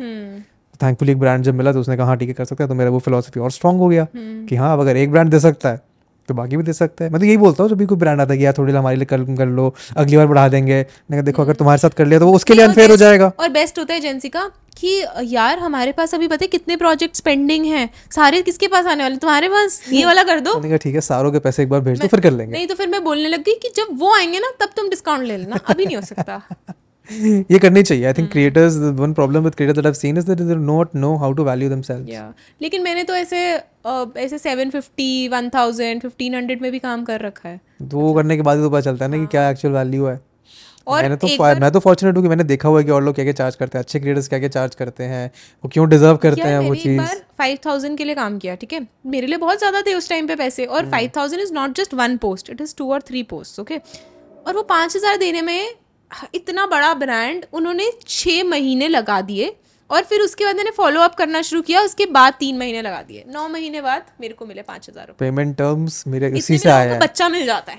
थैंकफुली हम्म। एक ब्रांड जब मिला तो उसने कहा हाँ ठीक है कर सकता है तो मेरा वो फिलोसफी और स्ट्रॉन्ग हो गया हम्म। कि हाँ अगर एक ब्रांड दे सकता है तो बाकी भी दे सकते हैं। मतलब यही बोलता हूँ जब भी कोई ब्रांड आता है यार थोड़ी हमारे लिए कर, कर लो अगली बार बढ़ा देंगे। मैं देखो अगर तुम्हारे साथ कर लिया तो वो उसके लिए अनफेयर हो जाएगा। और बेस्ट होता है एजेंसी का कि यार हमारे पास अभी पता है कितने प्रोजेक्ट्स पेंडिंग हैं। सारे किसके पास आने वाले? तुम्हारे पास? ये वाला कर दो। ठीक है सारों के पैसे एक बार भेज दो फिर कर लेंगे। नहीं तो फिर मैं बोलने लग गई कि जब वो आएँगे ना तब तुम डिस्काउंट ले लेना। अभी नहीं हो सकता। (laughs) (laughs) ये करनी चाहिए. I think creators one problem with creators that I have seen is that they not know how to value themselves या लेकिन मैंने तो ऐसे uh, ऐसे 750 1000 1500 में भी काम कर रखा है। तो वो करने के बाद ही तो पता चलता है ना कि क्या एक्चुअल वैल्यू है। और मैंने तो फा- मैं तो फॉर्चुनेट हूँ कि मैंने देखा हुआ है कि और लोग क्या क्या चार्ज करते हैं अच्छे क्रिएटर्स क्या क्या चार्ज करते हैं वो क्यों डिजर्व करते हैं वो चीज़। बार फाइव थाउज़ेंड के लिए काम किया ठीक है? मेरे लिए बहुत ज़्यादा थे उस टाइम पे पैसे और five thousand is not just one post it is two और थ्री पोस्ट ओके और वो पाँच हज़ार देने में इतना बड़ा ब्रांड उन्होंने छः महीने लगा दिए और फिर उसके बाद मैंने फॉलो अप करना शुरू किया उसके बाद तीन महीने लगा दिए। नौ महीने बाद मेरे को मिले पाँच हज़ार पेमेंट टर्म्स मेरे इसी से आया बच्चा मिल जाता है।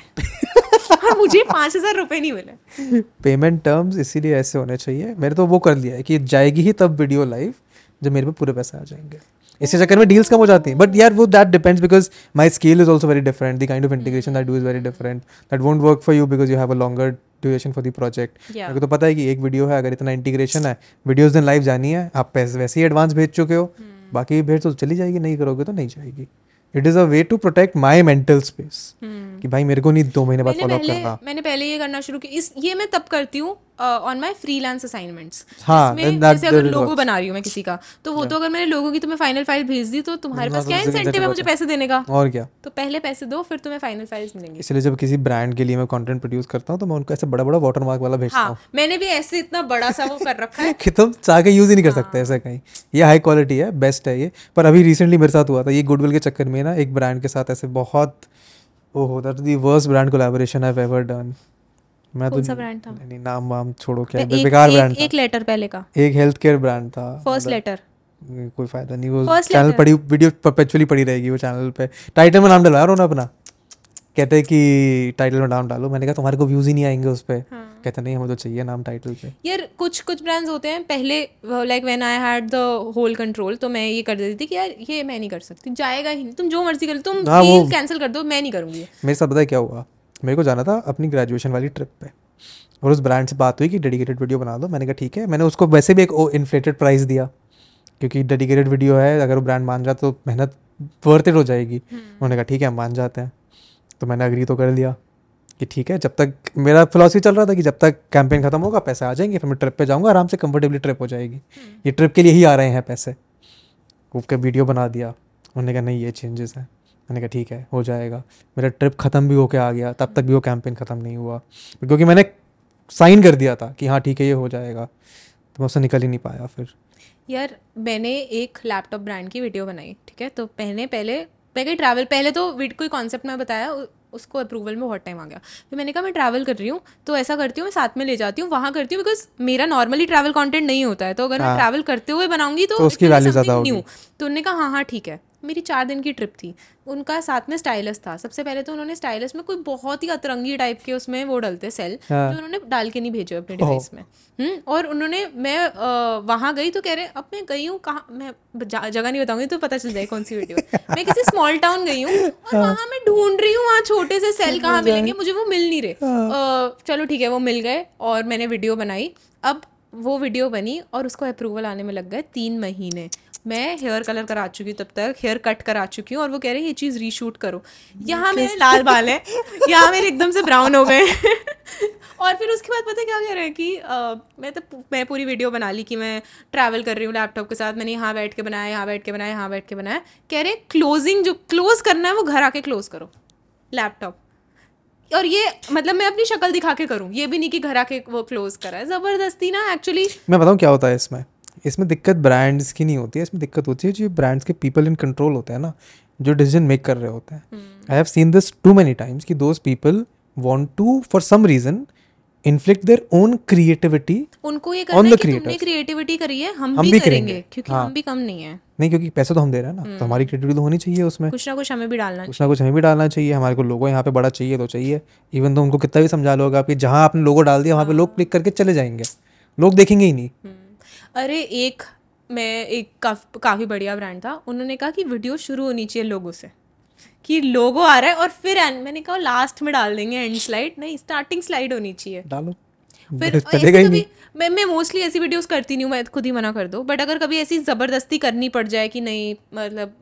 और मुझे पाँच हज़ार रुपये नहीं मिले। पेमेंट टर्म्स इसीलिए ऐसे होने चाहिए। मैंने तो वो कर लिया है कि जाएगी ही तब वीडियो लाइव जब मेरे पे पूरे पैसे आ जाएँगे। इसी चक्कर में डील्स कम हो जाती हैं। बट यार वो that depends because my scale is also very different the kind of integration that do is very different that won't work for you because you have a longer duration for the project मेरे को तो पता है कि एक video है अगर इतना इंटीग्रेशन है वीडियोज़ दिन लाइव जानी है आप पैसे वैसे ही एडवांस भेज चुके हो। Hmm. बाकी भेज तो चली जाएगी नहीं करोगे तो नहीं जाएगी। It is a way to protect my mental space कि भाई मेरे को नहीं दो महीने बाद फॉलो करना। मैंने पहले ये करना शुरू किया इस ये मैं तब करती हूँ ऑन असाइनमेंट्स हाँ, जिसमें then that- जैसे अगर लोगो. बना रही हूँ मैं किसी का तो वो तो अगर मैंने लोगों की तुम्हें फाइनल फ़ाइल भेज दी तो तुम्हारे पास क्या इंसेंटिव है मुझे पैसे देने का? और क्या? तो पहले पैसे दो फिर तुम्हें फाइनल फाइल्स मिलेंगी। इसलिए जब किसी ब्रांड के लिए मैं कंटेंट प्रोड्यूस करता हूँ तो मैं उनको ऐसे बड़ा बड़ा वाटर मार्क वाला भेजता हूँ हाँ। मैंने भी ऐसे इतना बड़ा सा वो कर रखा है। (laughs) कि तुम चाह के यूज़ ही नहीं कर हाँ। सकते ऐसा कहीं। ये हाई क्वालिटी है बेस्ट है ये। पर अभी रिसेंटली मेरे साथ हुआ था ये गुडविल के चक्कर में ना एक ब्रांड के साथ ऐसे बहुत ओहो that the worst brand collaboration I ever done मैं तो सा brand था? नहीं, नाम वाम छोड़ो क्या एक, बेकार ब्रांड एक, एक लेटर पहले का। एक हेल्थ केयर ब्रांड था फ़र्स्ट लेटर मतलब कोई फ़ायदा नहीं वो चैनल पड़ी वीडियो परपेचुअली पड़ी रहेगी वो चैनल पे। टाइटल में नाम डलवा रहा हूँ अपना। कहते हैं कि टाइटल में नाम डालो। मैंने कहा तुम्हारे को व्यूज़ ही नहीं आएँगे उस पर हाँ। कहते नहीं हमें तो चाहिए नाम टाइटल पे। यार कुछ कुछ ब्रांड्स होते हैं पहले like when I had the whole control तो मैं ये कर देती थी कि यार ये मैं नहीं कर सकती जाएगा ही नहीं। तुम जो मर्ज़ी कर लो तुम हाँ, कैंसिल कर दो मैं नहीं करूँगी। मेरे साथ पता है क्या हुआ? मेरे को जाना था अपनी ग्रेजुएशन वाली ट्रिप पे। और उस ब्रांड से बात हुई कि डेडिकेटेड वीडियो बना दो। मैंने कहा ठीक है। मैंने उसको वैसे भी एक इन्फ्लेटेड प्राइस दिया क्योंकि डेडिकेटेड वीडियो है अगर वो ब्रांड मान जाए तो मेहनत वर्थ इट हो जाएगी। उन्होंने कहा ठीक है हम मान जाते हैं। तो मैंने अग्री तो कर लिया कि ठीक है जब तक मेरा फिलोसफी चल रहा था कि जब तक कैंपेन खत्म होगा पैसे आ जाएँगे फिर मैं ट्रिप पे जाऊँगा आराम से कंफर्टेबली ट्रिप हो जाएगी। ये ट्रिप के लिए ही आ रहे हैं पैसे। वो का वीडियो बना दिया। उन्होंने कहा नहीं ये चेंजेस हैं। मैंने कहा ठीक है हो जाएगा। मेरा ट्रिप ख़त्म भी होके आ गया तब तक भी वो कैंपेन ख़त्म नहीं हुआ। क्योंकि मैंने साइन कर दिया था कि हाँ ठीक है ये हो जाएगा। तो मैं उससे निकल ही नहीं पाया फिर। यार मैंने एक लैपटॉप ब्रांड की वीडियो बनाई ठीक है? तो पहले पहले मैं कहीं ट्रैवल पहले तो वीड कोई कॉन्सेप्ट मैं बताया उसको अप्रूवल में बहुत टाइम आ गया। फिर मैंने कहा मैं ट्रैवल कर रही हूँ तो ऐसा करती हूँ मैं साथ में ले जाती हूँ वहाँ करती हूँ बिकॉज़ मेरा नॉर्मली ट्रैवल कॉन्टेंट नहीं होता है। तो अगर मैं हाँ। ट्रैवल करते हुए बनाऊँगी तो, तो उसकी value ज़्यादा होगी। तो उन्होंने कहा हाँ हाँ ठीक है। मेरी चार दिन की ट्रिप थी। उनका साथ में स्टाइलस था। सबसे पहले तो उन्होंने स्टाइलस में कोई बहुत ही अतरंगी टाइप के उसमें वो डालते सेल हाँ। जो उन्होंने डाल के नहीं भेजे अपने डिवाइस में। हम्म और उन्होंने मैं वहाँ गई तो कह रहे अब मैं गई हूँ कहाँ मैं जगह नहीं बताऊँगी तो पता चल जाए कौन सी वीडियो मैं किसी स्मॉल टाउन गई हूँ और वहाँ मैं ढूंढ रही हूँ वहाँ छोटे से सेल कहाँ (laughs) मिलेंगे मुझे वो मिल नहीं रहे। चलो ठीक है वो मिल गए और मैंने वीडियो बनाई। अब वो वीडियो बनी और उसको अप्रूवल आने में लग गए तीन महीने। मैं हेयर कलर करा चुकी हूँ तब तक हेयर कट करा चुकी हूँ और वो कह रहे हैं ये चीज़ रीशूट करो। यहाँ मेरे लाल बाल हैं। (laughs) यहाँ मेरे एकदम से ब्राउन हो गए। (laughs) और फिर उसके बाद पता है क्या कह रहे हैं कि अ, मैं तो मैं पूरी वीडियो बना ली कि मैं ट्रैवल कर रही हूँ लैपटॉप के साथ। मैंने यहाँ बैठ के बनाया यहाँ बैठ के बनाया यहाँ बैठ के बनाया। कह रहे क्लोजिंग जो क्लोज करना है वो घर आके क्लोज करो। लैपटॉप और ये मतलब मैं अपनी शक्ल दिखा के करूँ। ये भी नहीं कि घर आके वो क्लोज करा। है ज़बरदस्ती ना एक्चुअली मैं बताऊँ क्या होता है इसमें? इसमें दिक्कत ब्रांड्स की नहीं होती है इसमें दिक्कत होती है जो ब्रांड्स के पीपल इन कंट्रोल होते हैं ना जो डिसीज़न मेक कर रहे होते हैं। I have seen this too many times कि those people want to for some reason inflict their own creativity उनको ये करना है कि तुमने क्रिएटिविटी करी है हम, हम भी भी करेंगे करेंगे। क्योंकि हाँ। हम भी कम नहीं है। नहीं क्योंकि पैसे तो हम दे रहे हैं ना तो हमारी क्रिएटिविटी तो होनी चाहिए उसमें। कुछ ना कुछ हमें भी डालना कुछ ना कुछ हमें भी डालना चाहिए हमारे को लोगो यहाँ पे बड़ा चाहिए तो चाहिए। इवन तो उनको कितना भी समझा लो आप कि जहाँ आपने लोगो डाल दिया वहाँ पे लोग क्लिक करके चले जाएँगे। लोग देखेंगे ही नहीं। हम्म। अरे एक मैं एक काफ़ी बढ़िया ब्रांड था। उन्होंने कहा कि वीडियो शुरू होनी चाहिए लोगों से। कि लोगो आ रहा है और फिर मैंने कहा लास्ट में डाल देंगे एंड स्लाइड नहीं स्टार्टिंग स्लाइड होनी चाहिए। डालो। फिर कभी मैं मैं मोस्टली ऐसी वीडियोस करती नहीं हूँ मैं खुद ही मना कर दो। बट अगर कभी ऐसी ज़बरदस्ती करनी पड़ जाए कि नहीं मतलब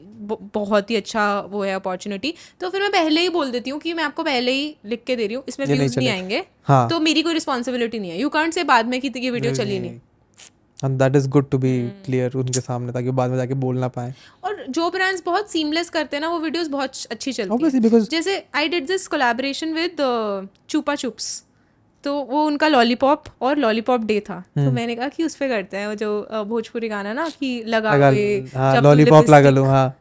बहुत ही अच्छा वो है अपॉर्चुनिटी तो फिर मैं पहले ही बोल देती हूँ कि मैं आपको पहले ही लिख के दे रही हूँ इसमें ये नहीं व्यूज़ नहीं आएँगे। हाँ। तो मेरी कोई रिस्पॉन्सिबिलिटी नहीं है। यू कांट से बाद में कि ये वीडियो चली नहीं। And that is good to be. Clear उनके सामने ताकि बाद में जाके बोल ना पाए। और जो ब्रांड्स बहुत सीमलेस करते हैं ना वो वीडियोस बहुत अच्छी चलती है। जैसे I did this collaboration with Chupa Chups तो वो उनका लॉलीपॉप और लॉलीपॉप डे था। तो हम्म। मैंने कहा कि उस पे करते हैं वो जो भोजपुरी गाना ना कि लगा लॉलीपॉप लगा लो हाँ।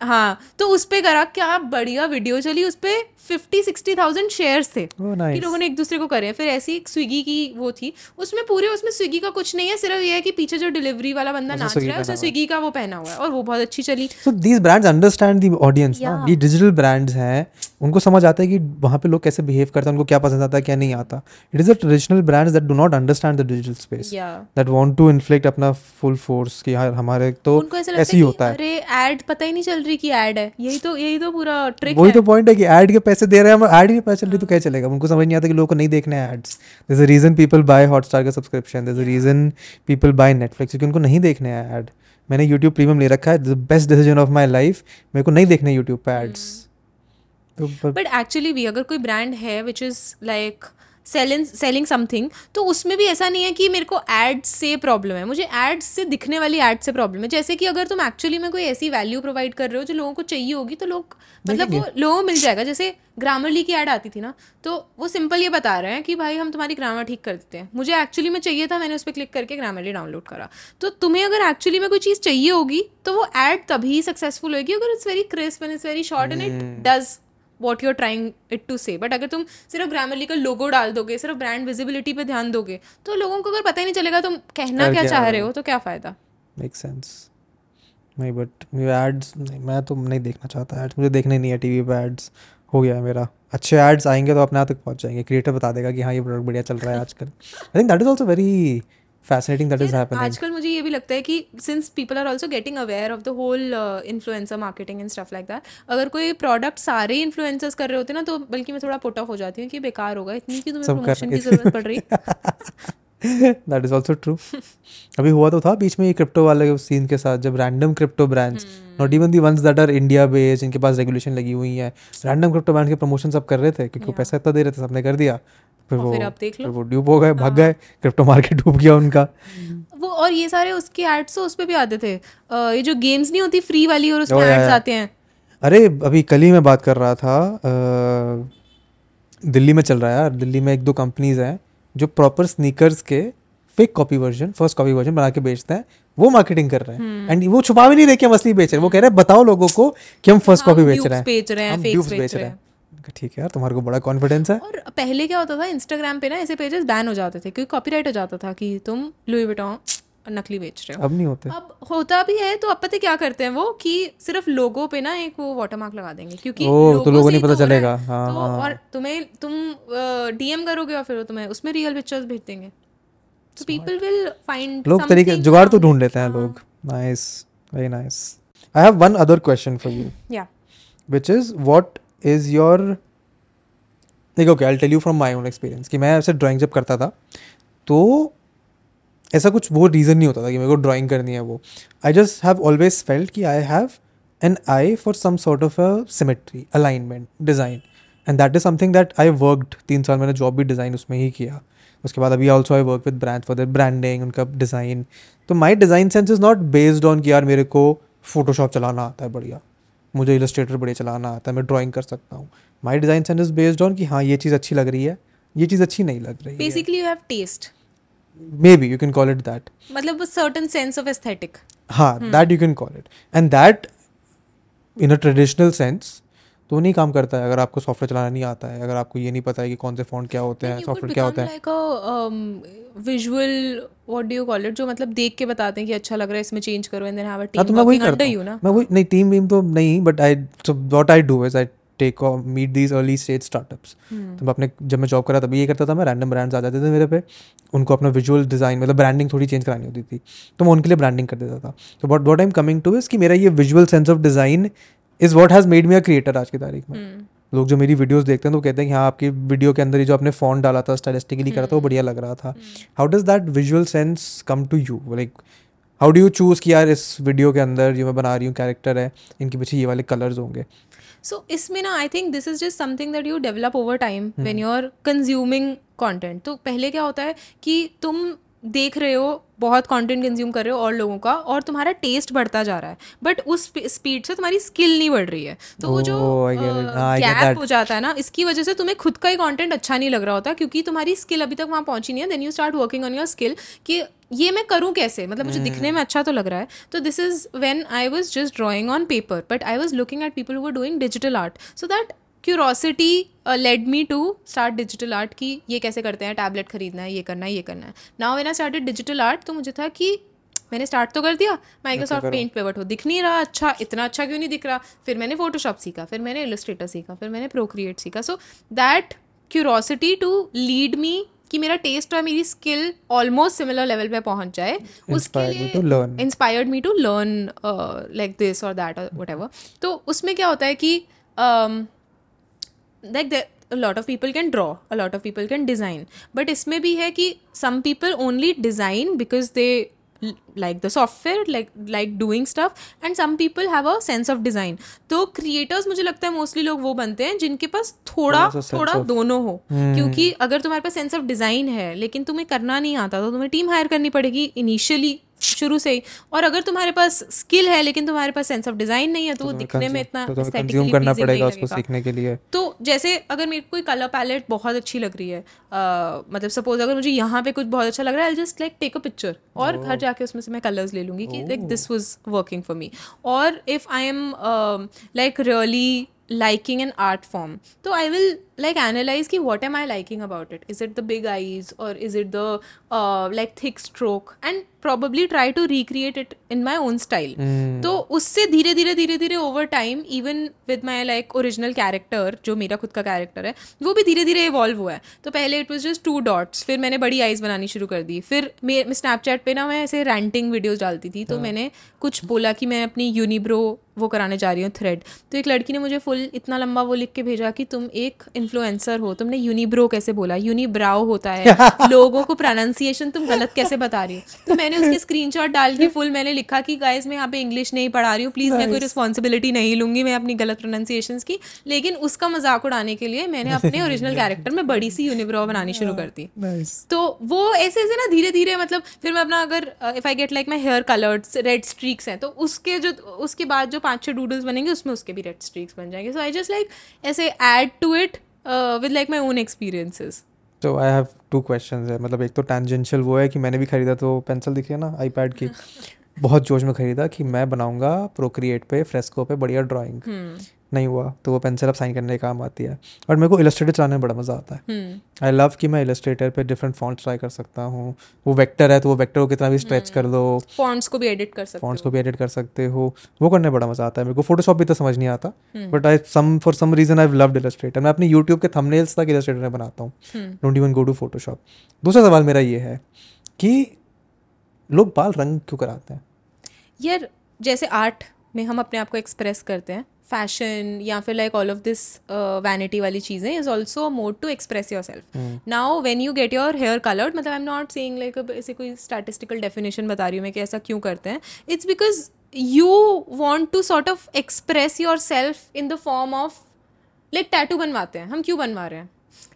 हाँ तो उस पे करा क्या बढ़िया वीडियो चली उस पे फिफ्टी सिक्सटी थाउज़ेंड शेयर्स थे ओ कि लोगों ने एक दूसरे को करे फिर ऐसी एक स्विगी की वो थी उसमें पूरे उसमें स्विगी का कुछ नहीं है सिर्फ़ ये है कि पीछे जो डिलीवरी वाला बंदा नाच रहा है उसने। स्विगी का वो पहना हुआ है और वो बहुत अच्छी चली। So these brands understand the audience ना। ये डिजिटल ब्रांड्स हैं उनको समझ आता है कि वहाँ पे लोग कैसे बिहेव करते हैं उनको क्या पसंद आता है क्या नहीं आता। It is a traditional brands that do not understand the digital space that want to inflict अपना फुल फोर्स कि हमारे तो ऐसे ही होता है। अरे एड पता ही नहीं चल रही कि एड है। यही तो यही तो पूरा ट्रिक वही तो पॉइंट है कि ऐड के पैसे दे रहे हैं हम ऐड के पैसे चल रही तो क्या चलेगा? उनको समझ नहीं आता कि लोगों को नहीं देखने हैं ads there's a reason people buy Hotstar का subscription there's a reason people buy Netflix क्योंकि उनको नहीं देखने हैं ऐड मैंने यूट्यूब प्रीमियम ले रखा है the best decision of my life मेरे को नहीं देखने यूट्यूब पे एड्स तो बट एक्चुअली भी अगर कोई ब्रांड है which is like selling selling something तो उसमें भी ऐसा नहीं है कि मेरे को एड्स से प्रॉब्लम है। मुझे एड्स से दिखने वाली एड से प्रॉब्लम है। जैसे कि अगर तुम एक्चुअली में कोई ऐसी वैल्यू प्रोवाइड कर रहे हो जो लोगों को चाहिए होगी तो लोग मतलब वो लोगों मिल जाएगा। जैसे ग्रामरली की एड आती थी ना तो वो सिंपल ये बता रहे हैं कि भाई हम तुम्हारी ग्रामर ठीक कर देते हैं। मुझे एक्चुअली में चाहिए था मैंने उस पर क्लिक करके ग्रामरली डाउनलोड करा। तो तुम्हें अगर एक्चुअली में कोई चीज़ चाहिए होगी तो वो एड तभी सक्सेसफुल होगी अगर it's very crisp and it's very short and it does what you are trying it to say but अगर तुम सिर्फ़ ग्रामरली का लोगो डाल दोगे सिर्फ़ ब्रांड विजिबिलिटी पे ध्यान दोगे तो लोगों को अगर पता ही नहीं चलेगा तुम कहना क्या क्या? चाह रहे हो तो क्या फ़ायदा? मेक सेंस नहीं बट एड्स नहीं मैं तो नहीं देखना चाहता एड्स मुझे देखने नहीं है टीवी पे एड्स हो गया है मेरा. अच्छे एड्स आएँगे तो अपने आप तक पहुँच जाएँगे. क्रिएटर बता देगा कि हाँ ये प्रोडक्ट बढ़िया चल रहा है आजकल. I think that is also very fascinating that is यार, हैपनिंग आजकल मुझे ये भी लगता है कि since people are also getting aware of the whole influencer marketing and stuff like that अगर कोई प्रोडक्ट सारे इन्फ्लुएंसर्स कर रहे होते ना तो बल्कि मैं थोड़ा पुट ऑफ़ हो जाती हूँ कि बेकार होगा इतनी की तुम्हें कर प्रमोशन की ज़रूरत पड़ रही दैट इज़ ऑल्सो ट्रू अभी हुआ तो था बीच में ये क्रिप्टो वाले सीन के साथ जब random crypto brands not even the ones that are India based जिनके पास रेगुलेशन लगी हुई है रैंडम क्रिप्टो ब्रांड के प्रमोशन सब कर रहे थे क्योंकि वो पैसा इतना दे रहे थे सबने कर दिया। फिर वो फिर अब देख लो। वो ड्यूब हो गए भाग गए क्रिप्टो मार्केट डूब गया उनका। वो और ये सारे उसके एड्स तो उस पे भी आते थे। ये जो गेम्स नहीं होती फ्री वाली और उसमें एड्स आते हैं। अरे अभी कल ही मैं बात कर रहा था दिल्ली में चल रहा है यार। दिल्ली में एक दो कंपनीज़ हैं जो प्रॉपर स्नीकर्स के fake copy version first copy version बना के बेचते हैं। वो मार्केटिंग कर रहे हैं। एंड वो छुपा भी नहीं रहे कि हम असली बेच रहे हैं। वो कह रहे हैं बताओ लोगों को कि हम फ़र्स्ट कॉपी बेच रहे हैं। बेच रहे हैं, हैं ठीक है यार तुम्हारे को बड़ा कॉन्फिडेंस है। और पहले क्या होता था इंस्टाग्राम पे ना ऐसे पेजेस बैन हो जाते थे क्योंकि कॉपीराइट हो जाता था कि तुम लुई विटॉन नकली बेच रहे हो। अब नहीं होते। अब होता भी है तो अब पता क्या करते हैं वो कि सिर्फ़ लोगो पे ना एक वो वाटरमार्क लगा देंगे क्योंकि ओह, तो लोगों नहीं ही पता हो है। चलेगा, हाँ, तो हाँ। और तुम्हें तुम डीएम करोगे और फिर वो तुम्हें उसमें रियल पिक्चर्स भेज देंगे। तो पीपल विल फाइंड लोग तरीके जुगाड़ तो ढूंढ लेते हैं लोग। Nice very nice I have one other question for you या which is what is your देखो okay I tell you from my own experience कि मैं ऐसे ड्राइंग जब करता था तो ऐसा कुछ वो रीज़न नहीं होता था कि मेरे को ड्राइंग करनी है वो। I just have always felt कि I have an eye for some sort of a symmetry alignment design and that is something that I worked तीन साल मैंने जॉब भी डिज़ाइन उसमें ही किया। उसके बाद अभी also I work with brand for the branding उनका डिज़ाइन तो my design sense is not based on कि यार मेरे को फोटोशॉप चलाना आता है बढ़िया। मुझे इलस्ट्रेटर बढ़िया चलाना आता है मैं ड्राइंग कर सकता हूँ। My design sense is based on कि हाँ ये चीज़ अच्छी लग रही है ये चीज़ अच्छी नहीं लग रही basically you have taste maybe you can call it that मतलब सर्टन सेंस ऑफ़ एस्थेटिक हाँ that you can call it and that in a traditional sense तो नहीं काम करता है अगर आपको सॉफ्टवेयर चलाना नहीं आता है अगर आपको ये नहीं पता है कि कौन से फ़ॉन्ट क्या होते हैं सॉफ्टवेयर क्या होता है। Like a visual what do you call it जो मतलब देख के बताते हैं कि अच्छा लग रहा है इसमें चेंज करो and then have a team तो मैं वही करता हूँ। ना? मैं वही नहीं टीम वीम तो नहीं but I so what I do is I take meet these early stage startups तो मैं अपने जब मैं जॉब कर रहा था तभी ये करता था मैं रैंडम ब्रांड्स आ जाते थे मेरे पे उनको अपना विजुअल डिज़ाइन मतलब ब्रांडिंग थोड़ी चेंज करानी होती थी। तो मैं उनके लिए ब्रांडिंग कर देता था। तो what what I am coming to is कि मेरा ये visual sense of design is what has made me a creator आज की तारीख में। लोग जो मेरी वीडियोस देखते हैं तो कहते हैं कि हाँ आपकी वीडियो के अंदर ही जो आपने फ़ॉन्ट डाला था स्टाइलिस्टिकली करा था वो बढ़िया लग रहा था। How does that visual sense come to you like how do you choose कि यार इस वीडियो के अंदर जो मैं बना रही हूँ कैरेक्टर है इनके पीछे ये वाले कलर्स होंगे? सो इसमें ना I think this is just something that you develop over time when you are consuming content तो पहले क्या होता है कि तुम देख रहे हो बहुत कंटेंट कंज्यूम कर रहे हो और लोगों का और तुम्हारा टेस्ट बढ़ता जा रहा है। बट उस स्पीड से तुम्हारी स्किल नहीं बढ़ रही है। तो वो जो Oh, I get it. हाँ, गैप. हो जाता है ना इसकी वजह से तुम्हें खुद का ही कंटेंट अच्छा नहीं लग रहा होता क्योंकि तुम्हारी स्किल अभी तक वहाँ पहुँची नहीं है। Then you start working on your skill कि ये मैं करूँ कैसे? मतलब मुझे दिखने में अच्छा तो लग रहा है। तो this is when I was just drawing on paper but I was looking at people who doing digital art so that curiosity led me to start digital art की ये कैसे करते हैं टैबलेट खरीदना है ये करना है ये करना है। Now when I started digital art तो मुझे था कि मैंने स्टार्ट तो कर दिया माइक्रोसॉफ्ट पेंट पिवट हो दिख नहीं रहा अच्छा इतना अच्छा क्यों नहीं दिख रहा? फिर मैंने फोटोशॉप सीखा फिर मैंने इलस्ट्रेटर सीखा फिर मैंने प्रोक्रिएट सीखा। So that curiosity to lead me कि मेरा टेस्ट और मेरी स्किल ऑलमोस्ट सिमिलर लेवल पे पहुँच जाए उसके लिए inspired me to learn like this और दैट और वट तो उसमें क्या होता है कि um, a lot of people can draw a lot of people can design but इसमें भी है कि some people only design because they l- like the software like like doing stuff and some people have a sense of design तो creators मुझे लगता है mostly लोग वो बनते हैं जिनके पास थोड़ा थोड़ा of- दोनों हो क्योंकि अगर तुम्हारे पास सेंस ऑफ़ डिज़ाइन है लेकिन तुम्हें करना नहीं आता तो तुम्हें टीम हायर करनी पड़ेगी इनिशियली शुरू से ही। और अगर तुम्हारे पास स्किल है लेकिन तुम्हारे पास सेंस ऑफ़ डिज़ाइन नहीं है तो तो वो दिखने में इतना तो कंज्यूम करना पड़ेगा उसको सीखने के लिए। तो जैसे अगर मेरे कोई कलर पैलेट बहुत अच्छी लग रही है अ, मतलब सपोज़ अगर मुझे यहाँ पे कुछ बहुत अच्छा लग रहा है I just like take a picture और घर जाके उसमें से मैं कलर्स ले लूँगी कि like this was working for me और if I am like really liking an art form so i will like analyze ki what am i liking about it? Is it the big eyes or is it the uh, like thick stroke? And probably try to recreate it in my own style. तो उससे धीरे धीरे धीरे धीरे over time even with my like original character जो मेरा खुद का कैरेक्टर है वो भी धीरे धीरे इवॉल्व हुआ है। तो पहले it was just two dots फिर मैंने बड़ी आइज़ बनानी शुरू कर दी। फिर मैं स्नैपचैट पे ना मैं ऐसे रैंटिंग वीडियोज़ डालती थी तो मैंने कुछ बोला कि मैं अपनी यूनिब्रो वो कराने जा रही हूँ थ्रेड तो एक लड़की ने मुझे फुल इतना लंबा वो लिख के भेजा कि तुम एक इन्फ्लुएंसर हो तुमने यूनिब्रो कैसे बोला? यूनिब्राओ होता है। (laughs) लोगों को प्रोनाउंसिएशन तुम गलत कैसे बता रही हो? तो मैंने उसके (laughs) स्क्रीनशॉट डाल के फुल मैंने लिखा कि गाइस मैं यहाँ पे इंग्लिश नहीं पढ़ा रही हूँ। प्लीज़ मैं कोई रिस्पॉन्सिबिलिटी नहीं लूँगी। मैं अपनी गलत प्रोनाउंसिएशन की। लेकिन उसका मज़ाक उड़ाने के लिए मैंने (laughs) अपने ओरिजिनल कैरेक्टर में बड़ी सी यूनिब्रो बनानी शुरू कर दी। तो वो ऐसे ऐसे ना धीरे धीरे मतलब फिर मैं अपना अगर if I get like my hair coloured red streaks हैं तो उसके जो उसके बाद जो पाँच छह डूडल्स बनेंगे उसमें उसके भी रेड स्ट्रीक्स बन जाएँगे। सो आई जस्ट लाइक ऐसे add to it with like my own experiences तो आई हैव टू क्वेश्चन है। मतलब एक तो टेंजेंशियल वो है कि मैंने भी खरीदा तो पेंसिल दिखी है ना आईपैड की। (laughs) बहुत जोश में खरीदा कि मैं बनाऊँगा प्रोक्रिएट पे फ्रेस्को पे बढ़िया ड्राइंग नहीं हुआ तो वो पेंसिल अब साइन करने के काम आती है। और मेरे को इलस्ट्रेटर चलाने में बड़ा मज़ा आता है। आई लव कि मैं इलस्ट्रेटर पे डिफरेंट फॉन्ट्स ट्राई कर सकता हूँ। वो वेक्टर है तो वो वेक्टर को कितना भी स्ट्रेच कर दो फॉन्ट्स को भी एडिट कर सकते फॉन्ट्स को भी एडिट कर सकते हो। वो करने में बड़ा मज़ा आता है। मेरे को फोटोशॉप भी तो समझ नहीं आता but I some for some reason I loved illustrator मैं अपनी यूट्यूब के थंबनेल्स तक इलस्ट्रेटर में बनाता हूँ। Don't even go to Photoshop दूसरा सवाल मेरा ये है कि लोग बाल रंग क्यों कराते हैं? यार जैसे आर्ट में हम अपने आप को एक्सप्रेस करते हैं फ़ैशन या फिर like all of this vanity वाली चीज़ें is also mode to express yourself now when you get your hair coloured मतलब I am not saying like ऐसे कोई स्टैटिस्टिकल डेफिनेशन बता रही हूँ मैं कि ऐसा क्यों करते हैं. It's because you want to sort of express yourself in the form of like tattoo बनवाते हैं. हम क्यों बनवा रहे हैं?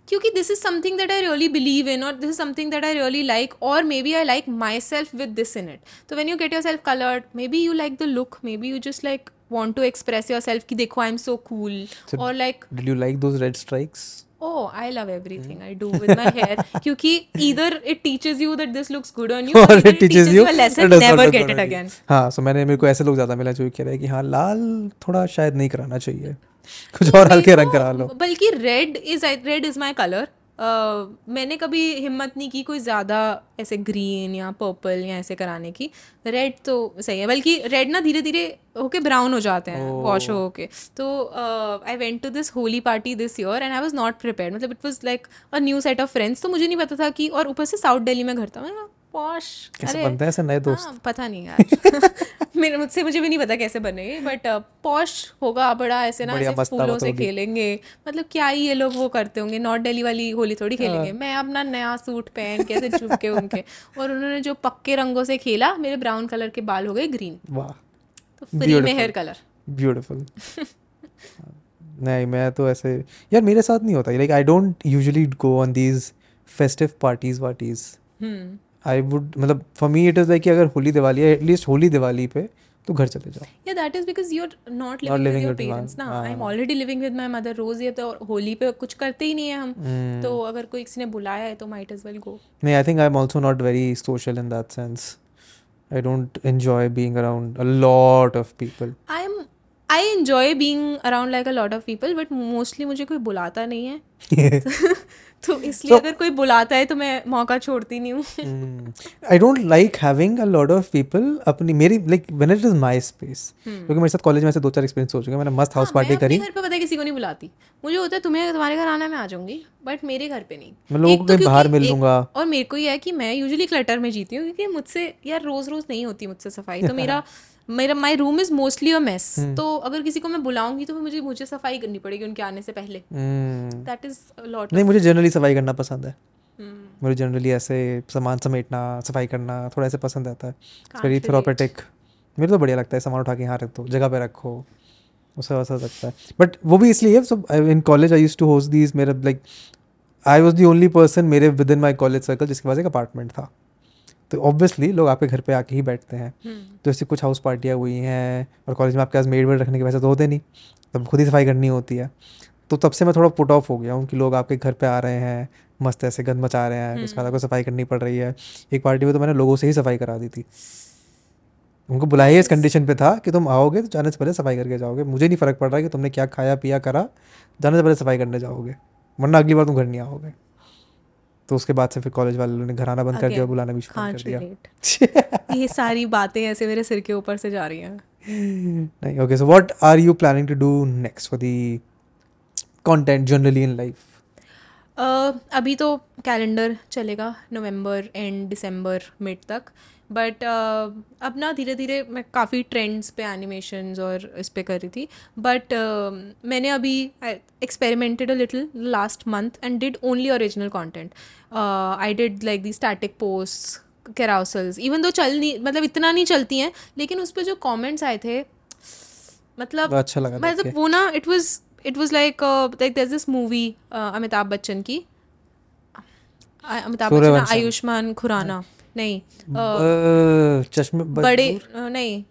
क्योंकि this is something that I really believe in और this is something that I really like और maybe I like myself with this in it तो when you get yourself coloured maybe you like the look maybe you just like to express yourself कि देखो I am so cool और like did you like those red streaks Oh, I love everything mm. I do with my hair. क्योंकि either it teaches you that this looks good on you, or और either it teaches you a lesson, it never get it again. हाँ सो मैंने मेरे को ऐसे लोग ज़्यादा मिला जो कह रहे हैं कि हाँ लाल थोड़ा शायद नहीं कराना चाहिए कुछ और हल्के रंग करा लो बल्कि red is red is my colour मैंने कभी हिम्मत नहीं की कोई ज़्यादा ऐसे ग्रीन या पर्पल या ऐसे कराने की। रेड तो सही है बल्कि रेड ना धीरे धीरे होके ब्राउन हो जाते हैं वॉश हो के तो I went to this Holi party this year and I was not prepare मतलब it was like a new set of friends तो मुझे नहीं पता था कि और ऊपर से साउथ दिल्ली में घर था मैं पॉश कैसे बनते हैं ऐसे नए दोस्त? हाँ, पता नहीं यार। (laughs) मेरे मुझसे मुझे भी नहीं पता कैसे बनेंगे बट पॉश होगा बड़ा ऐसे ना ऐसे फूलों से खेलेंगे। मतलब क्या ही ये लोग वो करते होंगे नॉर्थ दिल्ली वाली होली थोड़ी खेलेंगे। हाँ। मैं अपना नया सूट पहन के ऐसे झुमके उनके और उन्होंने जो पक्के रंगों से खेला मेरे ब्राउन कलर के बाल हो गए ग्रीन वाह। तो फ्री में हेयर कलर ब्यूटीफुल नहीं मैं तो ऐसे यार मेरे साथ नहीं होता। Like I don't usually go on these festive parties वार्टीज I would मतलब for me it is like कि अगर होली दिवाली है एटलीस्ट होली दिवाली पे तो घर चले जाओ। Yeah that is because you're not living Not with living your with one, parents ना। हाँ। i'm already living with my mother रोज ये तो होली पे कुछ करते ही नहीं है हम। Hmm. तो अगर कोई किसी ने बुलाया है तो might as well go नहीं I think I am also not very social in that sense I don't enjoy being around a lot of people i'm i enjoy being around like a lot of people but mostly मुझे कोई बुलाता नहीं है। (laughs) (laughs) तो इसलिए अगर कोई बुलाता है तो मैं मौका छोड़ती नहीं हूँ। I don't like having a lot of people अपनी मेरी like when it is my space क्योंकि मेरे साथ कॉलेज में ऐसे दो चार एक्सपीरियंस हो चुके हैं मैंने मस्त हाउस पार्टी करी। घर पे पता है किसी को नहीं बुलाती। मुझे होता है तुम्हें तुम्हारे घर आना मैं आ जाऊँगी बट मेरे घर पे नहीं। मैं लोगों को तो बाहर मिल लूँगा। और मेरे को ये है कि मैं यूजुअली क्लटर में जीती हूँ क्योंकि मुझसे यार रोज रोज नहीं होती मुझसे सफ़ाई तो (laughs) मेरा मेरा my room is mostly a mess. तो अगर किसी को मैं बुलाऊँगी तो मुझे मुझे सफ़ाई करनी पड़ेगी उनके आने से पहले. दैट इज़ लॉट नहीं मुझे जनरली सफ़ाई करना पसंद है। हम्म। मुझे जनरली ऐसे सामान समेटना सफ़ाई करना थोड़ा ऐसे पसंद आता है। वेरी. थेरापेटिक मेरे तो बढ़िया लगता है सामान उठा के यहाँ रख दो जगह पे रखो। उससे वैसा लगता है। बट वो भी इसलिए सब in college I use to host these मेरे like I was the only person मेरे with in my college circle जिसके पास एक अपार्टमेंट था। तो ऑब्वियसली लोग आपके घर पे आके ही बैठते हैं। हम्म। तो ऐसी कुछ हाउस पार्टियाँ हुई हैं और कॉलेज में आपके पास मेड वेड रखने के वैसे तो होते नहीं। तब खुद ही सफ़ाई करनी होती है। तो तब से मैं थोड़ा पुट ऑफ़ हो गया हूँ कि लोग आपके घर पे आ रहे हैं मस्त ऐसे गंद मचा रहे हैं उसके बाद आपको सफ़ाई करनी पड़ रही है। एक पार्टी में तो मैंने लोगों से ही सफ़ाई करा दी थी। उनको बुलाया इस कंडीशन पे था कि तुम आओगे तो जाने से पहले सफ़ाई करके जाओगे। मुझे नहीं फ़र्क पड़ रहा कि तुमने क्या खाया पिया करा जाने से पहले सफ़ाई करने जाओगे वरना अगली बार तुम घर नहीं आओगे। तो उसके बाद से फिर कॉलेज वालों ने घर आना बंद कर दिया और बुलाना भी शुरू कर दिया। (laughs) ये सारी बातें ऐसे मेरे सिर के ऊपर से जा रही हैं। नहीं okay so what are you planning to do next for the content generally in life अभी तो कैलेंडर चलेगा नवंबर एंड दिसंबर मिड तक। बट uh, अब ना धीरे धीरे मैं काफ़ी ट्रेंड्स पे एनिमेशंस और इस पर कर रही थी। बट uh, मैंने अभी experimented a little last month and did only original content I did like the static post carousels even though चल नहीं मतलब इतना नहीं चलती हैं लेकिन उस पर जो कॉमेंट्स आए थे मतलब अच्छा लगा मतलब वो ना it was it was like like there this movie Amitabh Bachchan की। अमिताभ बच्चन आयुष्मान खुराना नहीं चश्मे बड़े नहीं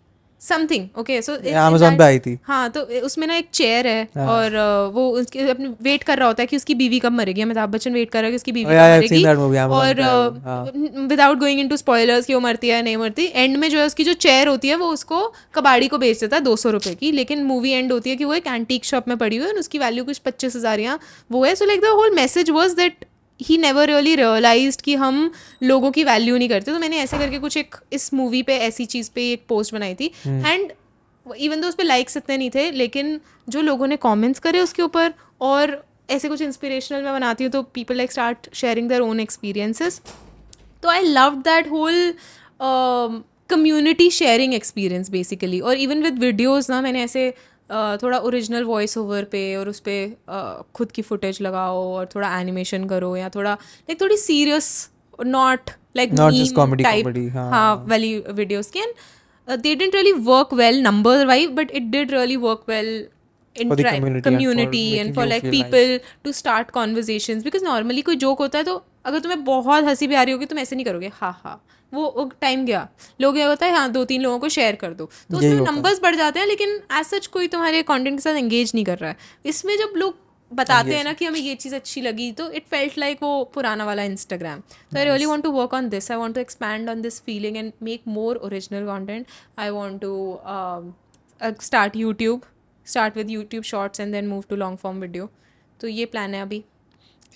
समथिंग ओके सो Amazon पे आई थी। हाँ तो उसमें ना एक चेयर है और वो उसके अपने वेट कर रहा होता है कि उसकी बीवी कब मरेगी। अमिताभ बच्चन वेट कर रहा है कि उसकी बीवी Oh, yeah, कब मरेगी है। और विदाउट गोइंग इनटू स्पॉयलर्स कि वो मरती है नहीं मरती एंड में जो है उसकी जो चेयर होती है वो उसको कबाड़ी को बेच देता है दो सौ रुपये की लेकिन मूवी एंड होती है कि वो एक एंटीक शॉप में पड़ी हुई है और उसकी वैल्यू कुछ पच्चीस हज़ार या वो है। So like the whole message was that he never really realise कि हम लोगों की वैल्यू नहीं करते। तो मैंने ऐसे करके कुछ एक इस मूवी पे ऐसी चीज़ पे एक पोस्ट बनाई थी। एंड इवन तो उस पर लाइक्स इतने नहीं थे लेकिन जो लोगों ने कॉमेंट्स करे उसके ऊपर और ऐसे कुछ इंस्पिरेशनल मैं बनाती हूँ तो people like start sharing their own experiences तो I love that whole community sharing experience basically और इवन विद वीडियोज़ ना मैंने ऐसे थोड़ा ओरिजिनल वॉइस ओवर पे और उस पर खुद की फुटेज लगाओ और थोड़ा एनिमेशन करो या थोड़ा लाइक थोड़ी सीरियस नॉट लाइक टाइप हाँ। वाली वीडियोज़ की। And they didn't really work well number wise but it did really work well community and for like people to start conversation because normally कोई joke होता है तो अगर तुम्हें बहुत हँसी भी आ रही होगी तुम ऐसे नहीं करोगे हाँ हाँ। वो टाइम गया। लोग ये होता है हाँ दो तीन लोगों को शेयर कर दो। तो उसमें नंबर्स बढ़ जाते हैं लेकिन एज सच कोई तुम्हारे कंटेंट के साथ एंगेज नहीं कर रहा है। इसमें जब लोग बताते हैं ना कि हमें ये चीज़ अच्छी लगी तो इट फेल्ट लाइक वो पुराना वाला इंस्टाग्राम तो I really want to work on this I want to expand on this feeling and make more original content I want to start YouTube start with YouTube shorts and then move to long form video तो ये plan है अभी।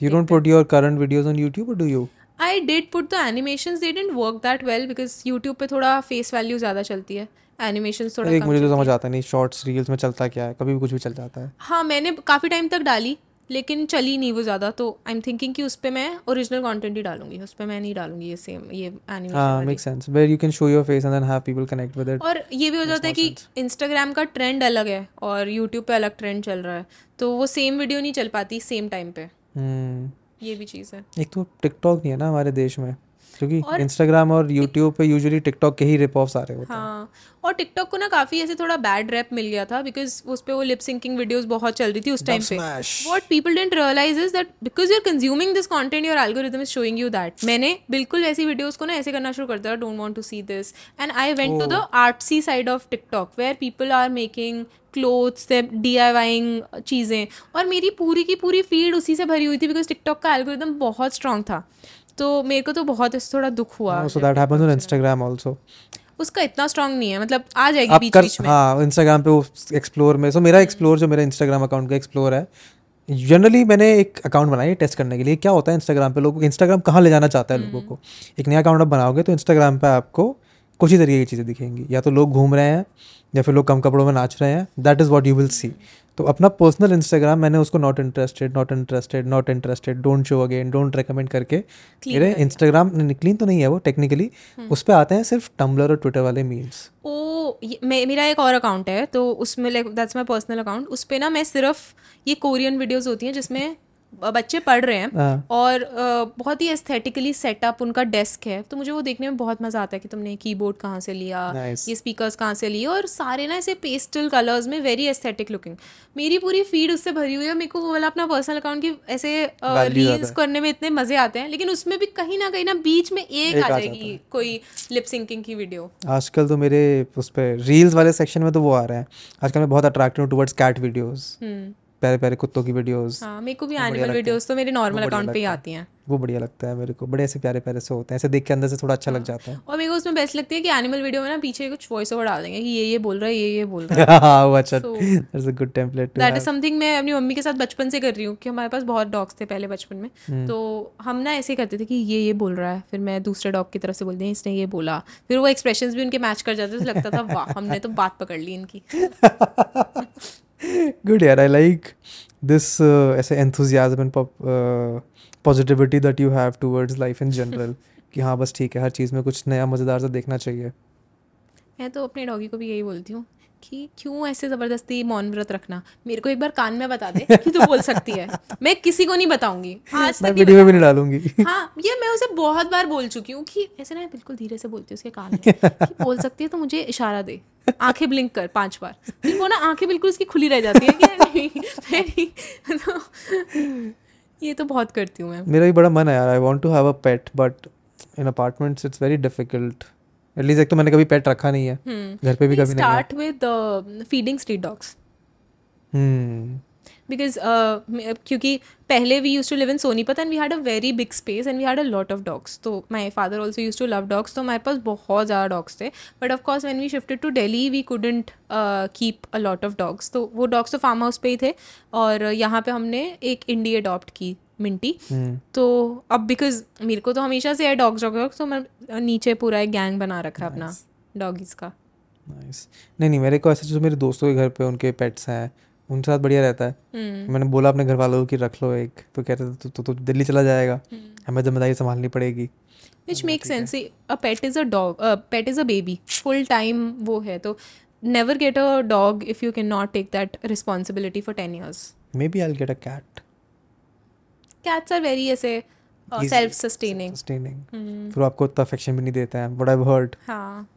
You don't put your current videos on YouTube or do you? I did put the animations they didn't work that well because YouTube पे थोड़ा face value ज़्यादा चलती है। Animations थोड़ा एक मुझे तो समझ आता नहीं शॉर्ट्स रील्स में चलता क्या है? कभी भी कुछ भी चल जाता है। हाँ मैंने काफ़ी टाइम तक डाली लेकिन चली नहीं वो ज़्यादा तो आई एम थिंकिंग कि उस पर मैं ओरिजिनल कंटेंट ही डालूँगी उस पर मैं नहीं डालूँगी ये सेम ये हाँ animation make sense where you can show your face and then have people connect with it और ये भी हो जाता है कि इंस्टाग्राम का ट्रेंड अलग है और यूट्यूब पे अलग ट्रेंड चल रहा है तो वो सेम वीडियो नहीं चल पाती सेम टाइम पे। हम्म ये भी चीज़ है। एक तो टिकटॉक नहीं है ना हमारे देश में? क्योंकि इंस्टाग्राम और यूट्यूब पे यूजुअली टिकटॉक के ही रिप ऑफ्स आ रहे होते हैं। हाँ और टिकटॉक को ना काफ़ी ऐसे थोड़ा बैड रैप मिल गया था बिकॉज़ उस पे वो लिप सिंकिंग वीडियोस बहुत चल रही थी उस टाइम पे. What people didn't realise is that because you are consuming this content your algorithm is showing you that मैंने बिल्कुल ऐसी वीडियोस को ना ऐसे करना शुरू कर दिया don't want to see this and I went to the artsy side of TikTok where people are making clothes D I चीज़ें। और मेरी पूरी की पूरी फ़ीड उसी से भरी हुई थी बिकॉज़ टिकटॉक का एल्गोरिदम बहुत स्ट्रांग था। तो मेरे को तो बहुत ऐसे थोड़ा दुख हुआ so that happens on Instagram also उसका इतना स्ट्रांग नहीं है मतलब आ जाएगी बीच बीच में। हाँ इंस्टाग्राम पे वो एक्सप्लोर में सो मेरा एक्सप्लोर जो मेरा इंस्टाग्राम अकाउंट का एक्सप्लोर है जनरली मैंने एक अकाउंट बनाया टेस्ट करने के लिए। क्या होता है इंस्टाग्राम पे? लोगों को इंस्टाग्राम कहाँ ले जाना चाहता है लोगों हम्म। को? एक नया अकाउंट आप बनाओगे तो इंस्टाग्राम पे आपको कुछ ही तरीके की चीज़ें दिखेंगी। या तो लोग घूम रहे हैं या फिर लोग कम कपड़ों में नाच रहे हैं that is what you will see तो अपना पर्सनल इंस्टाग्राम मैंने उसको not interested not interested not interested don't show again don't recommend करके मेरे इंस्टाग्राम क्लीन तो नहीं है वो टेक्निकली हम्म। उस पर आते हैं सिर्फ़ टम्बलर और ट्विटर वाले मीम्स ओ मे- मेरा एक और अकाउंट है तो उसमें like that's my personal account उस पे ना मैं सिर्फ़ ये कोरियन वीडियोस होती हैं जिसमें बच्चे पढ़ रहे हैं हाँ। और बहुत ही एस्थेटिकली सेटअप उनका डेस्क है। तो मुझे वो देखने में बहुत मज़ा आता है कि तुमने कीबोर्ड कहाँ से लिया Nice. ये स्पीकर्स कहाँ से लिए और सारे ना ऐसे पेस्टल कलर्स में वेरी एस्थेटिक लुकिंग मेरी पूरी फ़ीड उससे भरी हुई है मेरे को वो वाला अपना पर्सनल अकाउंट की ऐसे रील्स करने में इतने मज़े आते हैं लेकिन उसमें भी कहीं ना कहीं ना बीच में एक आ जाएगी कोई लिप सिंकिंग की वीडियो आजकल तो मेरे उस पर रील्स वाले सेक्शन में तो वो आ रहे हैं। आजकल मैं बहुत अट्रैक्टेड हूँ टुवर्ड्स कैट हम्म। प्यारे प्यारे कुत्तों की वीडियोस हाँ मेरे को भी एनिमल वीडियोस तो मेरे नॉर्मल अकाउंट पे ही आती हैं। वो बढ़िया लगता है मेरे को बड़े ऐसे प्यारे प्यारे से होते हैं ऐसे देख के अंदर से थोड़ा अच्छा हाँ। लग जाता है। और मेरे को उसमें बेस्ट लगती है कि एनिमल वीडियो में ना पीछे कुछ वॉइस ओवर डाल देंगे कि ये ये बोल रहा है ये ये बोल रहा है। (laughs) हाँ वो अच्छा that's a good template to that is something मैं अपनी मम्मी के साथ बचपन से कर रही हूँ कि हमारे पास बहुत डॉग्स थे पहले बचपन में। हम्म। तो हम ना ऐसे करते थे कि ये ये बोल रहा है फिर मैं दूसरे डॉग की तरफ़ से बोलती हूँ इसने ये बोला। फिर वो एक्सप्रेशंस भी उनके मैच कर जाते थे तो लगता था वाह हमने तो बात पकड़ ली इनकी। (laughs) गुड यार आई लाइक दिस ऐसे enthusiasm and positivity that you have towards life in general कि हाँ बस ठीक है हर चीज़ में कुछ नया मज़ेदार सा देखना चाहिए। मैं तो अपने डॉगी को भी यही बोलती हूँ। कि क्यों ऐसे ज़बरदस्ती मौन व्रत रखना? मेरे को एक बार कान में बता दे कि तू बोल सकती है। (laughs) मैं किसी को नहीं बताऊँगी। आज तक वीडियो में भी नहीं डालूँगी। (laughs) हाँ ये मैं उसे बहुत बार बोल चुकी हूँ कि ऐसे ना बिल्कुल धीरे से बोलती हूँ उसके कान में कि बोल सकती है तो मुझे इशारा दे। आँखें ब्लिंक कर पाँच बार। फिर वो ना आँखें बिल्कुल उसकी खुली रह जाती है कि नहीं, नहीं, तो ये तो बहुत करती हूँ मैं। मेरा भी बड़ा मन है यार I want to have a pet but in apartments it's very difficult at least एक तो मैंने कभी पेट रखा नहीं है। घर पे भी कभी नहीं start with feeding street dogs hmm. Because uh, क्योंकि पहले we used to live in Sonipat and we had a very big space and we had a lot of dogs तो my father also used to love dogs तो हमारे पास बहुत ज़्यादा dogs थे। But of course when we shifted to Delhi we couldn't keep a lot of dogs तो वो dogs तो फार्म हाउस पे ही थे और यहाँ पे हमने एक इंडी अडॉप्ट की। मिंटी। हम्म। तो अब बिकॉज़ मेरे को तो हमेशा से है डॉग्स डॉग्स तो मैं नीचे पूरा एक गैंग बना रखा है अपना डॉगीज का। नाइस नहीं नहीं मेरे को ऐसे जो मेरे दोस्तों के घर पे उनके पेट्स हैं उनके साथ बढ़िया रहता है। हम्म। मैंने बोला अपने घर वालों को रख लो एक। तो कहते थे तो, तो, तो दिल्ली चला जाएगा। हम्म। हमें ज़िम्मेदारी संभालनी पड़ेगी। Which make sense a pet is a dog pet is a baby full time वो है तो never get a dog if you can not take that responsibility for ten years maybe I get a cat cats are very ऐसे self sustaining sustaining. फिर आपको उतना affection भी नहीं देते हैं बट आई हर्ड हाँ।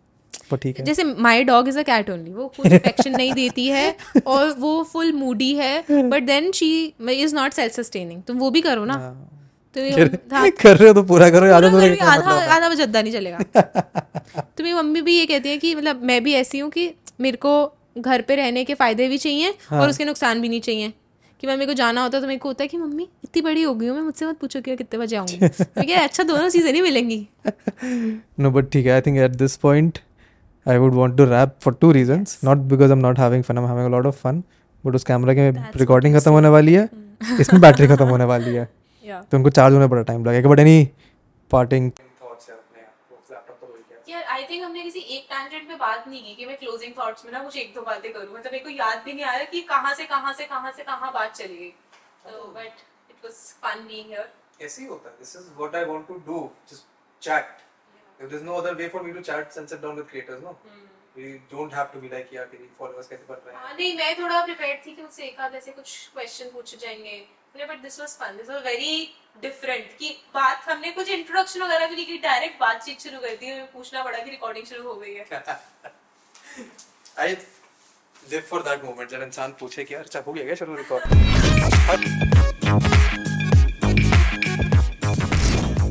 पर ठीक है। जैसे my dog is a cat only वो कुछ अफेक्शन नहीं देती है (laughs) और वो फुल मूडी है but then she is not self sustaining तुम वो भी करो ना। हाँ। तो (laughs) कर रहे हो तो पूरा करो आधा तो आधा आधा बजद्दा नहीं चलेगा। (laughs) तो मेरी मम्मी भी ये कहती है कि मतलब मैं भी ऐसी हूँ कि मेरे को घर पे रहने के फ़ायदे भी चाहिए हाँ। और उसके नुकसान भी नहीं चाहिए। कि मैं मेरे को जाना होता तो मेरे को होता है कि मम्मी इतनी बड़ी हो गई हूँ मैं मुझसे मत पूछो कि कितने बजे आऊँगी। (laughs) मैं क्या अच्छा दोनों चीज़ें नहीं मिलेंगी। (laughs) No, but ठीक है I think at this point I would want to wrap for two reasons not because I am not having fun I am having lot of fun but उस कैमरा की रिकॉर्डिंग खत्म होने वाली है इसमें battery खत्म होने वाली है। तो उनको चार्ज होने बड़ा टाइम लगेगा बट एनी पार्टिंग यार आई थिंक हमने किसी एक टैंजेंट पे बात नहीं की कि मैं क्लोजिंग थॉट्स में ना कुछ एक दो बातें करूँ। मतलब मेरे को याद भी नहीं आ रहा कि कहाँ से कहाँ से कहाँ से कहाँ बात चली गई। तो but it was fun being here ऐसे ही होता है। This is what I want to do just chat there is no other way for me to chat and sit down with creators no we don't have to be like यार तेरी followers कैसे बढ़ रहे हैं? हाँ नहीं मैं थोड़ा प्रिपेयर्ड थी कि मुझसे एक आध ऐसे कुछ क्वेश्चन पूछे जाएँगे। Yeah, but this was fun this was very different कि बात हमने कुछ इंट्रोडक्शन वगैरह भी नहीं की डायरेक्ट बातचीत शुरू कर दी हमें पूछना पड़ा कि रिकॉर्डिंग शुरू हो गई है। I live for that moment जब इंसान पूछे कि यार अच्छा हो गया क्या शुरू रिकॉर्ड (laughs)